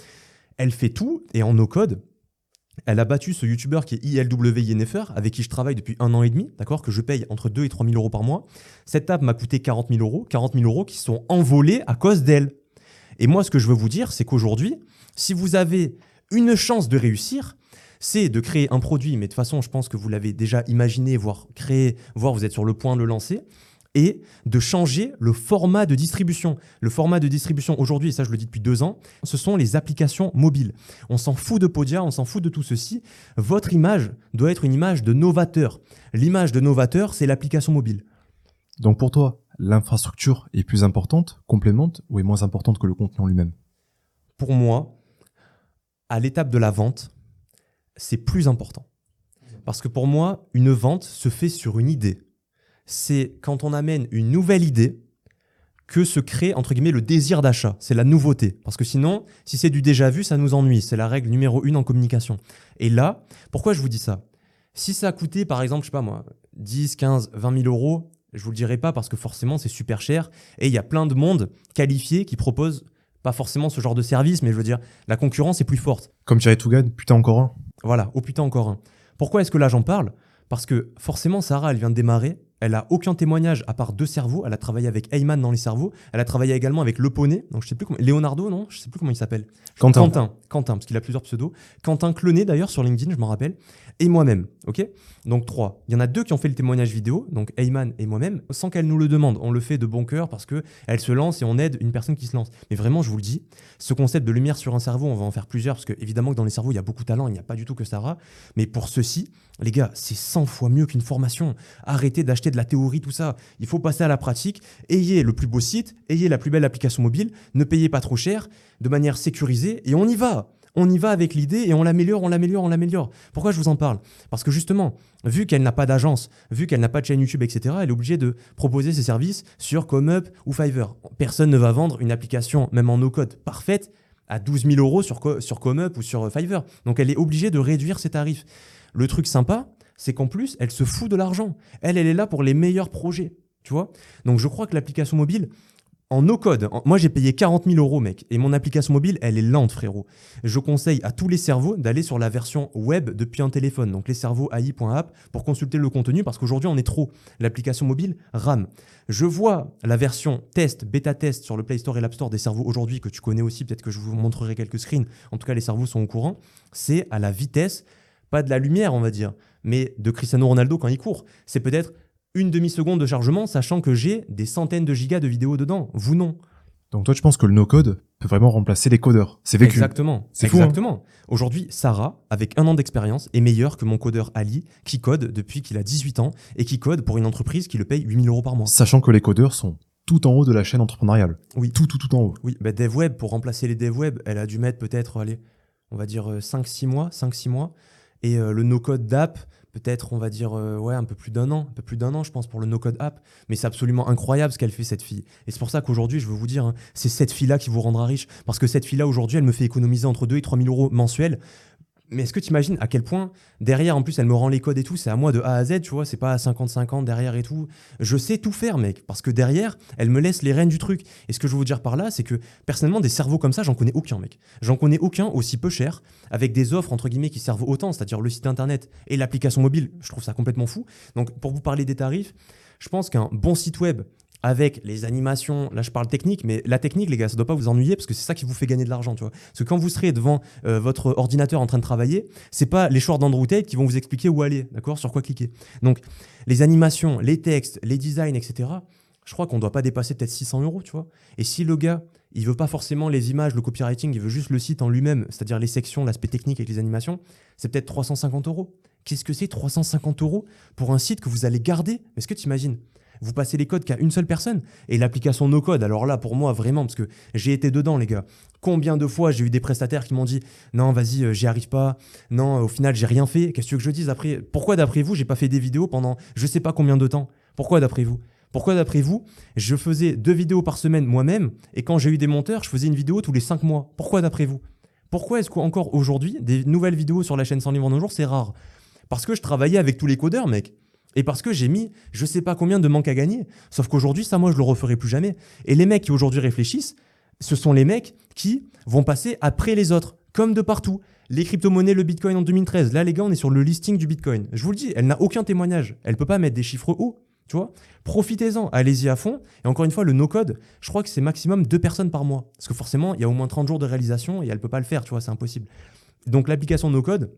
Elle fait tout et en no-code. Elle a battu ce YouTuber qui est ILW Yennefer, avec qui je travaille depuis un an et demi, d'accord, que je paye entre 2 et 3 000 euros par mois. Cette app m'a coûté 40 000 euros, 40 000 euros qui sont envolés à cause d'elle. Et moi, ce que je veux vous dire, c'est qu'aujourd'hui, si vous avez une chance de réussir, c'est de créer un produit, mais de toute façon, je pense que vous l'avez déjà imaginé, voire créé, voire vous êtes sur le point de le lancer, et de changer le format de distribution. Le format de distribution aujourd'hui, et ça je le dis depuis deux ans, ce sont les applications mobiles. On s'en fout de Podia, on s'en fout de tout ceci. Votre image doit être une image de novateur. L'image de novateur, c'est l'application mobile. Donc pour toi, l'infrastructure est plus importante, complémente, ou est moins importante que le contenu en lui-même? Pour moi, à l'étape de la vente, c'est plus important. Parce que pour moi, une vente se fait sur une idée. C'est quand on amène une nouvelle idée que se crée, entre guillemets, le désir d'achat. C'est la nouveauté. Parce que sinon, si c'est du déjà vu, ça nous ennuie. C'est la règle numéro une en communication. Et là, pourquoi je vous dis ça? Si ça a coûté, par exemple, je sais pas moi, 10, 15, 20 000 euros, je vous le dirai pas parce que forcément, c'est super cher. Et il y a plein de monde qualifié qui propose pas forcément ce genre de service, mais je veux dire, la concurrence est plus forte. Comme Thierry Tougan, putain encore un. Voilà, oh putain encore un. Pourquoi est-ce que là j'en parle? Parce que forcément Sarah, elle vient de démarrer, elle a aucun témoignage à part deux cerveaux, elle a travaillé avec Heyman dans les cerveaux, elle a travaillé également avec Le Poney, donc je sais plus comment, Leonardo non, je sais plus comment il s'appelle. Quentin. Quentin, Quentin, parce qu'il a plusieurs pseudos. Quentin Cloné d'ailleurs sur LinkedIn, je m'en rappelle. Et moi-même, ok? Donc trois. Il y en a deux qui ont fait le témoignage vidéo, donc Heyman et moi-même, sans qu'elle nous le demande. On le fait de bon cœur parce que elle se lance et on aide une personne qui se lance. Mais vraiment, je vous le dis, ce concept de lumière sur un cerveau, on va en faire plusieurs parce que évidemment que dans les cerveaux, il y a beaucoup de talent, il n'y a pas du tout que Sarah. Mais pour ceci, les gars, c'est 100 fois mieux qu'une formation. Arrêtez d'acheter de la théorie, tout ça. Il faut passer à la pratique. Ayez le plus beau site, ayez la plus belle application mobile, ne payez pas trop cher, de manière sécurisée, et on y va. On y va avec l'idée et on l'améliore, on l'améliore, on l'améliore. Pourquoi je vous en parle? Parce que justement, vu qu'elle n'a pas d'agence, vu qu'elle n'a pas de chaîne YouTube, etc., elle est obligée de proposer ses services sur ComeUp ou Fiverr. Personne ne va vendre une application, même en no-code, parfaite, à 12 000 euros sur, sur ComeUp ou sur Fiverr. Donc elle est obligée de réduire ses tarifs. Le truc sympa, c'est qu'en plus, elle se fout de l'argent. Elle, elle est là pour les meilleurs projets. Tu vois Donc je crois que l'application mobile, en no code, moi j'ai payé 40 000 euros, mec, et mon application mobile, elle est lente, frérot. Je conseille à tous les cerveaux d'aller sur la version web depuis un téléphone, donc les cerveaux AI.app, pour consulter le contenu, parce qu'aujourd'hui on est trop. L'application mobile rame. Je vois la version test, bêta test sur le Play Store et l'App Store des cerveaux aujourd'hui, que tu connais aussi, peut-être que je vous montrerai quelques screens. En tout cas, les cerveaux sont au courant. C'est à la vitesse, pas de la lumière, on va dire, mais de Cristiano Ronaldo quand il court. C'est peut-être une demi-seconde de chargement, sachant que j'ai des centaines de gigas de vidéos dedans. Vous non. Donc toi, tu penses que le no-code peut vraiment remplacer les codeurs? C'est vécu. Exactement. C'est fou, hein. Exactement. Aujourd'hui, Sarah, avec un an d'expérience, est meilleur que mon codeur Ali, qui code depuis qu'il a 18 ans et qui code pour une entreprise qui le paye 8000 euros par mois. Sachant que les codeurs sont tout en haut de la chaîne entrepreneuriale. Oui. Tout, tout, tout en haut. Oui, bah DevWeb, pour remplacer les DevWeb, elle a dû mettre peut-être, allez, on va dire 5-6 mois, 5-6 mois. Et euh, le no-code d'app, peut-être, on va dire, euh, ouais, un peu plus d'un an, un peu plus d'un an, je pense, pour le no-code app. Mais c'est absolument incroyable ce qu'elle fait, cette fille. Et c'est pour ça qu'aujourd'hui, je veux vous dire, hein, c'est cette fille-là qui vous rendra riche. Parce que cette fille-là, aujourd'hui, elle me fait économiser entre 2 et 3 000 euros mensuels. Mais est-ce que tu imagines à quel point derrière, en plus, elle me rend les codes et tout, c'est à moi de A à Z, tu vois, c'est pas à 50-50 derrière et tout. Je sais tout faire, mec, parce que derrière, elle me laisse les rênes du truc. Et ce que je veux vous dire par là, c'est que personnellement, des cerveaux comme ça, j'en connais aucun, mec. J'en connais aucun aussi peu cher, avec des offres, entre guillemets, qui servent autant, c'est-à-dire le site internet et l'application mobile. Je trouve ça complètement fou. Donc, pour vous parler des tarifs, je pense qu'un bon site web avec les animations, là je parle technique, mais la technique, les gars, ça doit pas vous ennuyer parce que c'est ça qui vous fait gagner de l'argent, tu vois. Parce que quand vous serez devant euh, votre ordinateur en train de travailler, c'est pas les choix d'Andrew Tate qui vont vous expliquer où aller, d'accord, sur quoi cliquer. Donc les animations, les textes, les designs, etc. Je crois qu'on doit pas dépasser peut-être 600 euros, tu vois. Et si le gars, il veut pas forcément les images, le copywriting, il veut juste le site en lui-même, c'est-à-dire les sections, l'aspect technique avec les animations, c'est peut-être 350 euros. Qu'est-ce que c'est 350 euros pour un site que vous allez garder? Est-ce que tu imagines? Vous passez les codes qu'à une seule personne. Et l'application no code, alors là, pour moi, vraiment, parce que j'ai été dedans, les gars. Combien de fois j'ai eu des prestataires qui m'ont dit Non, vas-y, euh, j'y arrive pas. Non, au final, j'ai rien fait. Qu'est-ce que je dise après? Pourquoi, d'après vous, j'ai pas fait des vidéos pendant je sais pas combien de temps? Pourquoi, d'après vous? Pourquoi d'après vous, je faisais deux vidéos par semaine moi-même et quand j'ai eu des monteurs, je faisais une vidéo tous les cinq mois? Pourquoi d'après vous? Pourquoi est-ce qu'encore aujourd'hui, des nouvelles vidéos sur la chaîne sans livre en un jour, c'est rare? Parce que je travaillais avec tous les codeurs, mec. Et parce que j'ai mis je sais pas combien de manques à gagner. Sauf qu'aujourd'hui, ça, moi, je le referai plus jamais. Et les mecs qui aujourd'hui réfléchissent, ce sont les mecs qui vont passer après les autres, comme de partout. Les crypto-monnaies, le Bitcoin en 2013. Là, les gars, on est sur le listing du Bitcoin. Je vous le dis, elle n'a aucun témoignage. Elle peut pas mettre des chiffres hauts. Tu vois Profitez-en, allez-y à fond. Et encore une fois, le no-code, je crois que c'est maximum deux personnes par mois. Parce que forcément, il y a au moins 30 jours de réalisation et elle peut pas le faire, tu vois, c'est impossible. Donc l'application no-code,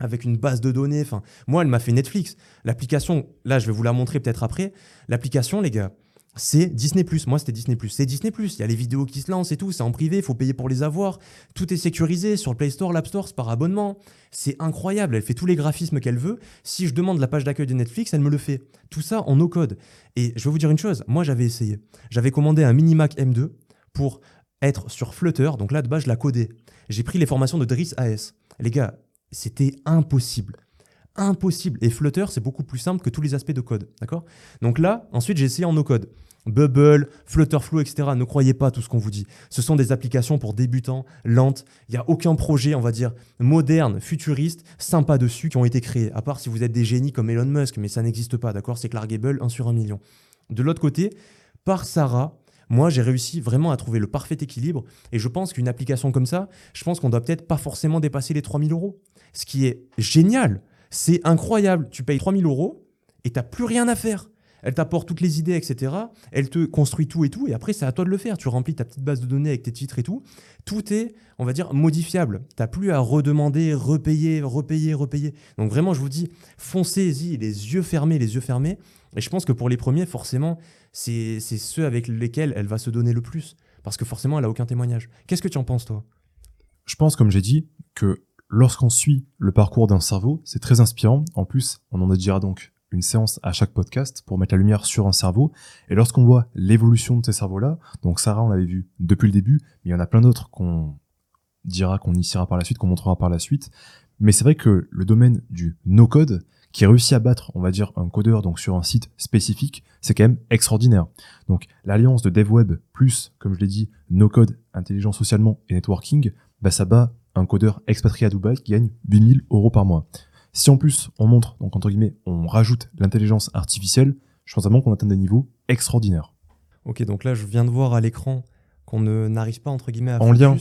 avec une base de données. Moi, elle m'a fait Netflix. L'application, là, je vais vous la montrer peut-être après. L'application, les gars, c'est Disney+. Moi, c'était Disney+. C'est Disney+. Il y a les vidéos qui se lancent et tout. C'est en privé. Il faut payer pour les avoir. Tout est sécurisé sur le Play Store, l'App Store. Par abonnement. C'est incroyable. Elle fait tous les graphismes qu'elle veut. Si je demande la page d'accueil de Netflix, elle me le fait. Tout ça en no-code. Et je vais vous dire une chose. Moi, j'avais essayé. J'avais commandé un Minimac M2 pour être sur Flutter. Donc là, de base, je l'ai codé. J'ai pris les formations de Driss AS. Les gars, c'était impossible. Impossible. Et Flutter, c'est beaucoup plus simple que tous les aspects de code. D'accord? Donc là, ensuite, j'ai essayé en no-code. Bubble, Flutterflow, etc. Ne croyez pas tout ce qu'on vous dit. Ce sont des applications pour débutants, lentes. Il n'y a aucun projet, on va dire, moderne, futuriste, sympa dessus qui ont été créés. À part si vous êtes des génies comme Elon Musk, mais ça n'existe pas, d'accord? C'est Clark Gable, 1 sur 1 million. De l'autre côté, par Sarah, moi, j'ai réussi vraiment à trouver le parfait équilibre. Et je pense qu'une application comme ça, je pense qu'on doit peut-être pas forcément dépasser les 3000 euros. Ce qui est génial. C'est incroyable. Tu payes 3000 euros et tu n'as plus rien à faire. Elle t'apporte toutes les idées, etc. Elle te construit tout et tout. Et après, c'est à toi de le faire. Tu remplis ta petite base de données avec tes titres et tout. Tout est, on va dire, modifiable. Tu n'as plus à redemander, repayer, repayer, repayer. Donc vraiment, je vous dis, foncez-y, les yeux fermés, les yeux fermés. Et je pense que pour les premiers, forcément, c'est ceux avec lesquels elle va se donner le plus. Parce que forcément, elle n'a aucun témoignage. Qu'est-ce que tu en penses, toi? Je pense, comme j'ai dit, que lorsqu'on suit le parcours d'un cerveau, c'est très inspirant. En plus, on en dira donc une séance à chaque podcast pour mettre la lumière sur un cerveau. Et lorsqu'on voit l'évolution de ces cerveaux-là, donc Sarah, on l'avait vu depuis le début, mais il y en a plein d'autres qu'on dira, qu'on initiera par la suite, qu'on montrera par la suite. Mais c'est vrai que le domaine du no-code, qui réussit à battre, on va dire, un codeur donc sur un site spécifique, c'est quand même extraordinaire. Donc l'alliance de DevWeb plus, comme je l'ai dit, no-code, intelligence socialement et networking, bah ça bat un codeur expatrié à Dubaï qui gagne 8000 euros par mois. Si en plus on montre, donc entre guillemets, on rajoute l'intelligence artificielle, je pense vraiment qu'on atteint des niveaux extraordinaires. Ok, donc là je viens de voir à l'écran qu'on n'arrive pas entre guillemets à en lien.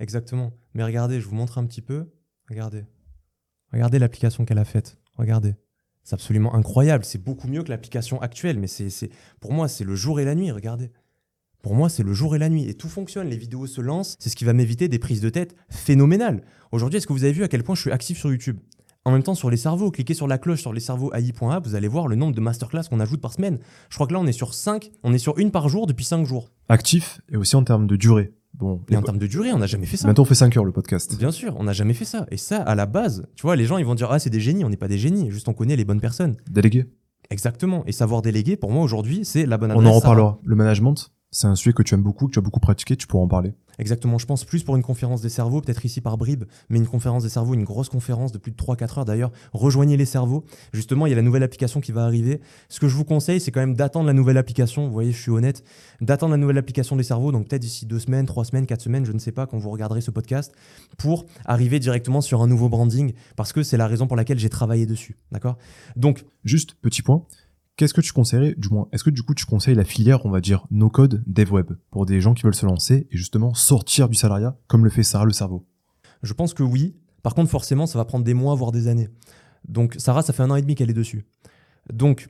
Exactement. Mais regardez, je vous montre un petit peu. Regardez. Regardez l'application qu'elle a faite. Regardez. C'est absolument incroyable. C'est beaucoup mieux que l'application actuelle. Mais c'est, pour moi, c'est le jour et la nuit. Regardez. Pour moi, c'est le jour et la nuit. Et tout fonctionne. Les vidéos se lancent. C'est ce qui va m'éviter des prises de tête phénoménales. Aujourd'hui, est-ce que vous avez vu à quel point je suis actif sur YouTube? En même temps, sur les cerveaux, cliquez sur la cloche sur les cerveaux AI.app, vous allez voir le nombre de masterclass qu'on ajoute par semaine. Je crois que là, on est sur 5, on est sur une par jour depuis 5 jours. Actif et aussi en termes de durée. Bon, et en termes de durée, on n'a jamais fait ça. Maintenant, on fait 5 heures le podcast. Bien sûr, on n'a jamais fait ça. Et ça, à la base, tu vois, les gens, ils vont dire Ah, c'est des génies. On n'est pas des génies, juste on connaît les bonnes personnes. Déléguer. Exactement. Et savoir déléguer, pour moi, aujourd'hui, c'est la bonne adresse. On en reparlera. Le management, C'est un sujet que tu aimes beaucoup, que tu as beaucoup pratiqué, tu pourras en parler. Exactement, je pense plus pour une conférence des cerveaux, peut-être ici par bribes, mais une conférence des cerveaux, une grosse conférence de plus de 3-4 heures d'ailleurs. Rejoignez les cerveaux. Justement, il y a la nouvelle application qui va arriver. Ce que je vous conseille, c'est quand même d'attendre la nouvelle application. Vous voyez, je suis honnête, d'attendre la nouvelle application des cerveaux, donc peut-être d'ici deux semaines, trois semaines, quatre semaines, je ne sais pas, quand vous regarderez ce podcast, pour arriver directement sur un nouveau branding, parce que c'est la raison pour laquelle j'ai travaillé dessus. D'accord? Donc. Juste, petit point, Qu'est-ce que tu conseillerais, du moins, est-ce que du coup tu conseilles la filière, on va dire, no code, dev web, pour des gens qui veulent se lancer et justement sortir du salariat, comme le fait Sarah le cerveau? Je pense que oui. Par contre, forcément, ça va prendre des mois, voire des années. Donc, Sarah, ça fait un an et demi qu'elle est dessus. Donc,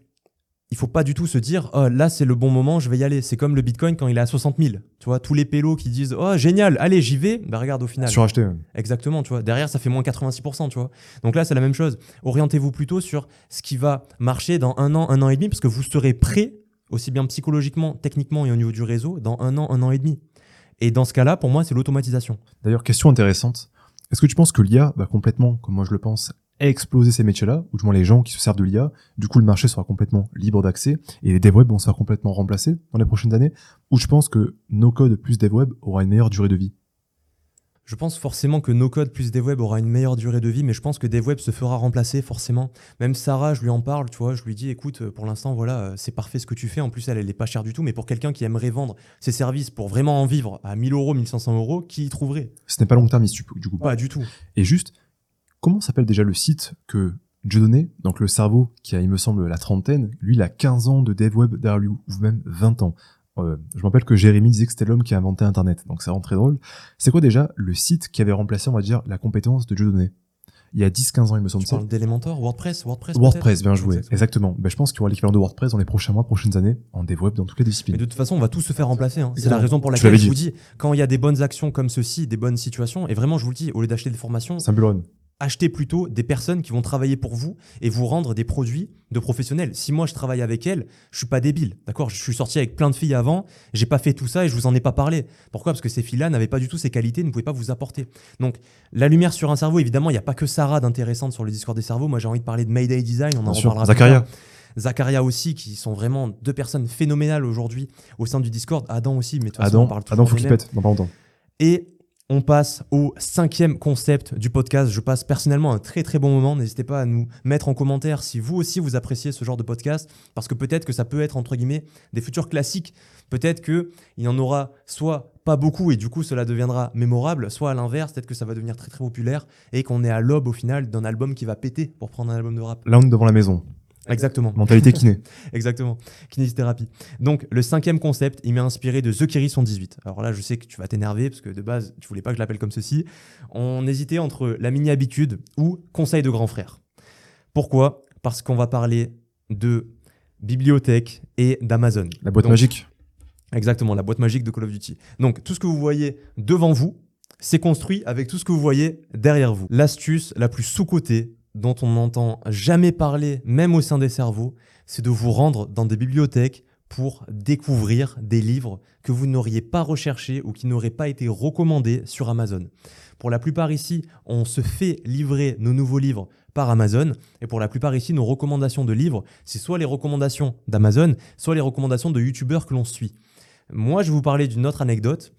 il faut pas du tout se dire oh, là c'est le bon moment, je vais y aller. C'est comme le Bitcoin quand il est à 60 000. Tu vois, tous les pélos qui disent oh génial, allez j'y vais, bah regarde au final. Suracheté. Exactement, tu vois. Derrière ça fait moins 86%, tu vois. Donc là c'est la même chose. Orientez-vous plutôt sur ce qui va marcher dans un an, un an et demi, parce que vous serez prêt aussi bien psychologiquement, techniquement et au niveau du réseau dans un an, un an et demi. Et dans ce cas-là, pour moi, c'est l'automatisation. D'ailleurs, question intéressante. Est-ce que tu penses que l'IA va complètement, comme moi je le pense, exploser ces métiers-là, ou du moins les gens qui se servent de l'IA. Du coup, le marché sera complètement libre d'accès et les dev web vont se faire complètement remplacer dans les prochaines années. Ou je pense que no code plus dev web aura une meilleure durée de vie. Je pense forcément que no code plus dev web aura une meilleure durée de vie, mais je pense que dev web se fera remplacer forcément. Même Sarah, je lui en parle, tu vois, je lui dis, écoute, pour l'instant, voilà, c'est parfait ce que tu fais. En plus, elle, elle est pas chère du tout, mais pour quelqu'un qui aimerait vendre ses services pour vraiment en vivre à 1000 euros, 1500 euros, qui y trouverait? Ce n'est pas long terme, du coup. Pas du tout. Et juste, Comment s'appelle déjà le site que Dieudonné, donc le cerveau qui a, il me semble, la trentaine, lui, il a 15 ans de dev web derrière lui, ou même 20 ans. Euh, je me rappelle que Jérémy disait que c'était l'homme qui a inventé Internet, donc ça rend très drôle. C'est quoi déjà le site qui avait remplacé, on va dire, la compétence de Dieudonné il y a 10-15 ans, il me semble. Tu parles d'Elementor WordPress WordPress, WordPress bien joué, exactement. Ben, je pense qu'il y aura l'équivalent de WordPress dans les prochains mois, prochaines années, en dev web dans toutes les disciplines. Mais de toute façon, on va tous se faire remplacer. Hein. C'est la raison pour laquelle je vous dis, quand il y a des bonnes actions comme ceci, des bonnes situations, et vraiment, je vous le dis, au lieu d'acheter des formations, achetez plutôt des personnes qui vont travailler pour vous et vous rendre des produits de professionnels. Si moi je travaille avec elles, je suis pas débile, d'accord? Je suis sorti avec plein de filles avant, j'ai pas fait tout ça et je vous en ai pas parlé. Pourquoi? Parce que ces filles-là n'avaient pas du tout ces qualités, ne pouvaient pas vous apporter. Donc la lumière sur un cerveau, évidemment, il n'y a pas que Sarah d'intéressante sur le discours des cerveaux. Moi j'ai envie de parler de Mayday Design, on en reparlera. Zakaria. Zakaria aussi, qui sont vraiment deux personnes phénoménales aujourd'hui au sein du Discord. Adam aussi, mais toi, Adam, on parle Adam faut qu'il pète dans pas longtemps. Et on passe au cinquième concept du podcast. Je passe personnellement un très très bon moment. N'hésitez pas à nous mettre en commentaire si vous aussi vous appréciez ce genre de podcast, parce que peut-être que ça peut être entre guillemets des futurs classiques. Peut-être qu'il y en aura soit pas beaucoup et du coup cela deviendra mémorable, soit à l'inverse, peut-être que ça va devenir très très populaire et qu'on est à l'aube au final d'un album qui va péter pour prendre un album de rap. Là on devant la maison. Exactement. Mentalité kiné. <laughs> Exactement. Kinésithérapie. Donc, le cinquième concept, il m'est inspiré de The Kerry 118. Alors là, je sais que tu vas t'énerver parce que de base, tu voulais pas que je l'appelle comme ceci. On hésitait entre la mini-habitude ou conseil de grand frère. Pourquoi? Parce qu'on va parler de bibliothèque et d'Amazon. La boîte magique. Exactement, la boîte magique de Call of Duty. Donc, tout ce que vous voyez devant vous, c'est construit avec tout ce que vous voyez derrière vous. L'astuce la plus sous-cotée dont on n'entend jamais parler, même au sein des cerveaux, c'est de vous rendre dans des bibliothèques pour découvrir des livres que vous n'auriez pas recherchés ou qui n'auraient pas été recommandés sur Amazon. Pour la plupart ici, on se fait livrer nos nouveaux livres par Amazon. Et pour la plupart ici, nos recommandations de livres, c'est soit les recommandations d'Amazon, soit les recommandations de YouTubeurs que l'on suit. Moi, je vais vous parler d'une autre anecdote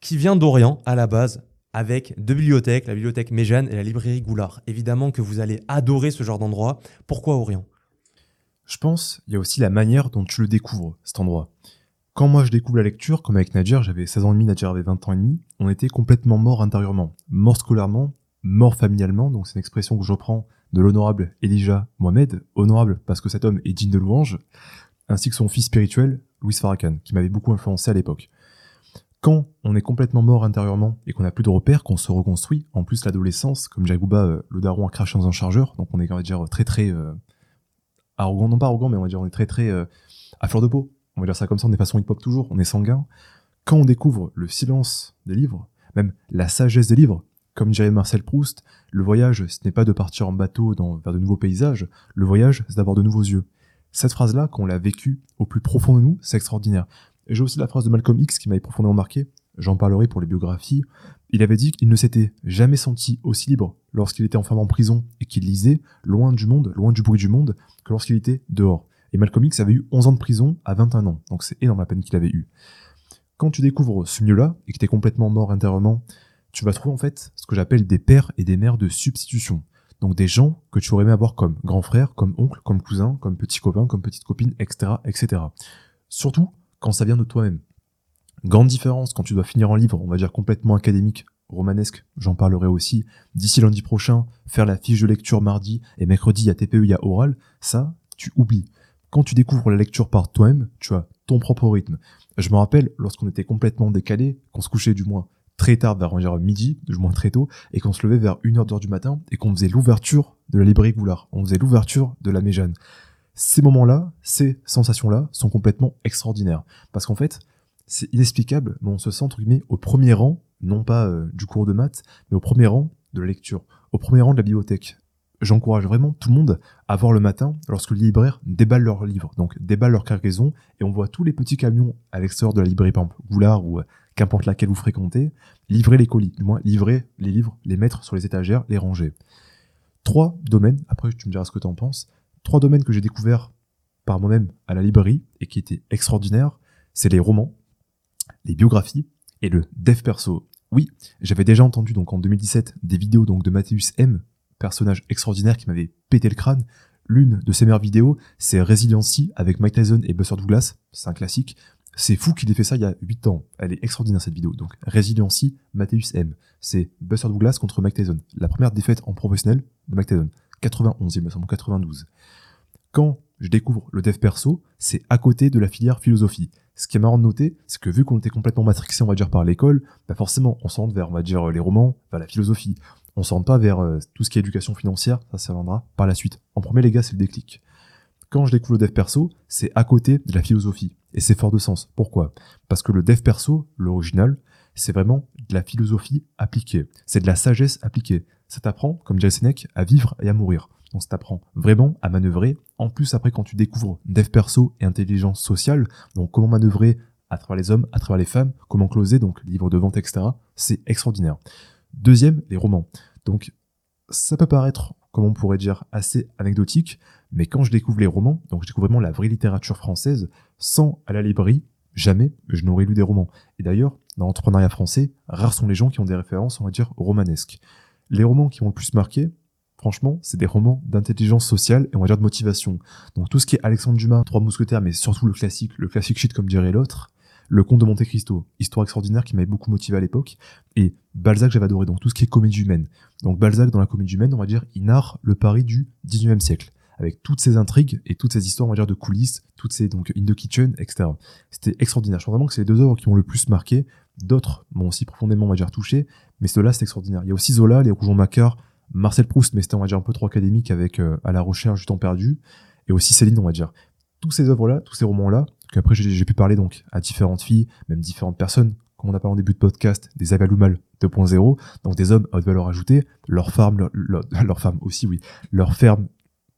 qui vient d'Orient à la base avec deux bibliothèques, la bibliothèque Méjeanne et la librairie Goulard. Évidemment que vous allez adorer ce genre d'endroit. Pourquoi Orient Je pense il y a aussi la manière dont tu le découvres, cet endroit. Quand moi je découvre la lecture, comme avec Nadjer, j'avais 16 ans et demi, Nadjer avait 20 ans et demi, on était complètement mort intérieurement, mort scolairement, mort familialement, donc c'est une expression que je reprends de l'honorable Elijah Mohamed, honorable parce que cet homme est digne de louange, ainsi que son fils spirituel, Louis Farrakhan, qui m'avait beaucoup influencé à l'époque quand on est complètement mort intérieurement et qu'on n'a plus de repères, qu'on se reconstruit, en plus l'adolescence, comme Jagouba, euh, le daron a craché dans un chargeur, donc on est, très très euh, arrogant, non pas arrogant, mais on est très très euh, à fleur de peau. On va dire ça comme ça, on est façon hip-hop toujours, on est sanguin. Quand on découvre le silence des livres, même la sagesse des livres, comme dirait Marcel Proust, le voyage, ce n'est pas de partir en bateau dans, vers de nouveaux paysages, le voyage, c'est d'avoir de nouveaux yeux. Cette phrase-là, quand on l'a vécue au plus profond de nous, c'est extraordinaire. Et j'ai aussi la phrase de Malcolm X qui m'avait profondément marqué. J'en parlerai pour les biographies. Il avait dit qu'il ne s'était jamais senti aussi libre lorsqu'il était enfermé en prison et qu'il lisait loin du monde, loin du bruit du monde, que lorsqu'il était dehors. Et Malcolm X avait eu 11 ans de prison à 21 ans. Donc c'est énorme la peine qu'il avait eue. Quand tu découvres ce milieu-là et que tu es complètement mort intérieurement, tu vas trouver en fait ce que j'appelle des pères et des mères de substitution. Donc des gens que tu aurais aimé avoir comme grand frère, comme oncle, comme cousin, comme petit copain, comme petite copine, etc., etc. Surtout quand ça vient de toi-même. Grande différence quand tu dois finir un livre, on va dire complètement académique, romanesque, j'en parlerai aussi, d'ici lundi prochain, faire la fiche de lecture mardi, et mercredi, il y a TPE, il y a oral, ça, tu oublies. Quand tu découvres la lecture par toi-même, tu as ton propre rythme. Je me rappelle, lorsqu'on était complètement décalé, qu'on se couchait du moins très tard, vers dire, midi, du moins très tôt, et qu'on se levait vers 1h du matin, et qu'on faisait l'ouverture de la librairie Goulard. On faisait l'ouverture de la Méjane. Ces moments-là, ces sensations-là sont complètement extraordinaires. Parce qu'en fait, c'est inexplicable, mais on se sent, entre guillemets, au premier rang, non pas euh, du cours de maths, mais au premier rang de la lecture, au premier rang de la bibliothèque. J'encourage vraiment tout le monde à voir le matin lorsque les libraires déballent leurs livres, donc déballent leur cargaison, et on voit tous les petits camions à l'extérieur de la librairie, par Goulard ou euh, qu'importe laquelle vous fréquentez, livrer les colis, du moins livrer les livres, les mettre sur les étagères, les ranger. Trois domaines, après tu me diras ce que tu en penses, trois domaines que j'ai découverts par moi-même à la librairie et qui étaient extraordinaires, c'est les romans, les biographies et le dev perso. Oui, j'avais déjà entendu donc en 2017 des vidéos donc de Matthäus M, personnage extraordinaire qui m'avait pété le crâne. L'une de ses meilleures vidéos, c'est Resiliency avec Mike Tyson et Buster Douglas, c'est un classique. C'est fou qu'il ait fait ça il y a 8 ans. Elle est extraordinaire cette vidéo. Donc Resiliency, Matthäus M. C'est Buster Douglas contre Mike Tyson. La première défaite en professionnel de Mike Tyson. 91, il me semble, 92. Quand je découvre le dev perso, c'est à côté de la filière philosophie. Ce qui est marrant de noter, c'est que vu qu'on était complètement matrixé, on va dire, par l'école, bah forcément, on s'oriente vers, on va dire, les romans, vers la philosophie. On s'oriente pas vers euh, tout ce qui est éducation financière, ça, ça viendra par la suite. En premier, les gars, c'est le déclic. Quand je découvre le dev perso, c'est à côté de la philosophie. Et c'est fort de sens. Pourquoi? Parce que le dev perso, l'original, c'est vraiment de la philosophie appliquée. C'est de la sagesse appliquée. Ça t'apprend, comme dirait Sénèque, à vivre et à mourir. Donc ça t'apprend vraiment à manœuvrer. En plus, après, quand tu découvres dev perso et intelligence sociale, donc comment manœuvrer à travers les hommes, à travers les femmes, comment closer, donc livre de vente, etc., c'est extraordinaire. Deuxième, les romans. Donc ça peut paraître, comme on pourrait dire, assez anecdotique, mais quand je découvre les romans, donc je découvre vraiment la vraie littérature française, sans à la librairie, jamais je n'aurais lu des romans. Et d'ailleurs, dans l'entrepreneuriat français, rares sont les gens qui ont des références, on va dire, romanesques. Les romans qui m'ont le plus marqué, franchement, c'est des romans d'intelligence sociale et on va dire de motivation. Donc tout ce qui est Alexandre Dumas, Trois Mousquetaires, mais surtout le classique, le classique shit comme dirait l'autre, Le Comte de Monte Cristo, histoire extraordinaire qui m'avait beaucoup motivé à l'époque, et Balzac j'avais adoré, donc tout ce qui est comédie humaine. Donc Balzac dans la comédie humaine, on va dire, il narre le Paris du 19e siècle avec toutes ces intrigues et toutes ces histoires, on va dire, de coulisses, toutes ces, donc, in the kitchen, etc. C'était extraordinaire. Je pense vraiment que c'est les deux œuvres qui m'ont le plus marqué. D'autres m'ont aussi profondément, on va dire, touché, mais ceux-là, c'est extraordinaire. Il y a aussi Zola, Les Rougeons Macquart, Marcel Proust, mais c'était on va dire un peu trop académique avec euh, À la recherche du temps perdu, et aussi Céline, on va dire. Tous ces œuvres-là, tous ces romans-là, qu'après j'ai pu parler donc à différentes filles, même différentes personnes, comme on a parlé en début de podcast, des Avaloumal 2.0, donc des hommes à haute valeur ajoutée, leurs femmes, leur, <laughs> leur, femme aussi, oui, leur ferme,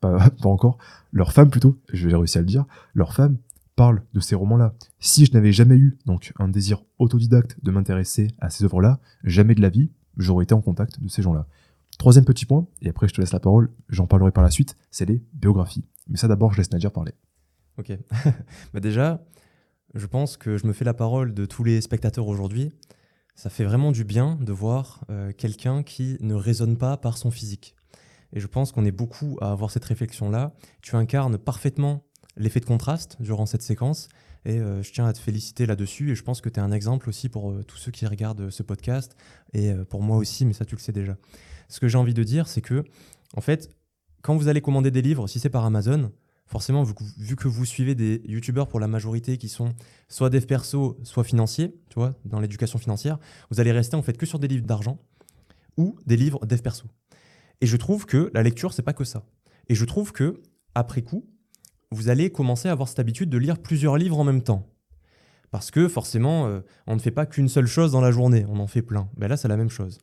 pas, <laughs> pas encore, leurs femmes plutôt, je vais réussir à le dire, leurs femmes parlent de ces romans-là. Si je n'avais jamais eu donc un désir autodidacte de m'intéresser à ces œuvres-là, jamais de la vie, j'aurais été en contact de ces gens-là. Troisième petit point, et après je te laisse la parole, j'en parlerai par la suite, c'est les biographies. Mais ça d'abord, je laisse Nadir parler. Ok. <laughs> bah déjà, je pense que je me fais la parole de tous les spectateurs aujourd'hui. Ça fait vraiment du bien de voir euh, quelqu'un qui ne raisonne pas par son physique. Et je pense qu'on est beaucoup à avoir cette réflexion-là. Tu incarnes parfaitement l'effet de contraste durant cette séquence. Et euh, je tiens à te féliciter là-dessus. Et je pense que tu es un exemple aussi pour euh, tous ceux qui regardent ce podcast. Et pour moi aussi, mais ça tu le sais déjà ce que j'ai envie de dire, c'est que, en fait, quand vous allez commander des livres, si c'est par Amazon, forcément, vu, que vous suivez des youtubeurs pour la majorité qui sont soit dev perso, soit financiers, tu vois, dans l'éducation financière, vous allez rester en fait que sur des livres d'argent ou des livres dev perso. Et je trouve que la lecture, c'est pas que ça. Et je trouve que, après coup, vous allez commencer à avoir cette habitude de lire plusieurs livres en même temps. Parce que forcément, euh, on ne fait pas qu'une seule chose dans la journée, on en fait plein. Ben là, c'est la même chose.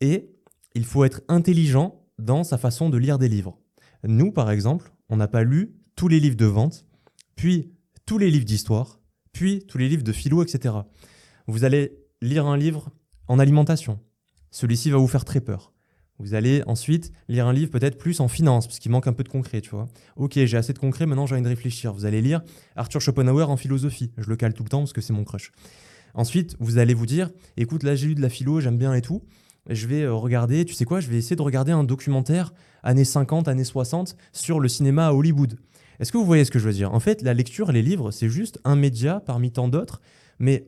Et il faut être intelligent dans sa façon de lire des livres. Nous, par exemple, on n'a pas lu tous les livres de vente, puis tous les livres d'histoire, puis tous les livres de philo, etc. Vous allez lire un livre en alimentation. Celui-ci va vous faire très peur. Vous allez ensuite lire un livre peut-être plus en finance, parce qu'il manque un peu de concret, tu vois. Ok, j'ai assez de concret, maintenant j'ai envie de réfléchir. Vous allez lire Arthur Schopenhauer en philosophie. Je le cale tout le temps parce que c'est mon crush. Ensuite, vous allez vous dire, écoute, là j'ai lu de la philo, j'aime bien et tout. Je vais euh, regarder, tu sais quoi, je vais essayer de regarder un documentaire années 50, années 60 sur le cinéma à Hollywood. Est-ce que vous voyez ce que je veux dire? En fait, la lecture, les livres, c'est juste un média parmi tant d'autres, mais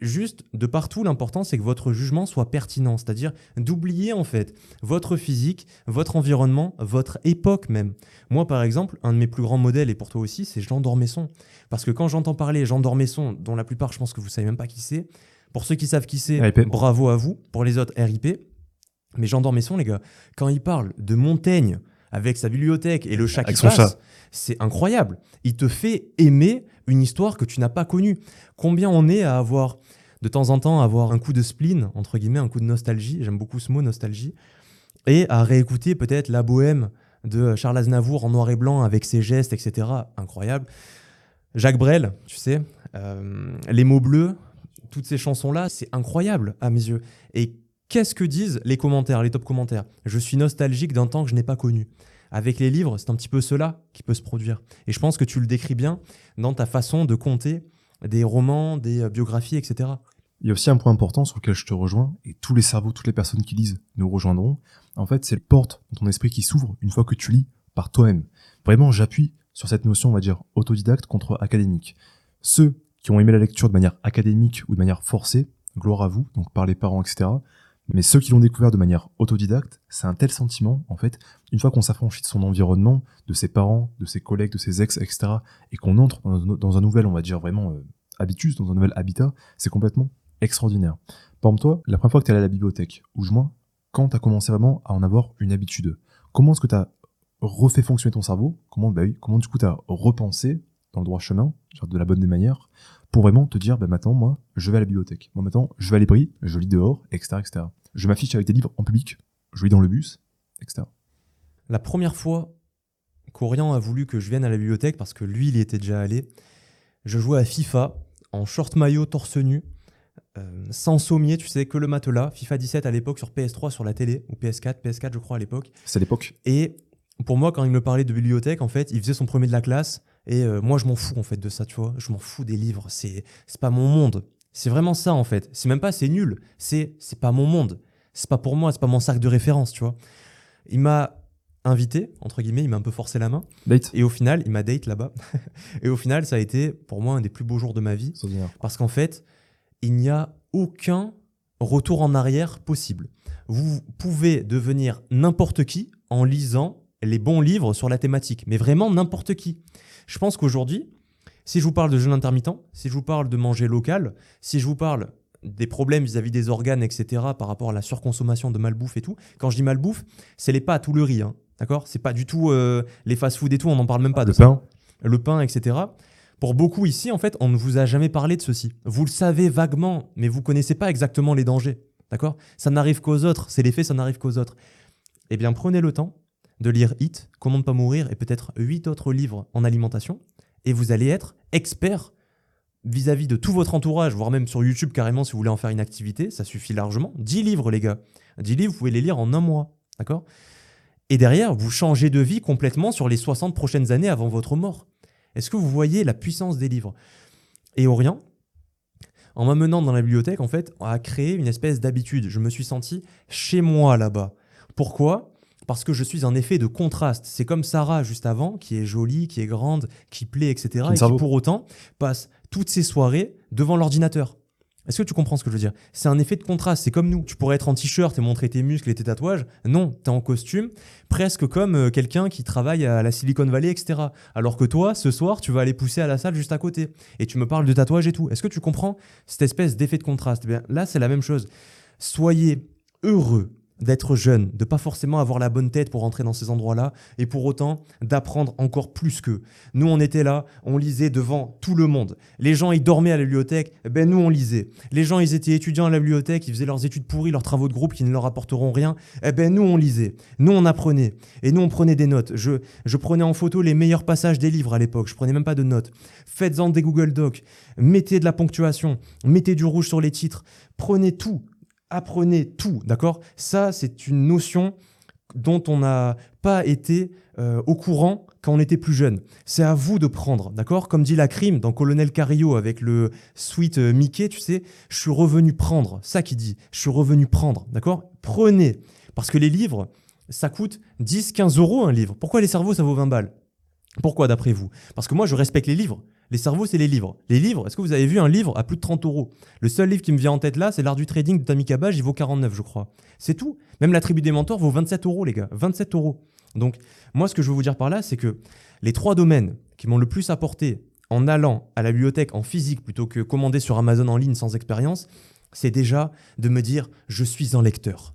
juste de partout, l'important c'est que votre jugement soit pertinent, c'est-à-dire d'oublier en fait votre physique, votre environnement, votre époque même. Moi par exemple, un de mes plus grands modèles, et pour toi aussi, c'est Jean d'Ormesson. Parce que quand j'entends parler Jean d'Ormesson, dont la plupart je pense que vous savez même pas qui c'est, pour ceux qui savent qui c'est, bravo à vous, pour les autres RIP. Mais Jean d'Ormesson, les gars, quand il parle de Montaigne avec sa bibliothèque et le chat qui passe, c'est incroyable. Il te fait aimer une histoire que tu n'as pas connue. Combien on est à avoir, de temps en temps, avoir un coup de spleen, entre guillemets, un coup de nostalgie, j'aime beaucoup ce mot, nostalgie, et à réécouter peut-être La Bohème de Charles Aznavour en noir et blanc avec ses gestes, etc. Incroyable. Jacques Brel, tu sais, euh, Les mots bleus, toutes ces chansons-là, c'est incroyable à mes yeux. Et qu'est-ce que disent les commentaires, les top commentaires? Je suis nostalgique d'un temps que je n'ai pas connu. Avec les livres, c'est un petit peu cela qui peut se produire. Et je pense que tu le décris bien dans ta façon de compter des romans, des euh, biographies, etc. Il y a aussi un point important sur lequel je te rejoins, et tous les cerveaux, toutes les personnes qui lisent nous rejoindront. En fait, c'est le porte de ton esprit qui s'ouvre une fois que tu lis par toi-même. Vraiment, j'appuie sur cette notion, on va dire, autodidacte contre académique. Ceux qui ont aimé la lecture de manière académique ou de manière forcée, gloire à vous, donc par les parents, etc. Mais ceux qui l'ont découvert de manière autodidacte, c'est un tel sentiment, en fait, une fois qu'on s'affranchit de son environnement, de ses parents, de ses collègues, de ses ex, etc., et qu'on entre dans un nouvel, on va dire vraiment, euh, habitus, dans un nouvel habitat, c'est complètement extraordinaire. Par exemple, toi, la première fois que tu es allé à la bibliothèque, ou du moins, quand tu as commencé vraiment à en avoir une habitude, comment est-ce que tu as refait fonctionner ton cerveau? Comment, bah oui, comment du coup tu as repensé dans le droit chemin, de la bonne des manières, pour vraiment te dire, bah maintenant, moi, je vais à la bibliothèque. Moi, maintenant, je vais à l'ébris, je lis dehors, etc., etc. Je m'affiche avec des livres en public, je lis dans le bus, etc. La première fois qu'Orient a voulu que je vienne à la bibliothèque, parce que lui, il y était déjà allé, je jouais à FIFA, en short maillot, torse nu, euh, sans sommier, tu sais, que le matelas. FIFA 17 à l'époque sur PS3 sur la télé, ou PS4, PS4 je crois à l'époque. C'est l'époque. Et pour moi, quand il me parlait de bibliothèque, en fait, il faisait son premier de la classe, et euh, moi, je m'en fous en fait de ça, tu vois. Je m'en fous des livres. C'est c'est pas mon monde. C'est vraiment ça en fait. C'est même pas c'est nul. C'est c'est pas mon monde. C'est pas pour moi. C'est pas mon sac de référence, tu vois. Il m'a invité entre guillemets. Il m'a un peu forcé la main. Date. Et au final, il m'a date là-bas. <laughs> et au final, ça a été pour moi un des plus beaux jours de ma vie. Parce qu'en fait, il n'y a aucun retour en arrière possible. Vous pouvez devenir n'importe qui en lisant les bons livres sur la thématique, mais vraiment n'importe qui. Je pense qu'aujourd'hui, si je vous parle de jeûne intermittent, si je vous parle de manger local, si je vous parle des problèmes vis-à-vis des organes, etc., par rapport à la surconsommation de malbouffe et tout, quand je dis malbouffe, c'est les pâtes ou le riz, hein, d'accord? C'est pas du tout euh, les fast-food et tout, on n'en parle même pas de le Pain. Le pain, etc. Pour beaucoup ici, en fait, on ne vous a jamais parlé de ceci. Vous le savez vaguement, mais vous connaissez pas exactement les dangers, d'accord? Ça n'arrive qu'aux autres, c'est l'effet, ça n'arrive qu'aux autres. Eh bien, prenez le temps de lire Hit, Comment ne pas mourir et peut-être huit autres livres en alimentation, et vous allez être expert vis-à-vis de tout votre entourage, voire même sur YouTube carrément si vous voulez en faire une activité, ça suffit largement. 10 livres les gars. 10 livres, vous pouvez les lire en un mois, d'accord? Et derrière, vous changez de vie complètement sur les 60 prochaines années avant votre mort. Est-ce que vous voyez la puissance des livres? Et Orient, en m'amenant dans la bibliothèque, en fait, a créé une espèce d'habitude. Je me suis senti chez moi là-bas. Pourquoi? Parce que je suis un effet de contraste. C'est comme Sarah juste avant, qui est jolie, qui est grande, qui plaît, etc. et qui pour autant passe toutes ses soirées devant l'ordinateur. Est-ce que tu comprends ce que je veux dire? C'est un effet de contraste. C'est comme nous. Tu pourrais être en t-shirt et montrer tes muscles et tes tatouages. Non, tu es en costume, presque comme euh, quelqu'un qui travaille à la Silicon Valley, etc. Alors que toi, ce soir, tu vas aller pousser à la salle juste à côté. Et tu me parles de tatouage et tout. Est-ce que tu comprends cette espèce d'effet de contraste? Eh bien, Là, c'est la même chose. Soyez heureux d'être jeune, de pas forcément avoir la bonne tête pour entrer dans ces endroits-là, et pour autant d'apprendre encore plus qu'eux. Nous, on était là, on lisait devant tout le monde. Les gens, ils dormaient à la bibliothèque, ben nous, on lisait. Les gens, ils étaient étudiants à la bibliothèque, ils faisaient leurs études pourries, leurs travaux de groupe qui ne leur apporteront rien. Eh ben nous, on lisait. Nous, on apprenait. Et nous, on prenait des notes. Je, je prenais en photo les meilleurs passages des livres à l'époque. Je prenais même pas de notes. Faites-en des Google Docs. Mettez de la ponctuation. Mettez du rouge sur les titres. Prenez tout Apprenez tout, d'accord? Ça, c'est une notion dont on n'a pas été euh, au courant quand on était plus jeune. C'est à vous de prendre, d'accord? Comme dit la crime dans Colonel Cario avec le sweet euh, Mickey, tu sais, je suis revenu prendre. Ça qui dit, je suis revenu prendre, d'accord? Prenez. Parce que les livres, ça coûte 10, 15 euros un livre. Pourquoi les cerveaux, ça vaut 20 balles? Pourquoi d'après vous? Parce que moi, je respecte les livres. Les cerveaux, c'est les livres. Les livres, est-ce que vous avez vu un livre à plus de 30 euros? Le seul livre qui me vient en tête là, c'est L'art du trading de Tammy Cabage, il vaut 49, je crois. C'est tout. Même La tribu des mentors vaut 27 euros, les gars. 27 euros. Donc, moi, ce que je veux vous dire par là, c'est que les trois domaines qui m'ont le plus apporté en allant à la bibliothèque en physique plutôt que commander sur Amazon en ligne sans expérience, c'est déjà de me dire je suis un lecteur.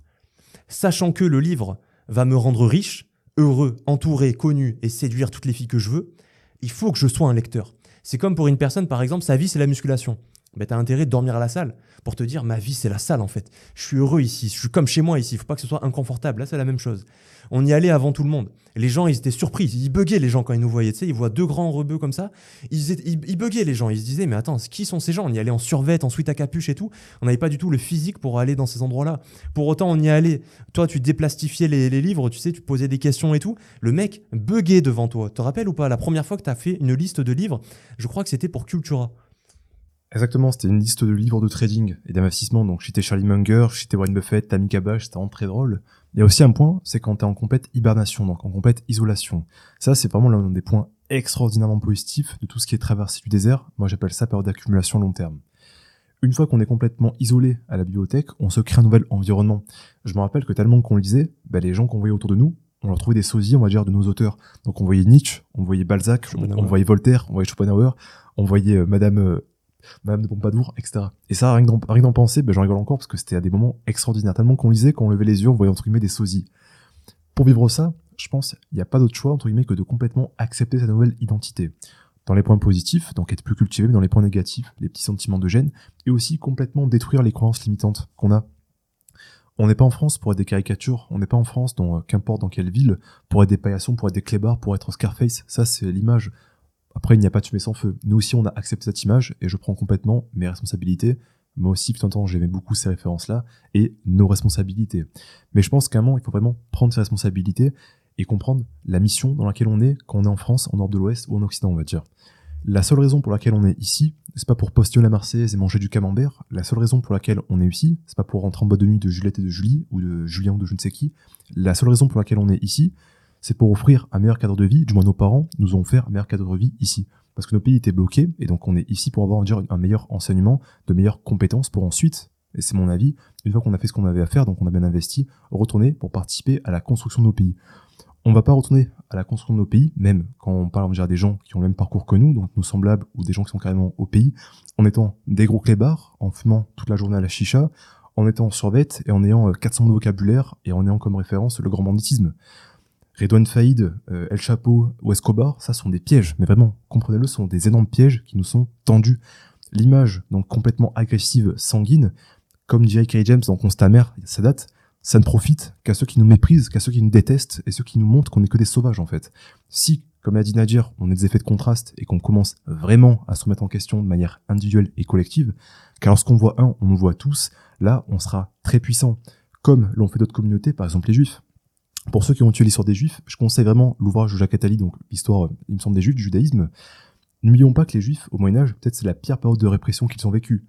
Sachant que le livre va me rendre riche, heureux, entouré, connu et séduire toutes les filles que je veux, il faut que je sois un lecteur. C'est comme pour une personne, par exemple, sa vie, c'est la musculation. Ben, tu as intérêt de dormir à la salle pour te dire ma vie, c'est la salle en fait. Je suis heureux ici, je suis comme chez moi ici, il faut pas que ce soit inconfortable. Là, c'est la même chose. On y allait avant tout le monde. Les gens, ils étaient surpris, ils buguaient les gens quand ils nous voyaient. Tu sais, ils voient deux grands rebeux comme ça. Ils, ils, buguaient les gens. Ils se disaient, mais attends, qui sont ces gens? On y allait en survette, en suite à capuche et tout. On n'avait pas du tout le physique pour aller dans ces endroits-là. Pour autant, on y allait. Toi, tu déplastifiais les, livres, tu sais, tu posais des questions et tout. Le mec buguait devant toi. Tu te rappelles ou pas La première fois que tu as fait une liste de livres, je crois que c'était pour Cultura. Exactement, c'était une liste de livres de trading et d'investissement. Donc, j'étais Charlie Munger, j'étais Warren Buffett, Tammy Cabage, c'était vraiment très drôle. Il y a aussi un point, c'est quand tu es en complète hibernation, donc en complète isolation. Ça, c'est vraiment l'un des points extraordinairement positifs de tout ce qui est traversé du désert. Moi, j'appelle ça période d'accumulation long terme. Une fois qu'on est complètement isolé à la bibliothèque, on se crée un nouvel environnement. Je me rappelle que tellement qu'on lisait, bah, les gens qu'on voyait autour de nous, on leur trouvait des sosies, on va dire, de nos auteurs. Donc on voyait Nietzsche, on voyait Balzac, on, voyait Voltaire, on voyait Schopenhauer, on voyait euh, Madame euh, Madame de Pompadour, etc. Et ça, rien que d'en penser, ben, j'en rigole encore parce que c'était à des moments extraordinaires. Tellement qu'on lisait, qu'on levait les yeux, on voyait entre guillemets des sosies. Pour vivre ça, je pense, il n'y a pas d'autre choix, entre guillemets, que de complètement accepter sa nouvelle identité. Dans les points positifs, donc être plus cultivé, mais dans les points négatifs, les petits sentiments de gêne, et aussi complètement détruire les croyances limitantes qu'on a. On n'est pas en France pour être des caricatures, on n'est pas en France, dans euh, qu'importe dans quelle ville, pour être des paillassons, pour être des clébards, pour être Scarface. Ça, c'est l'image après, il n'y a pas de fumée sans feu. Nous aussi, on a accepté cette image et je prends complètement mes responsabilités. Moi aussi, tout un temps, j'aimais beaucoup ces références-là et nos responsabilités. Mais je pense qu'à un moment, il faut vraiment prendre ses responsabilités et comprendre la mission dans laquelle on est quand on est en France, en Nord de l'Ouest ou en Occident, on va dire. La seule raison pour laquelle on est ici, c'est pas pour postiller la Marseillaise et manger du camembert. La seule raison pour laquelle on est ici, c'est pas pour rentrer en boîte de nuit de Juliette et de Julie, ou de Julien ou de je ne sais qui. La seule raison pour laquelle on est ici, c'est pour offrir un meilleur cadre de vie. Du moins, nos parents nous ont offert un meilleur cadre de vie ici. Parce que nos pays étaient bloqués, et donc on est ici pour avoir un meilleur enseignement, de meilleures compétences pour ensuite, et c'est mon avis, une fois qu'on a fait ce qu'on avait à faire, donc on a bien investi, retourner pour participer à la construction de nos pays. On va pas retourner à la construction de nos pays, même quand on parle dire, des gens qui ont le même parcours que nous, donc nos semblables ou des gens qui sont carrément au pays, en étant des gros clébards, en fumant toute la journée à la chicha, en étant survette et en ayant 400 euh, de vocabulaire et en ayant comme référence le grand banditisme. Redouane Faïd, euh, El Chapo ou Escobar, ça sont des pièges, mais vraiment, comprenez-le, sont des énormes pièges qui nous sont tendus. L'image, donc complètement agressive, sanguine, comme dirait Kerry James dans Constat Mère, ça date, ça ne profite qu'à ceux qui nous méprisent, qu'à ceux qui nous détestent et ceux qui nous montrent qu'on n'est que des sauvages en fait. Si, comme a dit Nadir, on a des effets de contraste et qu'on commence vraiment à se remettre en question de manière individuelle et collective, car lorsqu'on voit un, on nous voit tous, là, on sera très puissant. Comme l'ont fait d'autres communautés, par exemple les juifs. Pour ceux qui ont tué l'histoire des Juifs, je conseille vraiment l'ouvrage de Jacques Attali, donc l'histoire, il me semble, des Juifs, du judaïsme. N'oublions pas que les Juifs, au Moyen-Âge, peut-être c'est la pire période de répression qu'ils ont vécue.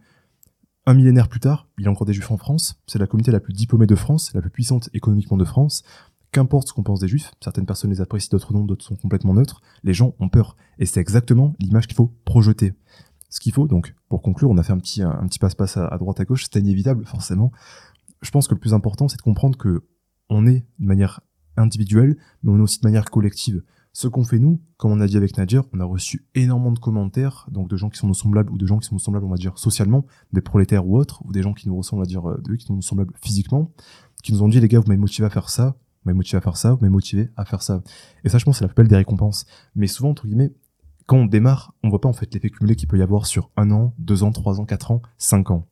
Un millénaire plus tard, il y a encore des Juifs en France, c'est la communauté la plus diplômée de France, la plus puissante économiquement de France. Qu'importe ce qu'on pense des Juifs, certaines personnes les apprécient, d'autres non, d'autres sont complètement neutres, les gens ont peur. Et c'est exactement l'image qu'il faut projeter. Ce qu'il faut, donc, pour conclure, on a fait un petit, un petit passe-passe à, à droite à gauche, c'était inévitable, forcément. Je pense que le plus important, c'est de comprendre que on est de manière individuelle, mais on est aussi de manière collective. Ce qu'on fait nous, comme on a dit avec Nadir, on a reçu énormément de commentaires, donc de gens qui sont nos semblables ou de gens qui sont nos semblables, on va dire socialement, des prolétaires ou autres, ou des gens qui nous ressemblent, on va dire, euh, qui sont nos semblables physiquement, qui nous ont dit les gars, vous m'avez motivé à faire ça, vous m'avez motivé à faire ça, vous m'avez motivé à faire ça. Et ça, je pense, c'est la plus des récompenses. Mais souvent, entre guillemets, quand on démarre, on voit pas en fait l'effet cumulé qu'il peut y avoir sur un an, deux ans, trois ans, quatre ans, cinq ans.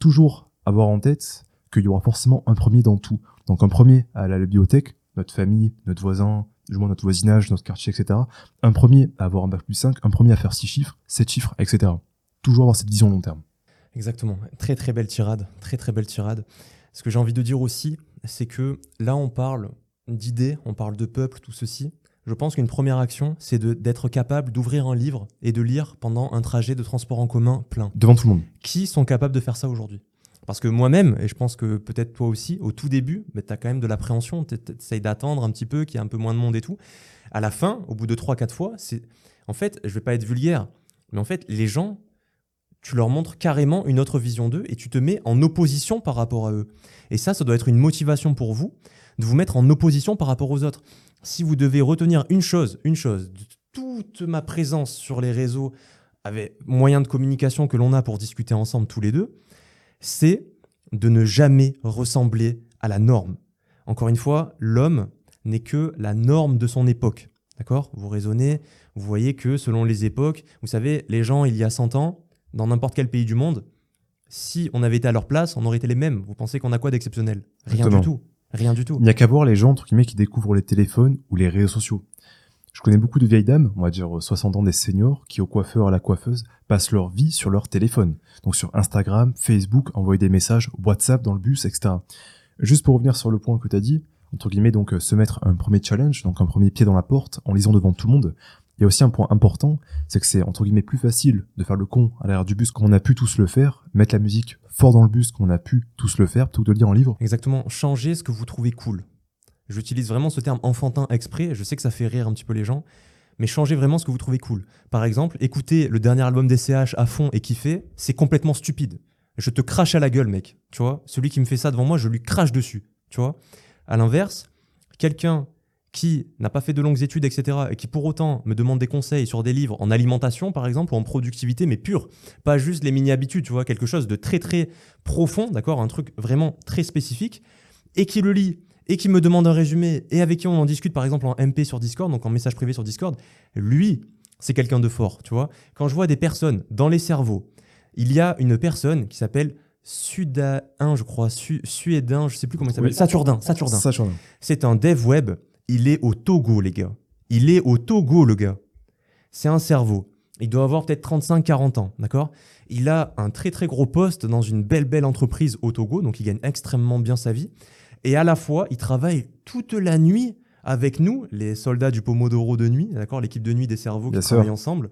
Toujours avoir en tête qu'il y aura forcément un premier dans tout. Donc un premier à la bibliothèque, notre famille, notre voisin, du moins notre voisinage, notre quartier, etc. Un premier à avoir un bac plus 5, un premier à faire 6 chiffres, 7 chiffres, etc. Toujours avoir cette vision long terme. Exactement. Très très belle tirade. Très très belle tirade. Ce que j'ai envie de dire aussi, c'est que là, on parle d'idées, on parle de peuple, tout ceci. Je pense qu'une première action, c'est d'être capable d'ouvrir un livre et de lire pendant un trajet de transport en commun plein. Devant tout le monde. Qui sont capables de faire ça aujourd'hui? Parce que moi-même, et je pense que peut-être toi aussi, au tout début, mais tu as quand même de l'appréhension, tu essayes d'attendre un petit peu, qu'il y ait un peu moins de monde et tout. À la fin, au bout de 3-4 fois, c'est. En fait, je vais pas être vulgaire, mais en fait, les gens, tu leur montres carrément une autre vision d'eux et tu te mets en opposition par rapport à eux. Et ça, ça doit être une motivation pour vous de vous mettre en opposition par rapport aux autres. Si vous devez retenir une chose, une chose, de toute ma présence sur les réseaux avec moyens de communication que l'on a pour discuter ensemble tous les deux, c'est de ne jamais ressembler à la norme. Encore une fois, l'homme n'est que la norme de son époque. D'accord? Vous raisonnez, vous voyez que selon les époques, vous savez, les gens il y a 100 ans, dans n'importe quel pays du monde, si on avait été à leur place, on aurait été les mêmes. Vous pensez qu'on a quoi d'exceptionnel? Rien du tout. Rien du tout. Il n'y a qu'à voir les gens, entre guillemets, qui découvrent les téléphones ou les réseaux sociaux. Je connais beaucoup de vieilles dames, on va dire 60 ans des seniors, qui au coiffeur à la coiffeuse passent leur vie sur leur téléphone. Donc sur Instagram, Facebook, envoyer des messages, WhatsApp dans le bus, etc. Juste pour revenir sur le point que tu as dit, entre guillemets, donc se mettre un premier challenge, donc un premier pied dans la porte, en lisant devant tout le monde, il y a aussi un point important, c'est que c'est entre guillemets plus facile de faire le con à l'arrière du bus qu'on a pu tous le faire, mettre la musique fort dans le bus qu'on a pu tous le faire, plutôt que de lire en livre. Exactement, changer ce que vous trouvez cool. J'utilise vraiment ce terme enfantin exprès, je sais que ça fait rire un petit peu les gens, mais changez vraiment ce que vous trouvez cool. Par exemple, écouter le dernier album des CH à fond et kiffer, c'est complètement stupide. Je te crache à la gueule, mec. Tu vois, celui qui me fait ça devant moi, je lui crache dessus. Tu vois. À l'inverse, quelqu'un qui n'a pas fait de longues études, etc., et qui pour autant me demande des conseils sur des livres en alimentation, par exemple, ou en productivité, mais pur, pas juste les mini-habitudes, tu vois, quelque chose de très très profond, d'accord, un truc vraiment très spécifique, et qui le lit, et qui me demande un résumé, et avec qui on en discute, par exemple, en MP sur Discord, donc en message privé sur Discord, lui, c'est quelqu'un de fort, tu vois. Quand je vois des personnes dans les cerveaux, il y a une personne qui s'appelle Sudain, je crois, Suédin, je sais plus comment il s'appelle, Saturdin, Saturdin. Saturdin. C'est un dev web il est au Togo, les gars. Il est au Togo, le gars. C'est un cerveau. Il doit avoir peut-être 35-40 ans, d'accord? Il a un très très gros poste dans une belle belle entreprise au Togo, donc il gagne extrêmement bien sa vie. Et à la fois, il travaille toute la nuit avec nous, les soldats du Pomodoro de nuit, d'accord L'équipe de nuit des cerveaux qui travaillent ensemble,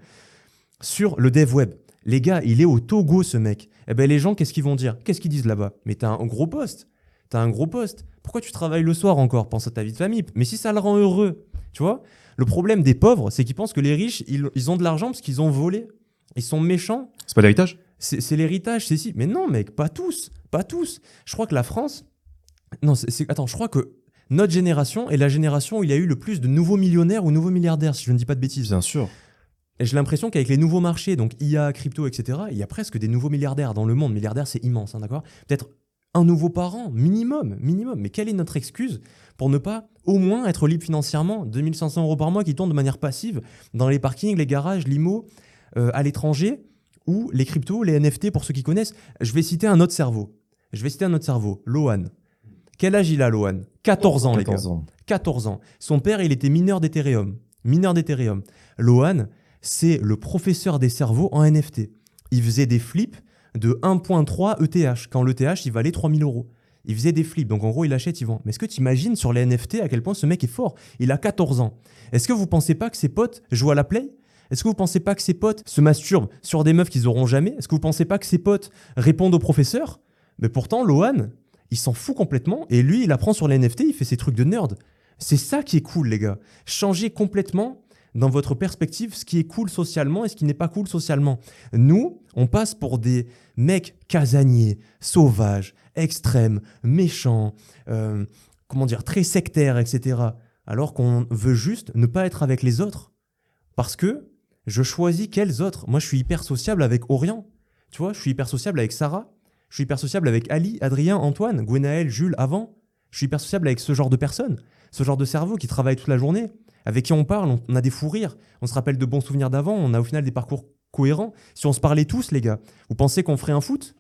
sur le dev web. Les gars, il est au Togo, ce mec. Eh ben les gens, qu'est-ce qu'ils vont dire? Qu'est-ce qu'ils disent là-bas? Mais t'as un gros poste. T'as un gros poste. Pourquoi tu travailles le soir encore? Pense à ta vie de famille. Mais si ça le rend heureux, tu vois? Le problème des pauvres, c'est qu'ils pensent que les riches, ils, ont de l'argent parce qu'ils ont volé. Ils sont méchants. C'est pas l'héritage? C'est l'héritage, c'est si. Mais non, mec, pas tous. Pas tous. Je crois que la France. Non, c'est. Attends, je crois que notre génération est la génération où il y a eu le plus de nouveaux millionnaires ou nouveaux milliardaires, si je ne dis pas de bêtises. Bien sûr. Et j'ai l'impression qu'avec les nouveaux marchés, donc IA, crypto, etc., il y a presque des nouveaux milliardaires dans le monde. Milliardaires, c'est immense, hein, d'accord? Peut-être un nouveau parent, minimum, minimum. Mais quelle est notre excuse pour ne pas au moins être libre financièrement 2500 euros par mois qui tournent de manière passive dans les parkings, les garages, l'IMO, euh, à l'étranger, ou les cryptos, les NFT pour ceux qui connaissent? Je vais citer un autre cerveau. Je vais citer un autre cerveau, Lohan. Quel âge il a, Lohan 14 ans, les gars. Ans. 14 ans. Son père, il était mineur d'Ethereum. Mineur d'Ethereum. Lohan, c'est le professeur des cerveaux en NFT. Il faisait des flips de 1.3 ETH, quand l'ETH, il valait 3000 euros. Il faisait des flips, donc en gros, il achète, il vend. Mais est-ce que tu imagines sur les NFT à quel point ce mec est fort? Il a 14 ans. Est-ce que vous pensez pas que ses potes jouent à la play? Est-ce que vous pensez pas que ses potes se masturbent sur des meufs qu'ils auront jamais? Est-ce que vous pensez pas que ses potes répondent au professeur? Mais pourtant, Lohan, il s'en fout complètement et lui, il apprend sur les NFT, il fait ses trucs de nerd. C'est ça qui est cool, les gars. Changer complètement dans votre perspective ce qui est cool socialement et ce qui n'est pas cool socialement. Nous, on passe pour des mecs casaniers, sauvages, extrêmes, méchants, euh, comment dire, très sectaires, etc. Alors qu'on veut juste ne pas être avec les autres. Parce que je choisis quels autres. Moi, je suis hyper sociable avec Orient. Tu vois, je suis hyper sociable avec Sarah. Je suis hyper sociable avec Ali, Adrien, Antoine, Gwenaël, Jules, avant. Je suis hyper sociable avec ce genre de personnes, ce genre de cerveau qui travaille toute la journée avec qui on parle, on, a des fous rires, on se rappelle de bons souvenirs d'avant, on a au final des parcours cohérents. Si on se parlait tous, les gars, vous pensez qu'on ferait un foot?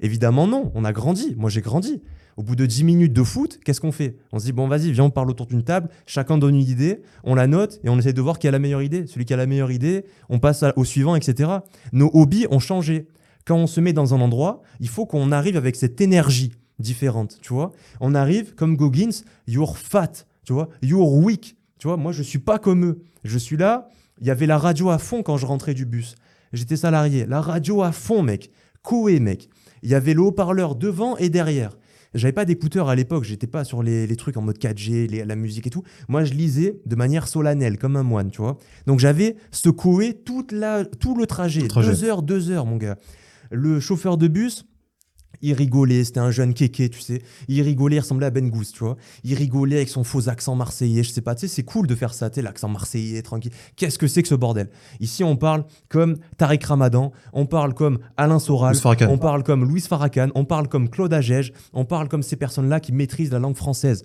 Évidemment non, on a grandi, moi j'ai grandi. Au bout de 10 minutes de foot, qu'est-ce qu'on fait? On se dit, bon vas-y, viens, on parle autour d'une table, chacun donne une idée, on la note et on essaie de voir qui a la meilleure idée. Celui qui a la meilleure idée, on passe au suivant, etc. Nos hobbies ont changé. Quand on se met dans un endroit, il faut qu'on arrive avec cette énergie différente, tu vois. On arrive comme Goggins, you're fat, tu vois, you're weak, tu vois. Moi, je suis pas comme eux. Je suis là, il y avait la radio à fond quand je rentrais du bus. J'étais salarié, la radio à fond, mec. Coué, mec. Il y avait le haut-parleur devant et derrière. J'avais pas d'écouteurs à l'époque, j'étais pas sur les, trucs en mode 4G, la musique et tout. Moi, je lisais de manière solennelle, comme un moine, tu vois. Donc j'avais secoué toute la, tout le trajet. le trajet. Deux heures, deux heures, mon gars. Le chauffeur de bus, il rigolait, c'était un jeune kéké, tu sais. Il rigolait, il ressemblait à Ben Gous, tu vois. Il rigolait avec son faux accent marseillais, je sais pas, tu sais, c'est cool de faire ça, tu sais, l'accent marseillais, tranquille. Qu'est-ce que c'est que ce bordel? Ici, on parle comme Tariq Ramadan, on parle comme Alain Soral, on parle comme Louis Farrakhan, on parle comme Claude Agege, on parle comme ces personnes-là qui maîtrisent la langue française.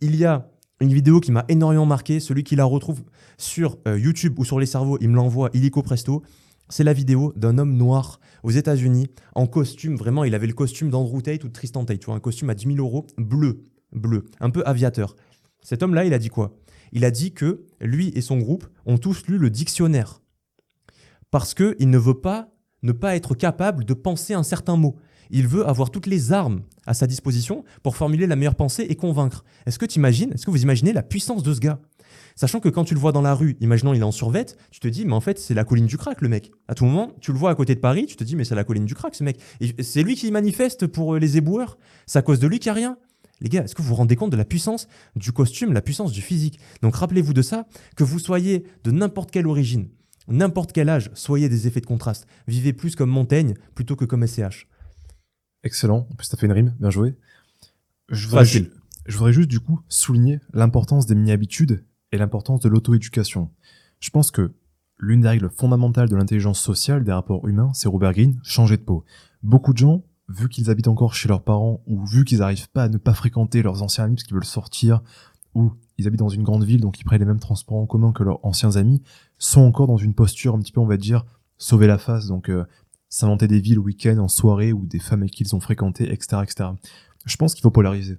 Il y a une vidéo qui m'a énormément marqué, celui qui la retrouve sur euh, YouTube ou sur les cerveaux, il me l'envoie illico presto. C'est la vidéo d'un homme noir aux États-Unis en costume. Vraiment, il avait le costume d'Andrew Tate ou de Tristan Tate. Tu vois, un costume à 10 000 euros, bleu, bleu, un peu aviateur. Cet homme-là, il a dit quoi? Il a dit que lui et son groupe ont tous lu le dictionnaire parce qu'il ne veut pas ne pas être capable de penser un certain mot. Il veut avoir toutes les armes à sa disposition pour formuler la meilleure pensée et convaincre. Est-ce que tu imagines, est-ce que vous imaginez la puissance de ce gars? Sachant que quand tu le vois dans la rue, imaginons il est en survette, tu te dis, mais en fait, c'est la colline du crack, le mec. À tout moment, tu le vois à côté de Paris, tu te dis, mais c'est la colline du crack, ce mec. Et c'est lui qui manifeste pour euh, les éboueurs. C'est à cause de lui qu'il n'y a rien. Les gars, est-ce que vous vous rendez compte de la puissance du costume, la puissance du physique? Donc rappelez-vous de ça, que vous soyez de n'importe quelle origine, n'importe quel âge, soyez des effets de contraste. Vivez plus comme Montaigne plutôt que comme SCH. Excellent. En plus, t'as fait une rime. Bien joué. Je voudrais, je voudrais juste, du coup, souligner l'importance des mini-habitudes et l'importance de l'auto-éducation. Je pense que l'une des règles fondamentales de l'intelligence sociale des rapports humains, c'est Robert Greene, changer de peau. Beaucoup de gens, vu qu'ils habitent encore chez leurs parents, ou vu qu'ils n'arrivent pas à ne pas fréquenter leurs anciens amis parce qu'ils veulent sortir, ou ils habitent dans une grande ville, donc ils prennent les mêmes transports en commun que leurs anciens amis, sont encore dans une posture un petit peu, on va dire, sauver la face, donc euh, s'inventer des villes week-end, en soirée, ou des femmes avec qui ils ont fréquenté, etc. etc. Je pense qu'il faut polariser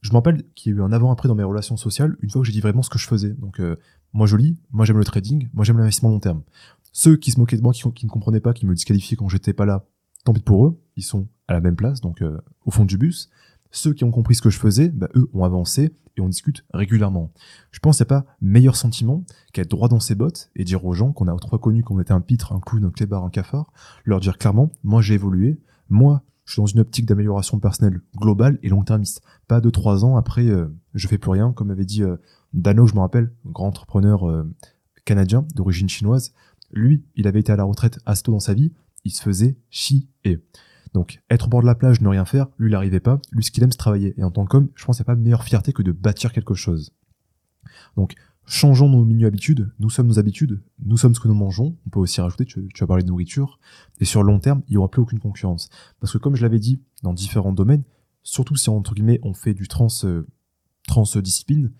je me rappelle qu'il y a eu un avant-après dans mes relations sociales, une fois que j'ai dit vraiment ce que je faisais. Donc, euh, moi je lis, moi j'aime le trading, moi j'aime l'investissement long terme. Ceux qui se moquaient de moi, qui, ne comprenaient pas, qui me disqualifiaient quand j'étais pas là, tant pis pour eux, ils sont à la même place, donc euh, au fond du bus. Ceux qui ont compris ce que je faisais, bah, eux ont avancé et on discute régulièrement. Je pense qu'il n'y a pas meilleur sentiment qu'être droit dans ses bottes et dire aux gens qu'on a trois connus qu'on était un pitre, un clown, un clébard, un cafard, leur dire clairement, moi j'ai évolué, moi dans une optique d'amélioration personnelle globale et long-termiste. Pas de trois ans après, euh, je fais plus rien, comme avait dit euh, Dano, je me rappelle, grand entrepreneur euh, canadien d'origine chinoise. Lui, il avait été à la retraite assez tôt dans sa vie, il se faisait chier. Donc, être au bord de la plage, ne rien faire, lui, il n'arrivait pas. Lui, ce qu'il aime, c'est travailler. Et en tant qu'homme, je pense qu'il n'y a pas meilleure fierté que de bâtir quelque chose. Donc, changeons nos mini-habitudes, nous sommes nos habitudes, nous sommes ce que nous mangeons, on peut aussi rajouter, tu, as parlé de nourriture, et sur le long terme, il n'y aura plus aucune concurrence. Parce que comme je l'avais dit, dans différents domaines, surtout si entre guillemets on fait du trans, euh, transdiscipline,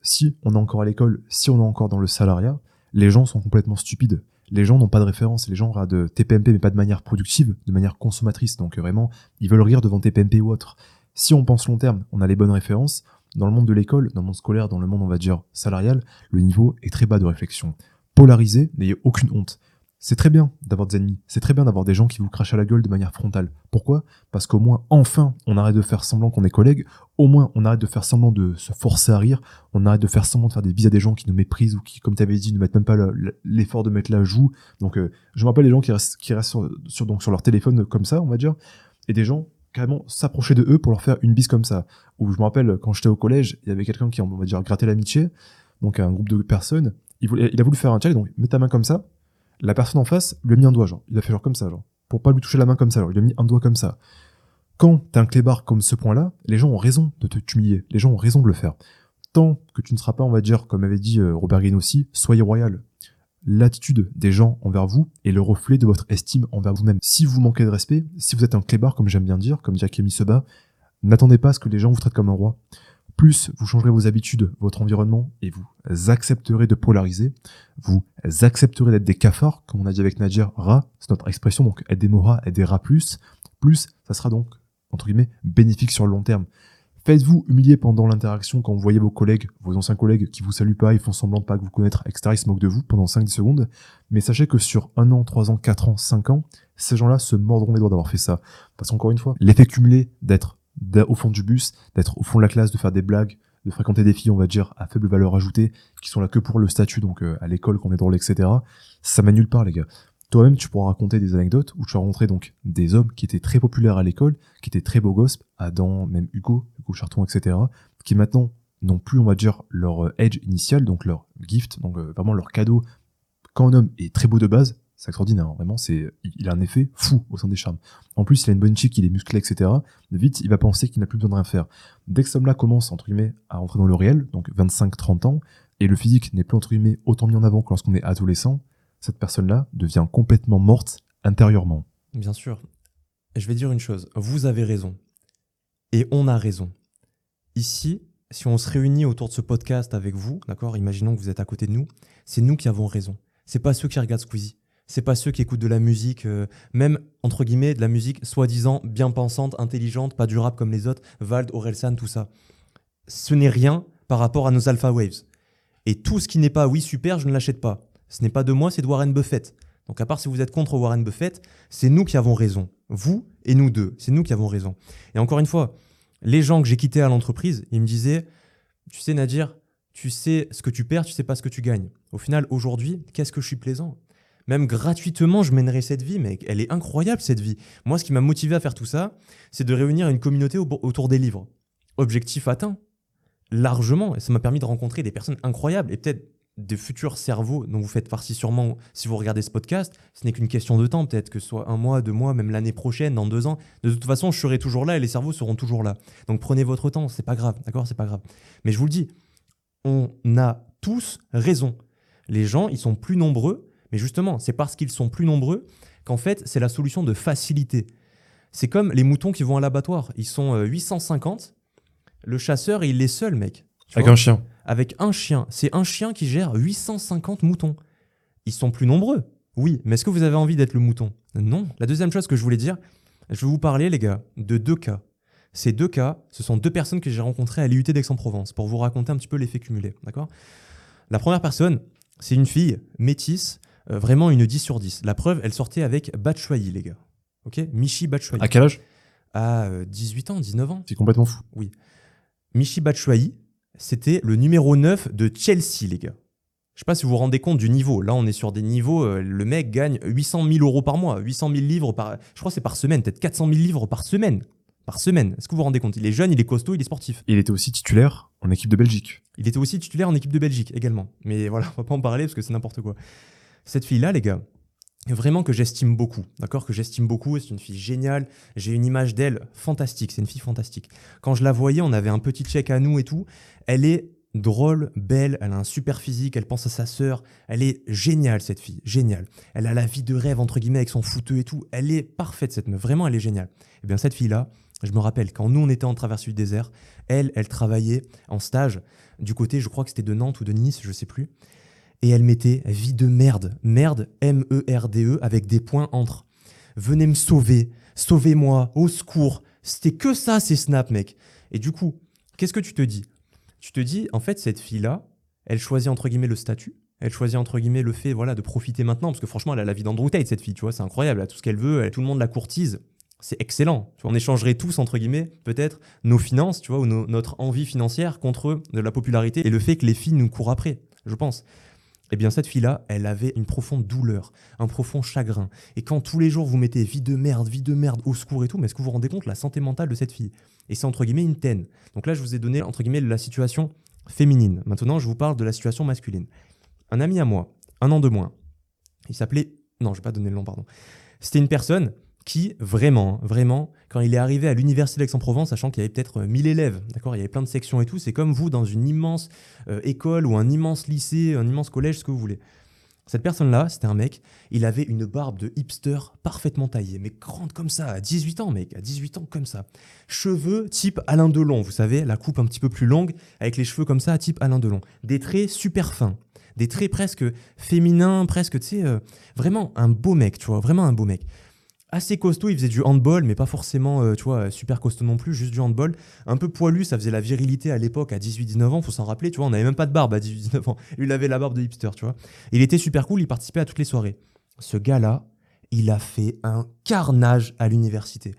si on est encore à l'école, si on est encore dans le salariat, les gens sont complètement stupides. Les gens n'ont pas de référence, les gens regardent TPMP mais pas de manière productive, de manière consommatrice. Donc vraiment, ils veulent rire devant TPMP ou autre. Si on pense long terme, on a les bonnes références, dans le monde de l'école, dans le monde scolaire, dans le monde, on va dire, salarial, le niveau est très bas de réflexion. Polarisé, n'ayez aucune honte. C'est très bien d'avoir des ennemis, c'est très bien d'avoir des gens qui vous crachent à la gueule de manière frontale. Pourquoi? Parce qu'au moins, enfin, on arrête de faire semblant qu'on est collègues, au moins, on arrête de faire semblant de se forcer à rire, on arrête de faire semblant de faire des bises à des gens qui nous méprisent ou qui, comme tu avais dit, ne mettent même pas l'effort de mettre la joue. Donc, euh, je me rappelle les gens qui restent, sur leur téléphone comme ça, on va dire, et des gens carrément s'approcher de eux pour leur faire une bise comme ça. Ou je me rappelle, quand j'étais au collège, il y avait quelqu'un qui, on va dire, grattait l'amitié, donc un groupe de personnes, il, a voulu faire un challenge, donc mets ta main comme ça, la personne en face lui a mis un doigt, genre, il a fait genre comme ça, genre, pour pas lui toucher la main comme ça, genre, il a mis un doigt comme ça. Quand t'es un clébard comme ce point-là, les gens ont raison de te humilier, les gens ont raison de le faire. Tant que tu ne seras pas, on va dire, comme avait dit euh, Robert aussi, soyez royal l'attitude des gens envers vous est le reflet de votre estime envers vous-même. Si vous manquez de respect, si vous êtes un clébard, comme j'aime bien dire, comme dit Akemi Seba, n'attendez pas à ce que les gens vous traitent comme un roi. Plus vous changerez vos habitudes, votre environnement, et vous accepterez de polariser, vous accepterez d'être des cafards, comme on a dit avec Nadir, rats, c'est notre expression, donc être des moras, être des rats plus, plus ça sera donc, entre guillemets, bénéfique sur le long terme. Faites-vous humilier pendant l'interaction quand vous voyez vos collègues, vos anciens collègues qui vous saluent pas, ils font semblant de pas vous connaître, etc. Ils se moquent de vous pendant 5-10 secondes. Mais sachez que sur un an, 3 ans, 4 ans, 5 ans, ces gens-là se mordront les doigts d'avoir fait ça. Parce qu'encore une fois, l'effet cumulé d'être au fond du bus, d'être au fond de la classe, de faire des blagues, de fréquenter des filles, on va dire, à faible valeur ajoutée, qui sont là que pour le statut, donc euh, à l'école, qu'on est drôle, etc. Ça mène nulle part, les gars. Toi-même, tu pourras raconter des anecdotes où tu as rencontré donc des hommes qui étaient très populaires à l'école, qui étaient très beaux gosses, Adam, même Hugo, Hugo Charton, etc., qui maintenant n'ont plus, on va dire, leur euh, edge initial, donc leur gift, donc euh, vraiment leur cadeau. Quand un homme est très beau de base, c'est extraordinaire. Hein. Vraiment, c'est, il a un effet fou au sein des charmes. En plus, il a une bonne chic, il est musclé, etc. Vite, il va penser qu'il n'a plus besoin de rien faire. Dès que ce homme-là commence, entre guillemets, à rentrer dans le réel, donc 25-30 ans, et le physique n'est plus, entre guillemets, autant mis en avant que lorsqu'on est adolescent, cette personne-là devient complètement morte intérieurement. Bien sûr. Je vais dire une chose. Vous avez raison. Et on a raison. Ici, si on se réunit autour de ce podcast avec vous, d'accord, imaginons que vous êtes à côté de nous, c'est nous qui avons raison. C'est pas ceux qui regardent Squeezie c'est pas ceux qui écoutent de la musique, euh, même entre guillemets, de la musique soi-disant bien pensante, intelligente, pas du rap comme les autres, Vald, Orelsan, tout ça. Ce n'est rien par rapport à nos Alpha Waves. Et tout ce qui n'est pas oui super, je ne l'achète pas. Ce n'est pas de moi, c'est de Warren Buffett. Donc à part si vous êtes contre Warren Buffett, c'est nous qui avons raison. Vous et nous deux, c'est nous qui avons raison. Et encore une fois, les gens que j'ai quittés à l'entreprise, ils me disaient, tu sais Nadir, tu sais ce que tu perds, tu sais pas ce que tu gagnes. Au final, aujourd'hui, qu'est-ce que je suis plaisant? Même gratuitement, je mènerai cette vie, mais elle est incroyable cette vie. Moi, ce qui m'a motivé à faire tout ça, c'est de réunir une communauté autour des livres. Objectif atteint, largement, et ça m'a permis de rencontrer des personnes incroyables et peut-être des futurs cerveaux dont vous faites partie sûrement si vous regardez ce podcast. Ce n'est qu'une question de temps, peut-être que ce soit un mois, deux mois, même l'année prochaine, dans deux ans. De toute façon, je serai toujours là et les cerveaux seront toujours là. Donc prenez votre temps, c'est pas grave, d'accord C'est pas grave. Mais je vous le dis, on a tous raison. Les gens, ils sont plus nombreux mais justement, c'est parce qu'ils sont plus nombreux qu'en fait, c'est la solution de facilité. C'est comme les moutons qui vont à l'abattoir. Ils sont 850. Euh, Le chasseur, il est seul, mec. Avec un chien. Avec un chien. C'est un chien qui gère 850 moutons. Ils sont plus nombreux. Oui, mais est-ce que vous avez envie d'être le mouton? Non. La deuxième chose que je voulais dire, je vais vous parler, les gars, de deux cas. Ces deux cas, ce sont deux personnes que j'ai rencontrées à l'IUT d'Aix-en-Provence pour vous raconter un petit peu l'effet cumulé. D'accord? La première personne, c'est une fille métisse euh, vraiment une 10 sur 10. La preuve, elle sortait avec Batshuayi, les gars. Ok? Michi Batshuayi. À quel âge? À 18 euh, ans, 19 ans. C'est complètement fou. Oui. Michi Batshuayi, c'était le numéro 9 de Chelsea, les gars. Je sais pas si vous vous rendez compte du niveau. Là, on est sur des niveaux. Euh, le mec gagne 800 000 euros par mois, 800 000 livres par. Je crois que c'est par semaine, peut-être 400 000 livres par semaine. Par semaine. Est-ce que vous vous rendez compte? Il est jeune, il est costaud, il est sportif. Il était aussi titulaire en équipe de Belgique. Il était aussi titulaire en équipe de Belgique également. Mais voilà, on va pas en parler parce que c'est n'importe quoi. Cette fille-là, les gars, vraiment que j'estime beaucoup, d'accord Que j'estime beaucoup, c'est une fille géniale, j'ai une image d'elle fantastique, c'est une fille fantastique. Quand je la voyais, on avait un petit check à nous et tout, elle est drôle, belle, elle a un super physique, elle pense à sa sœur, elle est géniale cette fille, géniale. Elle a la vie de rêve entre guillemets avec son fouteux et tout, elle est parfaite cette meuf, vraiment elle est géniale. Et eh bien cette fille-là, je me rappelle quand nous on était en traversée du désert, elle, elle travaillait en stage du côté, je crois que c'était de Nantes ou de Nice, je sais plus et elle mettait vie de merde, merde, M-E-R-D-E, e, avec des points entre. Venez me sauver, sauvez-moi, au secours. C'était que ça, ces snaps, mec. Et du coup, qu'est-ce que tu te dis? Tu te dis, en fait, cette fille-là, elle choisit entre guillemets le statut. Elle choisit entre guillemets le fait voilà de profiter maintenant parce que franchement elle a la vie d'Andrew cette fille tu vois c'est incroyable elle a tout ce qu'elle veut tout le monde la courtise c'est excellent on échangerait tous entre guillemets peut-être nos finances tu vois ou notre envie financière contre de la popularité et le fait que les filles nous courent après je pense eh bien, cette fille-là, elle avait une profonde douleur, un profond chagrin. Et quand tous les jours vous mettez vie de merde, vie de merde, au secours et tout, mais est-ce que vous vous rendez compte la santé mentale de cette fille? Et c'est entre guillemets une taine. Donc là, je vous ai donné entre guillemets la situation féminine. Maintenant, je vous parle de la situation masculine. Un ami à moi, un an de moins, il s'appelait. Non, je vais pas donner le nom, pardon. C'était une personne qui, vraiment, vraiment, quand il est arrivé à l'université d'Aix-en-Provence, sachant qu'il y avait peut-être 1000 euh, élèves, d'accord, il y avait plein de sections et tout, c'est comme vous dans une immense euh, école ou un immense lycée, un immense collège, ce que vous voulez. Cette personne-là, c'était un mec, il avait une barbe de hipster parfaitement taillée, mais grande comme ça, à 18 ans, mec, à 18 ans comme ça. Cheveux type Alain Delon, vous savez, la coupe un petit peu plus longue, avec les cheveux comme ça, type Alain Delon. Des traits super fins, des traits presque féminins, presque, tu sais, euh, vraiment un beau mec, tu vois, vraiment un beau mec assez costaud, il faisait du handball, mais pas forcément, euh, tu vois, super costaud non plus, juste du handball. Un peu poilu, ça faisait la virilité à l'époque, à 18-19 ans, faut s'en rappeler, tu vois, on n'avait même pas de barbe à 18-19 ans. <laughs> Il avait la barbe de hipster, tu vois. Il était super cool, il participait à toutes les soirées. Ce gars-là il a fait un carnage à l'université.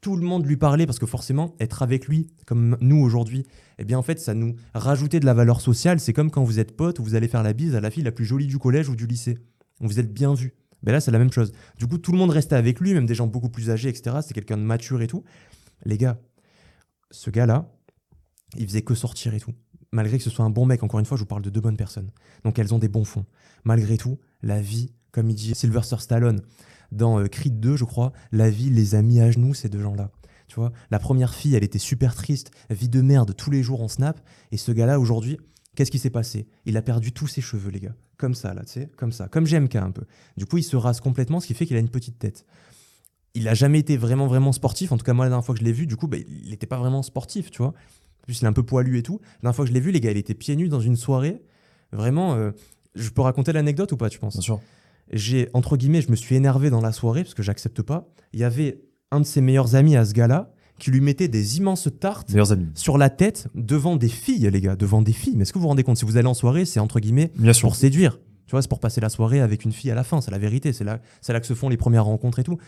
Tout le monde lui parlait parce que forcément, être avec lui, comme nous aujourd'hui, eh bien en fait, ça nous rajoutait de la valeur sociale. C'est comme quand vous êtes pote ou vous allez faire la bise à la fille la plus jolie du collège ou du lycée. Vous êtes bien vu. Ben là, c'est la même chose. Du coup, tout le monde restait avec lui, même des gens beaucoup plus âgés, etc. C'est quelqu'un de mature et tout. Les gars, ce gars-là, il faisait que sortir et tout. Malgré que ce soit un bon mec, encore une fois, je vous parle de deux bonnes personnes. Donc elles ont des bons fonds. Malgré tout, la vie, comme il dit Sylvester Stallone dans euh, Creed 2, je crois, la vie les a mis à genoux, ces deux gens-là. Tu vois, la première fille, elle était super triste, vie de merde tous les jours en snap. Et ce gars-là, aujourd'hui, qu'est-ce qui s'est passé? Il a perdu tous ses cheveux, les gars. Comme ça, là, tu sais, comme ça. Comme GMK un peu. Du coup, il se rase complètement, ce qui fait qu'il a une petite tête. Il n'a jamais été vraiment, vraiment sportif. En tout cas, moi, la dernière fois que je l'ai vu, du coup, bah, il n'était pas vraiment sportif, tu vois. En plus, il est un peu poilu et tout. La dernière fois que je l'ai vu, les gars, il était pieds nus dans une soirée. Vraiment, euh, je peux raconter l'anecdote ou pas, tu penses? Bien sûr. j'ai entre guillemets, je me suis énervé dans la soirée parce que j'accepte pas. Il y avait un de ses meilleurs amis à ce gars-là qui lui mettait des immenses tartes sur la tête devant des filles, les gars, devant des filles. Mais est-ce que vous vous rendez compte si vous allez en soirée, c'est entre guillemets Bien sûr. pour séduire. Tu vois, c'est pour passer la soirée avec une fille à la fin, c'est la vérité, c'est là, c'est là que se font les premières rencontres et tout.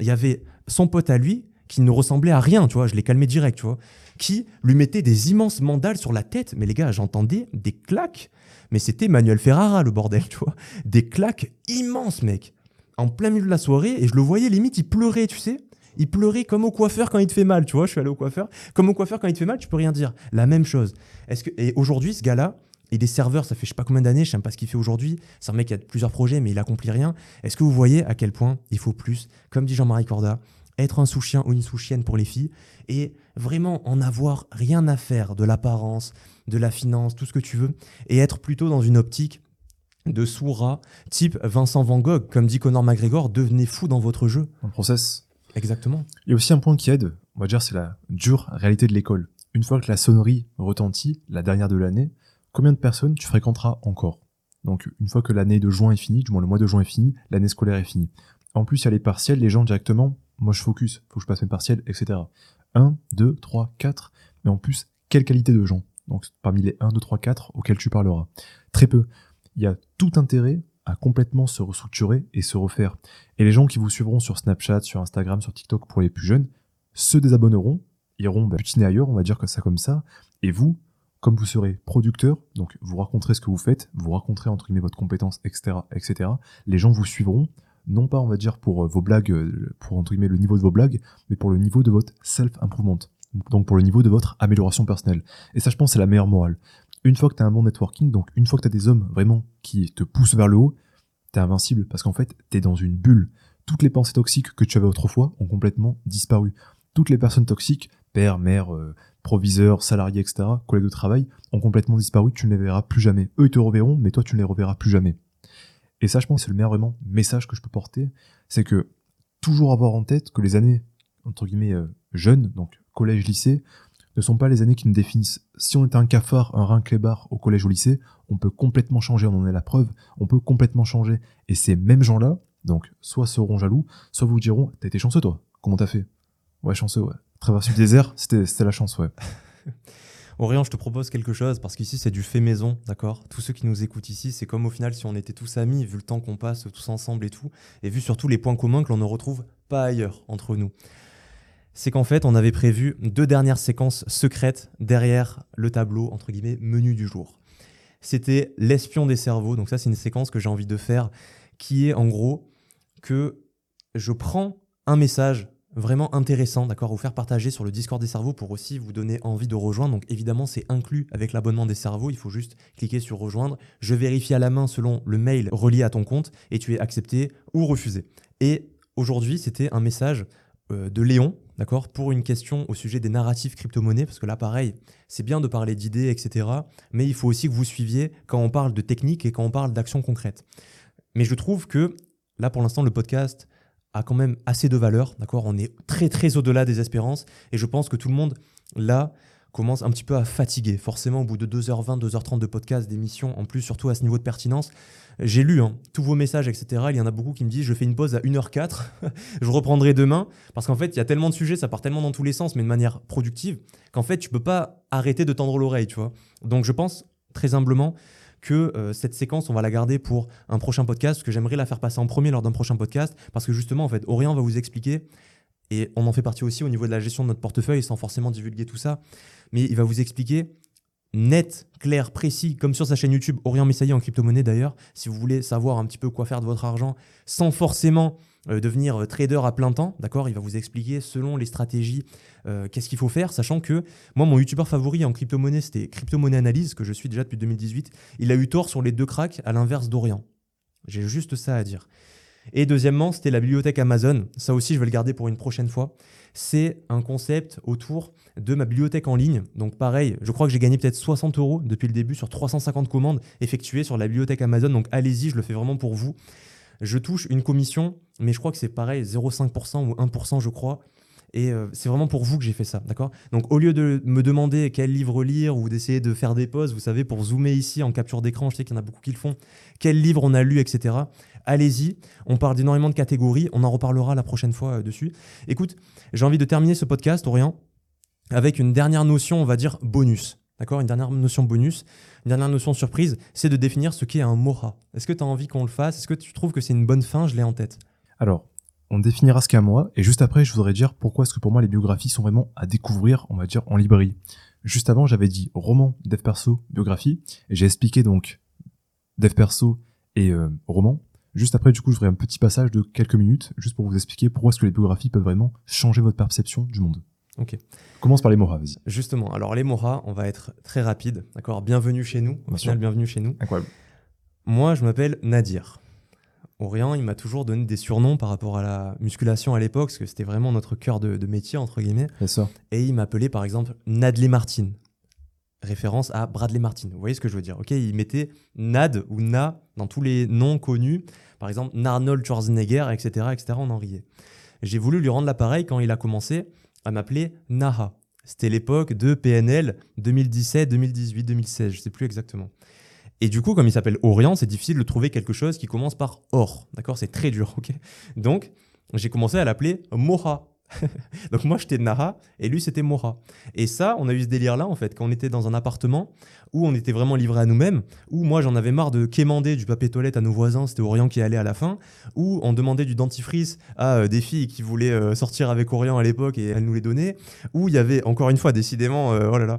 Il y avait son pote à lui qui ne ressemblait à rien, tu vois, je l'ai calmé direct, tu vois, qui lui mettait des immenses mandales sur la tête. Mais les gars, j'entendais des claques, mais c'était Manuel Ferrara, le bordel, tu vois, des claques immenses, mec, en plein milieu de la soirée, et je le voyais limite, il pleurait, tu sais. Il pleurait comme au coiffeur quand il te fait mal, tu vois. Je suis allé au coiffeur. Comme au coiffeur quand il te fait mal, tu peux rien dire. La même chose. Est-ce que et aujourd'hui, ce gars-là, il est serveur, ça fait je sais pas combien d'années, je sais même pas ce qu'il fait aujourd'hui. C'est un mec qui a plusieurs projets, mais il accomplit rien. Est-ce que vous voyez à quel point il faut plus, comme dit Jean-Marie Corda, être un sous-chien ou une sous-chienne pour les filles et vraiment en avoir rien à faire de l'apparence, de la finance, tout ce que tu veux, et être plutôt dans une optique de sous-rat, type Vincent Van Gogh, comme dit Conor McGregor, devenez fou dans votre jeu. Un process. Exactement. Il y a aussi un point qui aide, on va dire, c'est la dure réalité de l'école. Une fois que la sonnerie retentit, la dernière de l'année, combien de personnes tu fréquenteras encore? Donc, une fois que l'année de juin est finie, du moins le mois de juin est fini, l'année scolaire est finie. En plus, il y a les partiels, les gens directement, moi je focus, faut que je passe mes partiels, etc. 1, 2, 3, 4, mais en plus, quelle qualité de gens? Donc, parmi les 1, 2, 3, 4 auxquels tu parleras. Très peu. Il y a tout intérêt à complètement se restructurer et se refaire. Et les gens qui vous suivront sur Snapchat, sur Instagram, sur TikTok pour les plus jeunes, se désabonneront, iront bah, butiner ailleurs, on va dire que ça comme ça, et vous, comme vous serez producteur, donc vous raconterez ce que vous faites, vous raconterez entre guillemets votre compétence, etc., etc., les gens vous suivront, non pas on va dire pour euh, vos blagues, euh, pour entre guillemets le niveau de vos blagues, mais pour le niveau de votre self-improvement, donc pour le niveau de votre amélioration personnelle. Et ça je pense c'est la meilleure morale. Une fois que tu as un bon networking, donc une fois que tu as des hommes vraiment qui te poussent vers le haut, t'es invincible parce qu'en fait, t'es dans une bulle. Toutes les pensées toxiques que tu avais autrefois ont complètement disparu. Toutes les personnes toxiques, père, mère, euh, proviseur, salarié, etc., collègues de travail, ont complètement disparu. Tu ne les verras plus jamais. Eux, te reverront, mais toi, tu ne les reverras plus jamais. Et ça, je pense, c'est le meilleur vraiment message que je peux porter. C'est que toujours avoir en tête que les années, entre guillemets, euh, jeunes, donc collège, lycée, ne sont pas les années qui nous définissent. Si on était un cafard, un rein clébard au collège ou au lycée, on peut complètement changer, on en est la preuve, on peut complètement changer. Et ces mêmes gens-là, donc, soit seront jaloux, soit vous diront, t'as été chanceux toi, comment t'as fait? Ouais, chanceux, ouais. Traverser le désert, c'était c'était la chance, ouais. <laughs> Aurélien, je te propose quelque chose parce qu'ici c'est du fait maison, d'accord? Tous ceux qui nous écoutent ici, c'est comme au final si on était tous amis, vu le temps qu'on passe tous ensemble et tout, et vu surtout les points communs que l'on ne retrouve pas ailleurs entre nous. C'est qu'en fait, on avait prévu deux dernières séquences secrètes derrière le tableau, entre guillemets, menu du jour. C'était l'espion des cerveaux, donc ça c'est une séquence que j'ai envie de faire, qui est en gros que je prends un message vraiment intéressant, d'accord, vous faire partager sur le Discord des cerveaux pour aussi vous donner envie de rejoindre. Donc évidemment, c'est inclus avec l'abonnement des cerveaux. Il faut juste cliquer sur rejoindre. Je vérifie à la main selon le mail relié à ton compte et tu es accepté ou refusé. Et aujourd'hui, c'était un message euh, de Léon, d'accord, pour une question au sujet des narratifs crypto-monnaies, parce que là, pareil, c'est bien de parler d'idées, etc., mais il faut aussi que vous suiviez quand on parle de technique et quand on parle d'actions concrètes. Mais je trouve que là, pour l'instant, le podcast a quand même assez de valeur, d'accord On est très très au-delà des espérances et je pense que tout le monde là commence un petit peu à fatiguer. Forcément, au bout de 2h20, 2h30 de podcast, d'émission, en plus surtout à ce niveau de pertinence, j'ai lu hein, tous vos messages, etc. Il y en a beaucoup qui me disent je fais une pause à 1h04, <laughs> je reprendrai demain, parce qu'en fait, il y a tellement de sujets, ça part tellement dans tous les sens, mais de manière productive, qu'en fait, tu peux pas arrêter de tendre l'oreille, tu vois. Donc je pense très humblement que euh, cette séquence, on va la garder pour un prochain podcast, parce que j'aimerais la faire passer en premier lors d'un prochain podcast, parce que justement, en fait, Orient va vous expliquer, et on en fait partie aussi au niveau de la gestion de notre portefeuille, sans forcément divulguer tout ça, mais il va vous expliquer net, clair, précis, comme sur sa chaîne YouTube, Orient Messaillé en crypto-monnaie d'ailleurs, si vous voulez savoir un petit peu quoi faire de votre argent, sans forcément euh, devenir euh, trader à plein temps, d'accord Il va vous expliquer selon les stratégies euh, qu'est-ce qu'il faut faire, sachant que moi, mon youtubeur favori en crypto-monnaie, c'était Crypto-monnaie Analyse, que je suis déjà depuis 2018. Il a eu tort sur les deux cracks à l'inverse d'Orient. J'ai juste ça à dire. Et deuxièmement, c'était la bibliothèque Amazon. Ça aussi, je vais le garder pour une prochaine fois. C'est un concept autour de ma bibliothèque en ligne. Donc pareil, je crois que j'ai gagné peut-être 60 euros depuis le début sur 350 commandes effectuées sur la bibliothèque Amazon. Donc allez-y, je le fais vraiment pour vous. Je touche une commission, mais je crois que c'est pareil, 0,5% ou 1%, je crois. Et euh, c'est vraiment pour vous que j'ai fait ça, d'accord? Donc au lieu de me demander quel livre lire ou d'essayer de faire des pauses, vous savez, pour zoomer ici en capture d'écran, je sais qu'il y en a beaucoup qui le font, quel livre on a lu, etc. Allez-y, on parle d'énormément de catégories, on en reparlera la prochaine fois euh, dessus. Écoute, j'ai envie de terminer ce podcast, Orient, avec une dernière notion, on va dire bonus. D'accord? Une dernière notion bonus, une dernière notion surprise, c'est de définir ce qu'est un Mora. Est-ce que tu as envie qu'on le fasse? Est-ce que tu trouves que c'est une bonne fin? Je l'ai en tête. Alors, on définira ce qu'est un Mora, et juste après, je voudrais dire pourquoi est-ce que pour moi les biographies sont vraiment à découvrir, on va dire, en librairie. Juste avant, j'avais dit roman, dev perso, biographie, et j'ai expliqué donc dev perso et euh, roman. Juste après, du coup, je ferai un petit passage de quelques minutes, juste pour vous expliquer pourquoi est-ce que les biographies peuvent vraiment changer votre perception du monde. Ok. Commence par les Moras, vas-y. Justement, alors les Moras, on va être très rapide, d'accord? Bienvenue chez nous, au final, bienvenue chez nous. Incroyable. Moi, je m'appelle Nadir. Orient, il m'a toujours donné des surnoms par rapport à la musculation à l'époque, parce que c'était vraiment notre cœur de, métier, entre guillemets. Et il m'appelait par exemple Nadley Martin, référence à Bradley Martin. Vous voyez ce que je veux dire Ok, il mettait Nad ou Na dans tous les noms connus, par exemple Arnold Schwarzenegger, etc., etc. On en riait. J'ai voulu lui rendre l'appareil quand il a commencé à m'appeler Naha. C'était l'époque de PNL 2017, 2018, 2016, je ne sais plus exactement. Et du coup, comme il s'appelle Orient, c'est difficile de trouver quelque chose qui commence par or. D'accord? C'est très dur, ok? Donc, j'ai commencé à l'appeler Moha. <laughs> Donc moi j'étais Naha et lui c'était Moha. Et ça, on a eu ce délire là en fait, quand on était dans un appartement où on était vraiment livré à nous-mêmes, où moi j'en avais marre de quémander du papier toilette à nos voisins, c'était Orient qui allait à la fin, où on demandait du dentifrice à euh, des filles qui voulaient euh, sortir avec Orient à l'époque et elles nous les donnaient, où il y avait, encore une fois, décidément, euh, oh là là,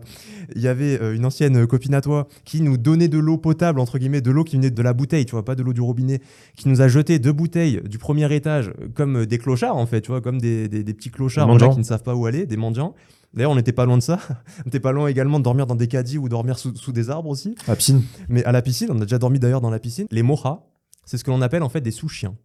il y avait une ancienne copine à toi qui nous donnait de l'eau potable, entre guillemets, de l'eau qui venait de la bouteille, tu vois, pas de l'eau du robinet, qui nous a jeté deux bouteilles du premier étage comme des clochards en fait, tu vois, comme des, des, petits clochards qui ne savent pas où aller, des mendiants. D'ailleurs, on n'était pas loin de ça. <laughs> on n'était pas loin également de dormir dans des caddies ou dormir sous, des arbres aussi. À la piscine. Mais à la piscine, on a déjà dormi d'ailleurs dans la piscine. Les mohas, c'est ce que l'on appelle en fait des sous-chiens.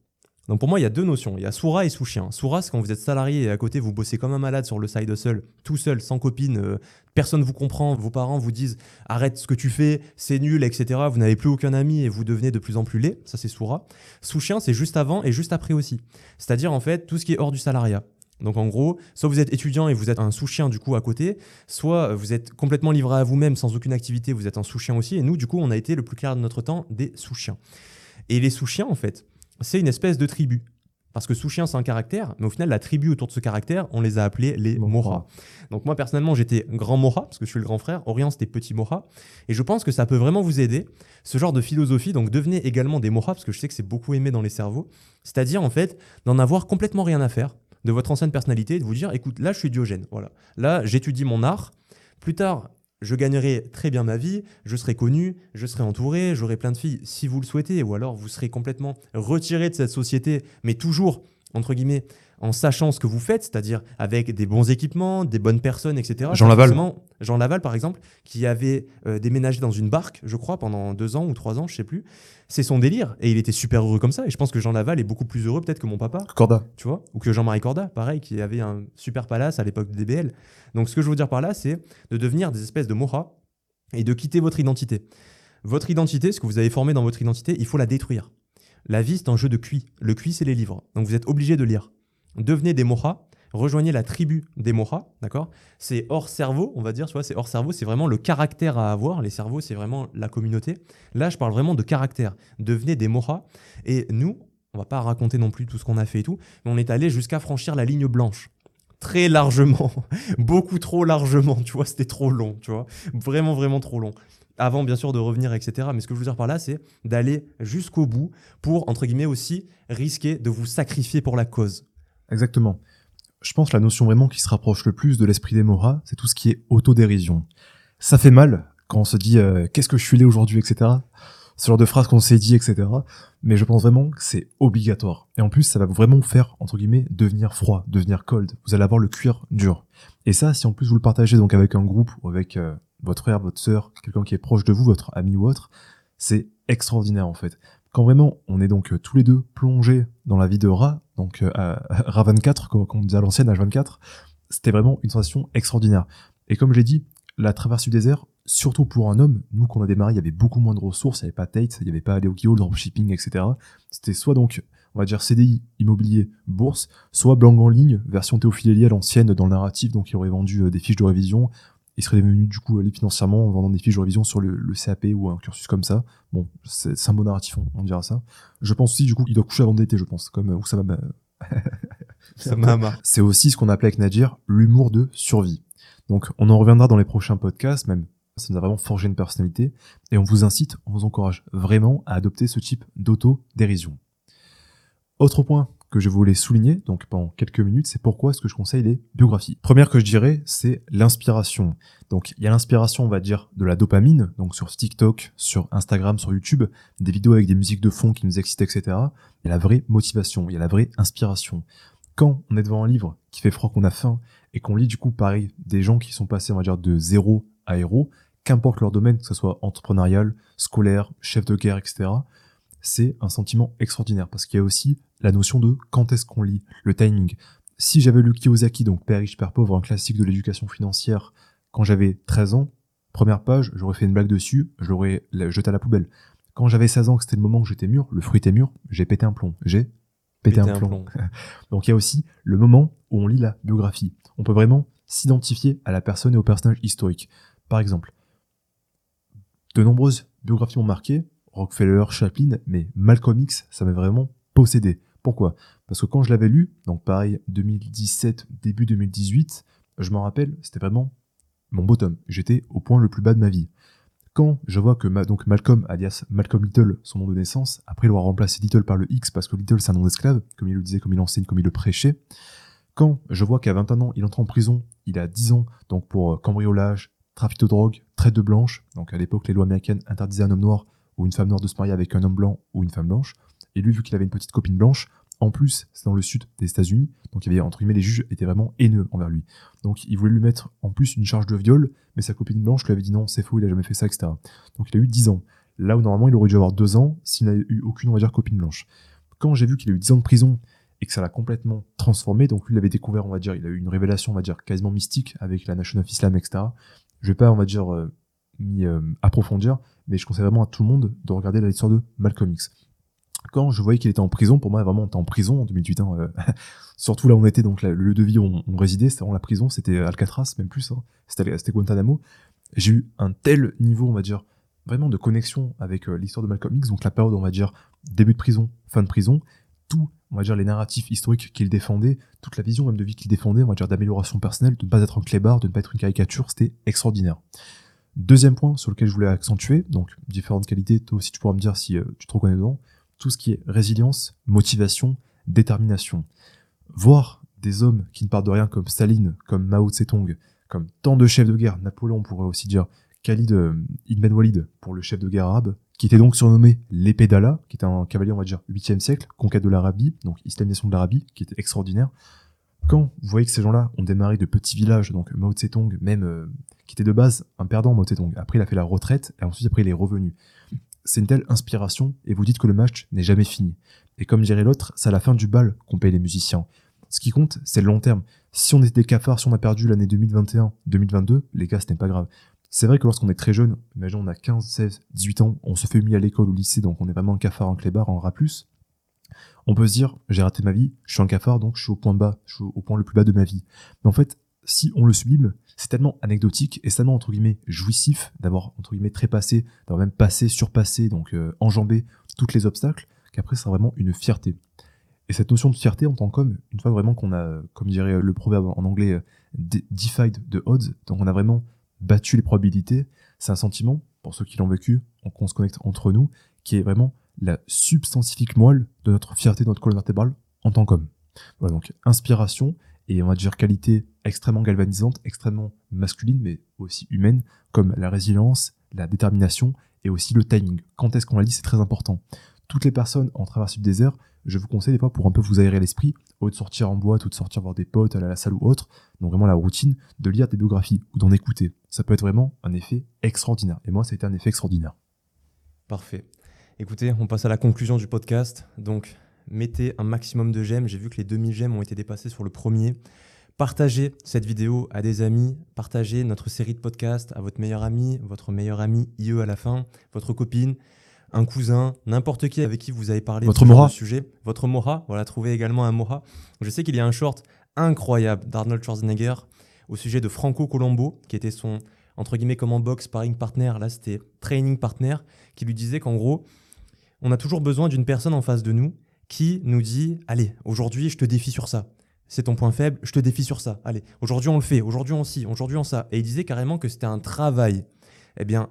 Donc pour moi, il y a deux notions. Il y a soura et sous-chien. Soura, c'est quand vous êtes salarié et à côté, vous bossez comme un malade sur le side hustle, tout seul, sans copine, euh, personne vous comprend, vos parents vous disent arrête ce que tu fais, c'est nul, etc. Vous n'avez plus aucun ami et vous devenez de plus en plus laid. Ça, c'est soura. Sous-chien, c'est juste avant et juste après aussi. C'est-à-dire en fait tout ce qui est hors du salariat. Donc en gros, soit vous êtes étudiant et vous êtes un sous-chien du coup à côté, soit vous êtes complètement livré à vous-même sans aucune activité, vous êtes un sous-chien aussi. Et nous, du coup, on a été le plus clair de notre temps des sous-chiens. Et les sous-chiens, en fait, c'est une espèce de tribu. Parce que sous-chien, c'est un caractère, mais au final, la tribu autour de ce caractère, on les a appelés les Moras. Donc moi, personnellement, j'étais grand Mora, parce que je suis le grand frère. Orient, c'était petit Mora. Et je pense que ça peut vraiment vous aider, ce genre de philosophie. Donc devenez également des Moras, parce que je sais que c'est beaucoup aimé dans les cerveaux. C'est-à-dire, en fait, d'en avoir complètement rien à faire de votre ancienne personnalité de vous dire écoute, là, je suis Diogène. Voilà. Là, j'étudie mon art. Plus tard, je gagnerai très bien ma vie, je serai connu, je serai entouré, j'aurai plein de filles si vous le souhaitez, ou alors vous serez complètement retiré de cette société, mais toujours, entre guillemets, en sachant ce que vous faites, c'est-à-dire avec des bons équipements, des bonnes personnes, etc. Jean Laval. Jean Laval, par exemple, qui avait euh, déménagé dans une barque, je crois, pendant deux ans ou trois ans, je sais plus. C'est son délire. Et il était super heureux comme ça. Et je pense que Jean Laval est beaucoup plus heureux peut-être que mon papa. Corda. Tu vois? Ou que Jean-Marie Corda, pareil, qui avait un super palace à l'époque de DBL. Donc ce que je veux dire par là, c'est de devenir des espèces de moras et de quitter votre identité. Votre identité, ce que vous avez formé dans votre identité, il faut la détruire. La vie, c'est un jeu de QI. Le QI, c'est les livres. Donc vous êtes obligé de lire devenez des mohas, rejoignez la tribu des mohas, d'accord? C'est hors cerveau, on va dire, tu vois, c'est hors cerveau, c'est vraiment le caractère à avoir. Les cerveaux, c'est vraiment la communauté. Là, je parle vraiment de caractère. Devenez des mohas. Et nous, on va pas raconter non plus tout ce qu'on a fait et tout, mais on est allé jusqu'à franchir la ligne blanche. très largement, <laughs> beaucoup trop largement, tu vois, c'était trop long, tu vois, vraiment, vraiment trop long. Avant, bien sûr, de revenir, etc. Mais ce que je veux dire par là, c'est d'aller jusqu'au bout pour, entre guillemets, aussi risquer de vous sacrifier pour la cause. Exactement. Je pense que la notion vraiment qui se rapproche le plus de l'esprit des Moras, c'est tout ce qui est autodérision. Ça fait mal quand on se dit euh, qu'est-ce que je suis là aujourd'hui, etc. Ce genre de phrase qu'on s'est dit, etc. Mais je pense vraiment que c'est obligatoire. Et en plus, ça va vraiment faire, entre guillemets, devenir froid, devenir cold. Vous allez avoir le cuir dur. Et ça, si en plus vous le partagez donc avec un groupe ou avec euh, votre frère, votre sœur, quelqu'un qui est proche de vous, votre ami ou autre, c'est extraordinaire en fait. Quand vraiment on est donc euh, tous les deux plongés dans la vie de Ra, donc euh, à Ra 24, comme, on disait à l'ancienne, H24, c'était vraiment une sensation extraordinaire. Et comme j'ai dit, la traversée du désert, surtout pour un homme, nous quand on a démarré, il y avait beaucoup moins de ressources, il n'y avait pas Tate, il n'y avait pas Léokio, dropshipping, etc. C'était soit donc, on va dire CDI, immobilier, bourse, soit blanc en ligne, version Théophile à l'ancienne dans le narratif, donc il aurait vendu euh, des fiches de révision, il serait devenu du coup libre financièrement en vendant des fiches de révision sur le, CAP ou un cursus comme ça. Bon, c'est un bon narratif, on, dira ça. Je pense aussi, du coup, il doit coucher avant d'été, je pense, comme où ça va. ça m'a C'est aussi ce qu'on appelait avec Nadir l'humour de survie. Donc, on en reviendra dans les prochains podcasts, même ça nous a vraiment forgé une personnalité, et on vous incite, on vous encourage vraiment à adopter ce type d'auto-dérision. Autre point que je voulais souligner, donc pendant quelques minutes, c'est pourquoi est-ce que je conseille les biographies. Première que je dirais, c'est l'inspiration. Donc il y a l'inspiration, on va dire, de la dopamine, donc sur TikTok, sur Instagram, sur YouTube, des vidéos avec des musiques de fond qui nous excitent, etc. Il y a la vraie motivation, il y a la vraie inspiration. Quand on est devant un livre qui fait froid, qu'on a faim, et qu'on lit du coup pareil des gens qui sont passés, on va dire, de zéro à héros, qu'importe leur domaine, que ce soit entrepreneurial, scolaire, chef de guerre, etc., c'est un sentiment extraordinaire parce qu'il y a aussi la notion de quand est-ce qu'on lit, le timing. Si j'avais lu Kiyosaki, donc Père riche, Père pauvre, un classique de l'éducation financière, quand j'avais 13 ans, première page, j'aurais fait une blague dessus, je l'aurais jeté à la poubelle. Quand j'avais 16 ans, que c'était le moment où j'étais mûr, le fruit était mûr, j'ai pété un plomb. J'ai pété, un, plomb. <laughs> donc il y a aussi le moment où on lit la biographie. On peut vraiment s'identifier à la personne et au personnage historique. Par exemple, de nombreuses biographies m'ont marqué, Rockefeller, Chaplin, mais Malcolm X, ça m'a vraiment possédé. Pourquoi? Parce que quand je l'avais lu, donc pareil, 2017, début 2018, je m'en rappelle, c'était vraiment mon bottom. J'étais au point le plus bas de ma vie. Quand je vois que donc Malcolm, alias Malcolm Little, son nom de naissance, après il aura remplacé Little par le X parce que Little c'est un nom d'esclave, comme il le disait, comme il enseigne, comme il le prêchait. Quand je vois qu'à 21 ans, il entre en prison, il a 10 ans, donc pour cambriolage, trafic de drogue, traite de blanche, donc à l'époque les lois américaines interdisaient un homme noir ou une femme noire de se marier avec un homme blanc ou une femme blanche. Et lui, vu qu'il avait une petite copine blanche, en plus, c'est dans le sud des États-Unis, donc il y avait, entre guillemets, les juges étaient vraiment haineux envers lui. Donc il voulait lui mettre en plus une charge de viol, mais sa copine blanche lui avait dit non, c'est faux, il a jamais fait ça, etc. Donc il a eu 10 ans. Là où normalement il aurait dû avoir 2 ans s'il n'avait eu aucune, on va dire, copine blanche. Quand j'ai vu qu'il a eu 10 ans de prison et que ça l'a complètement transformé, donc lui il avait découvert, on va dire, il a eu une révélation, on va dire, quasiment mystique avec la Nation of Islam, etc. Je vais pas, on va dire, euh, m'y euh, approfondir, mais je conseille vraiment à tout le monde de regarder l'histoire de Malcolm X. Quand je voyais qu'il était en prison, pour moi vraiment on était en prison en 2008, hein, euh, <laughs> surtout là on était, donc le lieu de vie où on, résidait, c'était vraiment la prison, c'était Alcatraz, même plus, hein, c'était Guantanamo. J'ai eu un tel niveau, on va dire, vraiment de connexion avec euh, l'histoire de Malcolm X, donc la période, on va dire, début de prison, fin de prison, tout, on va dire, les narratifs historiques qu'il défendait, toute la vision même de vie qu'il défendait, on va dire, d'amélioration personnelle, de ne pas être un clébard, de ne pas être une caricature, c'était extraordinaire. Deuxième point sur lequel je voulais accentuer, donc différentes qualités, toi aussi tu pourras me dire si euh, tu te reconnais dedans, tout ce qui est résilience, motivation, détermination. Voir des hommes qui ne partent de rien comme Staline, comme Mao Tse-tung, comme tant de chefs de guerre, Napoléon pourrait aussi dire, Khalid euh, ibn Walid pour le chef de guerre arabe, qui était donc surnommé l'épée d'Allah, qui était un cavalier, on va dire, 8e siècle, conquête de l'Arabie, donc islamisation de l'Arabie, qui était extraordinaire. Quand vous voyez que ces gens-là ont démarré de petits villages, donc Mao Tse-tung, même euh, qui était de base un perdant Mao Tse-tung. Après, il a fait la retraite et ensuite, après, il est revenu. C'est une telle inspiration et vous dites que le match n'est jamais fini. Et comme dirait l'autre, c'est à la fin du bal qu'on paye les musiciens. Ce qui compte, c'est le long terme. Si on était des cafards, si on a perdu l'année 2021, 2022, les gars, ce n'est pas grave. C'est vrai que lorsqu'on est très jeune, imaginons on a 15, 16, 18 ans, on se fait humilier à l'école au lycée, donc on est vraiment un cafard, un clébard, un rat plus. On peut se dire, j'ai raté ma vie, je suis un cafard, donc je suis au point bas, je suis au point le plus bas de ma vie. Mais en fait, si on le sublime, c'est tellement anecdotique et tellement entre guillemets jouissif d'avoir entre guillemets trépassé, d'avoir même passé, surpassé, donc euh, enjambé toutes les obstacles, qu'après c'est vraiment une fierté. Et cette notion de fierté en tant qu'homme, une fois vraiment qu'on a, comme dirait le proverbe en anglais, euh, defied the odds, donc on a vraiment battu les probabilités, c'est un sentiment, pour ceux qui l'ont vécu, qu'on se connecte entre nous, qui est vraiment la substantifique moelle de notre fierté, de notre colonne vertébrale en tant qu'homme. Voilà, donc inspiration et on va dire qualité extrêmement galvanisante, extrêmement masculine, mais aussi humaine, comme la résilience, la détermination et aussi le timing. Quand est-ce qu'on la lit, c'est très important? Toutes les personnes en traversée du désert, je vous conseille des fois pour un peu vous aérer l'esprit, au lieu de sortir en boîte ou de sortir voir des potes, aller à la salle ou autre, donc vraiment la routine, de lire des biographies ou d'en écouter. Ça peut être vraiment un effet extraordinaire. Et moi, ça a été un effet extraordinaire. Parfait. Écoutez, on passe à la conclusion du podcast. Donc, mettez un maximum de j'aime. J'ai vu que les 2000 j'aime ont été dépassés sur le premier. Partagez cette vidéo à des amis, partagez notre série de podcasts à votre meilleur ami, votre meilleur ami IE à la fin, votre copine, un cousin, n'importe qui avec qui vous avez parlé votre de ce sujet. Votre Mora, voilà, trouvez également un Mora. Je sais qu'il y a un short incroyable d'Arnold Schwarzenegger au sujet de Franco Colombo, qui était son, entre guillemets, comme en boxe, sparring partner, là c'était training partner, qui lui disait qu'en gros, on a toujours besoin d'une personne en face de nous qui nous dit Allez, aujourd'hui, je te défie sur ça. C'est ton point faible, je te défie sur ça. Allez, aujourd'hui, on le fait, aujourd'hui, on s'y, aujourd'hui, on ça. Et il disait carrément que c'était un travail. Eh bien,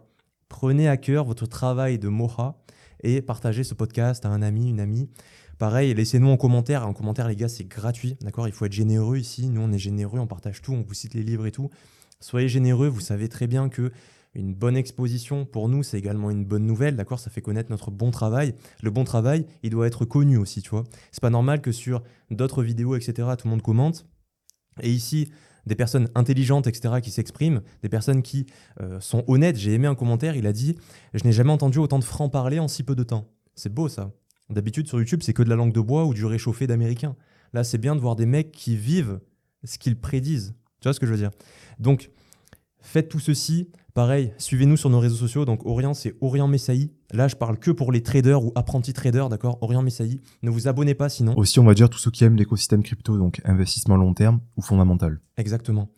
prenez à cœur votre travail de Moha et partagez ce podcast à un ami, une amie. Pareil, laissez-nous en commentaire. En commentaire, les gars, c'est gratuit. D'accord? Il faut être généreux ici. Nous, on est généreux, on partage tout, on vous cite les livres et tout. Soyez généreux, vous savez très bien que une bonne exposition, pour nous, c'est également une bonne nouvelle, d'accord? Ça fait connaître notre bon travail. Le bon travail, il doit être connu aussi, tu vois. C'est pas normal que sur d'autres vidéos, etc., tout le monde commente. Et ici, des personnes intelligentes, etc., qui s'expriment, des personnes qui euh, sont honnêtes. J'ai aimé un commentaire, il a dit Je n'ai jamais entendu autant de francs-parler en si peu de temps. C'est beau ça. D'habitude, sur YouTube, c'est que de la langue de bois ou du réchauffé d'américain. Là, c'est bien de voir des mecs qui vivent ce qu'ils prédisent. Tu vois ce que je veux dire? Donc, faites tout ceci Pareil, suivez-nous sur nos réseaux sociaux. Donc Orient, c'est Orient Messaï. Là, je parle que pour les traders ou apprentis traders, d'accord? Orient Messaï. Ne vous abonnez pas sinon. Aussi, on va dire tous ceux qui aiment l'écosystème crypto, donc investissement long terme ou fondamental. Exactement.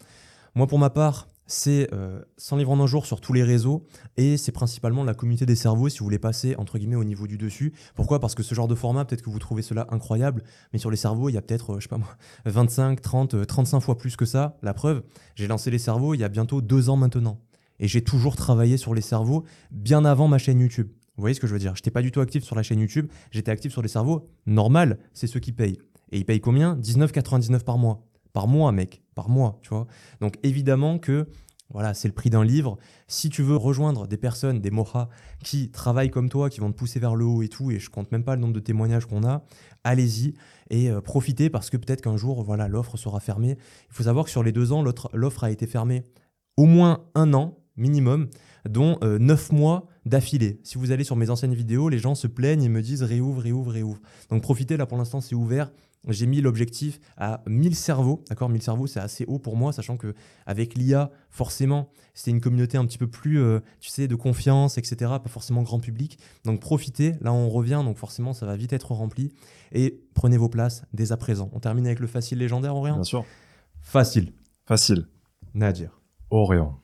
Moi, pour ma part, c'est 100 livres en un jour sur tous les réseaux et c'est principalement la communauté des cerveaux si vous voulez passer entre guillemets au niveau du dessus. Pourquoi? Parce que ce genre de format, peut-être que vous trouvez cela incroyable, mais sur les cerveaux, il y a peut-être, euh, je sais pas moi, 25, 30, 35 fois plus que ça. La preuve, j'ai lancé les cerveaux il y a bientôt deux ans maintenant. Et j'ai toujours travaillé sur les cerveaux bien avant ma chaîne YouTube. Vous voyez ce que je veux dire? Je n'étais pas du tout actif sur la chaîne YouTube, j'étais actif sur les cerveaux. Normal, c'est ceux qui payent. Et ils payent combien? 19,99 par mois. Par mois, mec. Par mois, tu vois. Donc évidemment que voilà, c'est le prix d'un livre. Si tu veux rejoindre des personnes, des mohas, qui travaillent comme toi, qui vont te pousser vers le haut et tout, et je compte même pas le nombre de témoignages qu'on a, allez-y et euh, profitez parce que peut-être qu'un jour, voilà, l'offre sera fermée. Il faut savoir que sur les deux ans, l'offre a été fermée au moins un an minimum, dont euh, neuf 9 mois d'affilée. Si vous allez sur mes anciennes vidéos, les gens se plaignent et me disent réouvre, réouvre, réouvre. Donc profitez, là pour l'instant c'est ouvert. J'ai mis l'objectif à 1000 cerveaux, d'accord 1000 cerveaux, c'est assez haut pour moi, sachant que avec l'IA, forcément, c'est une communauté un petit peu plus, euh, tu sais, de confiance, etc., pas forcément grand public. Donc profitez, là on revient, donc forcément ça va vite être rempli. Et prenez vos places dès à présent. On termine avec le facile légendaire, Orient Bien sûr. Facile. Facile. Nadir. Orient.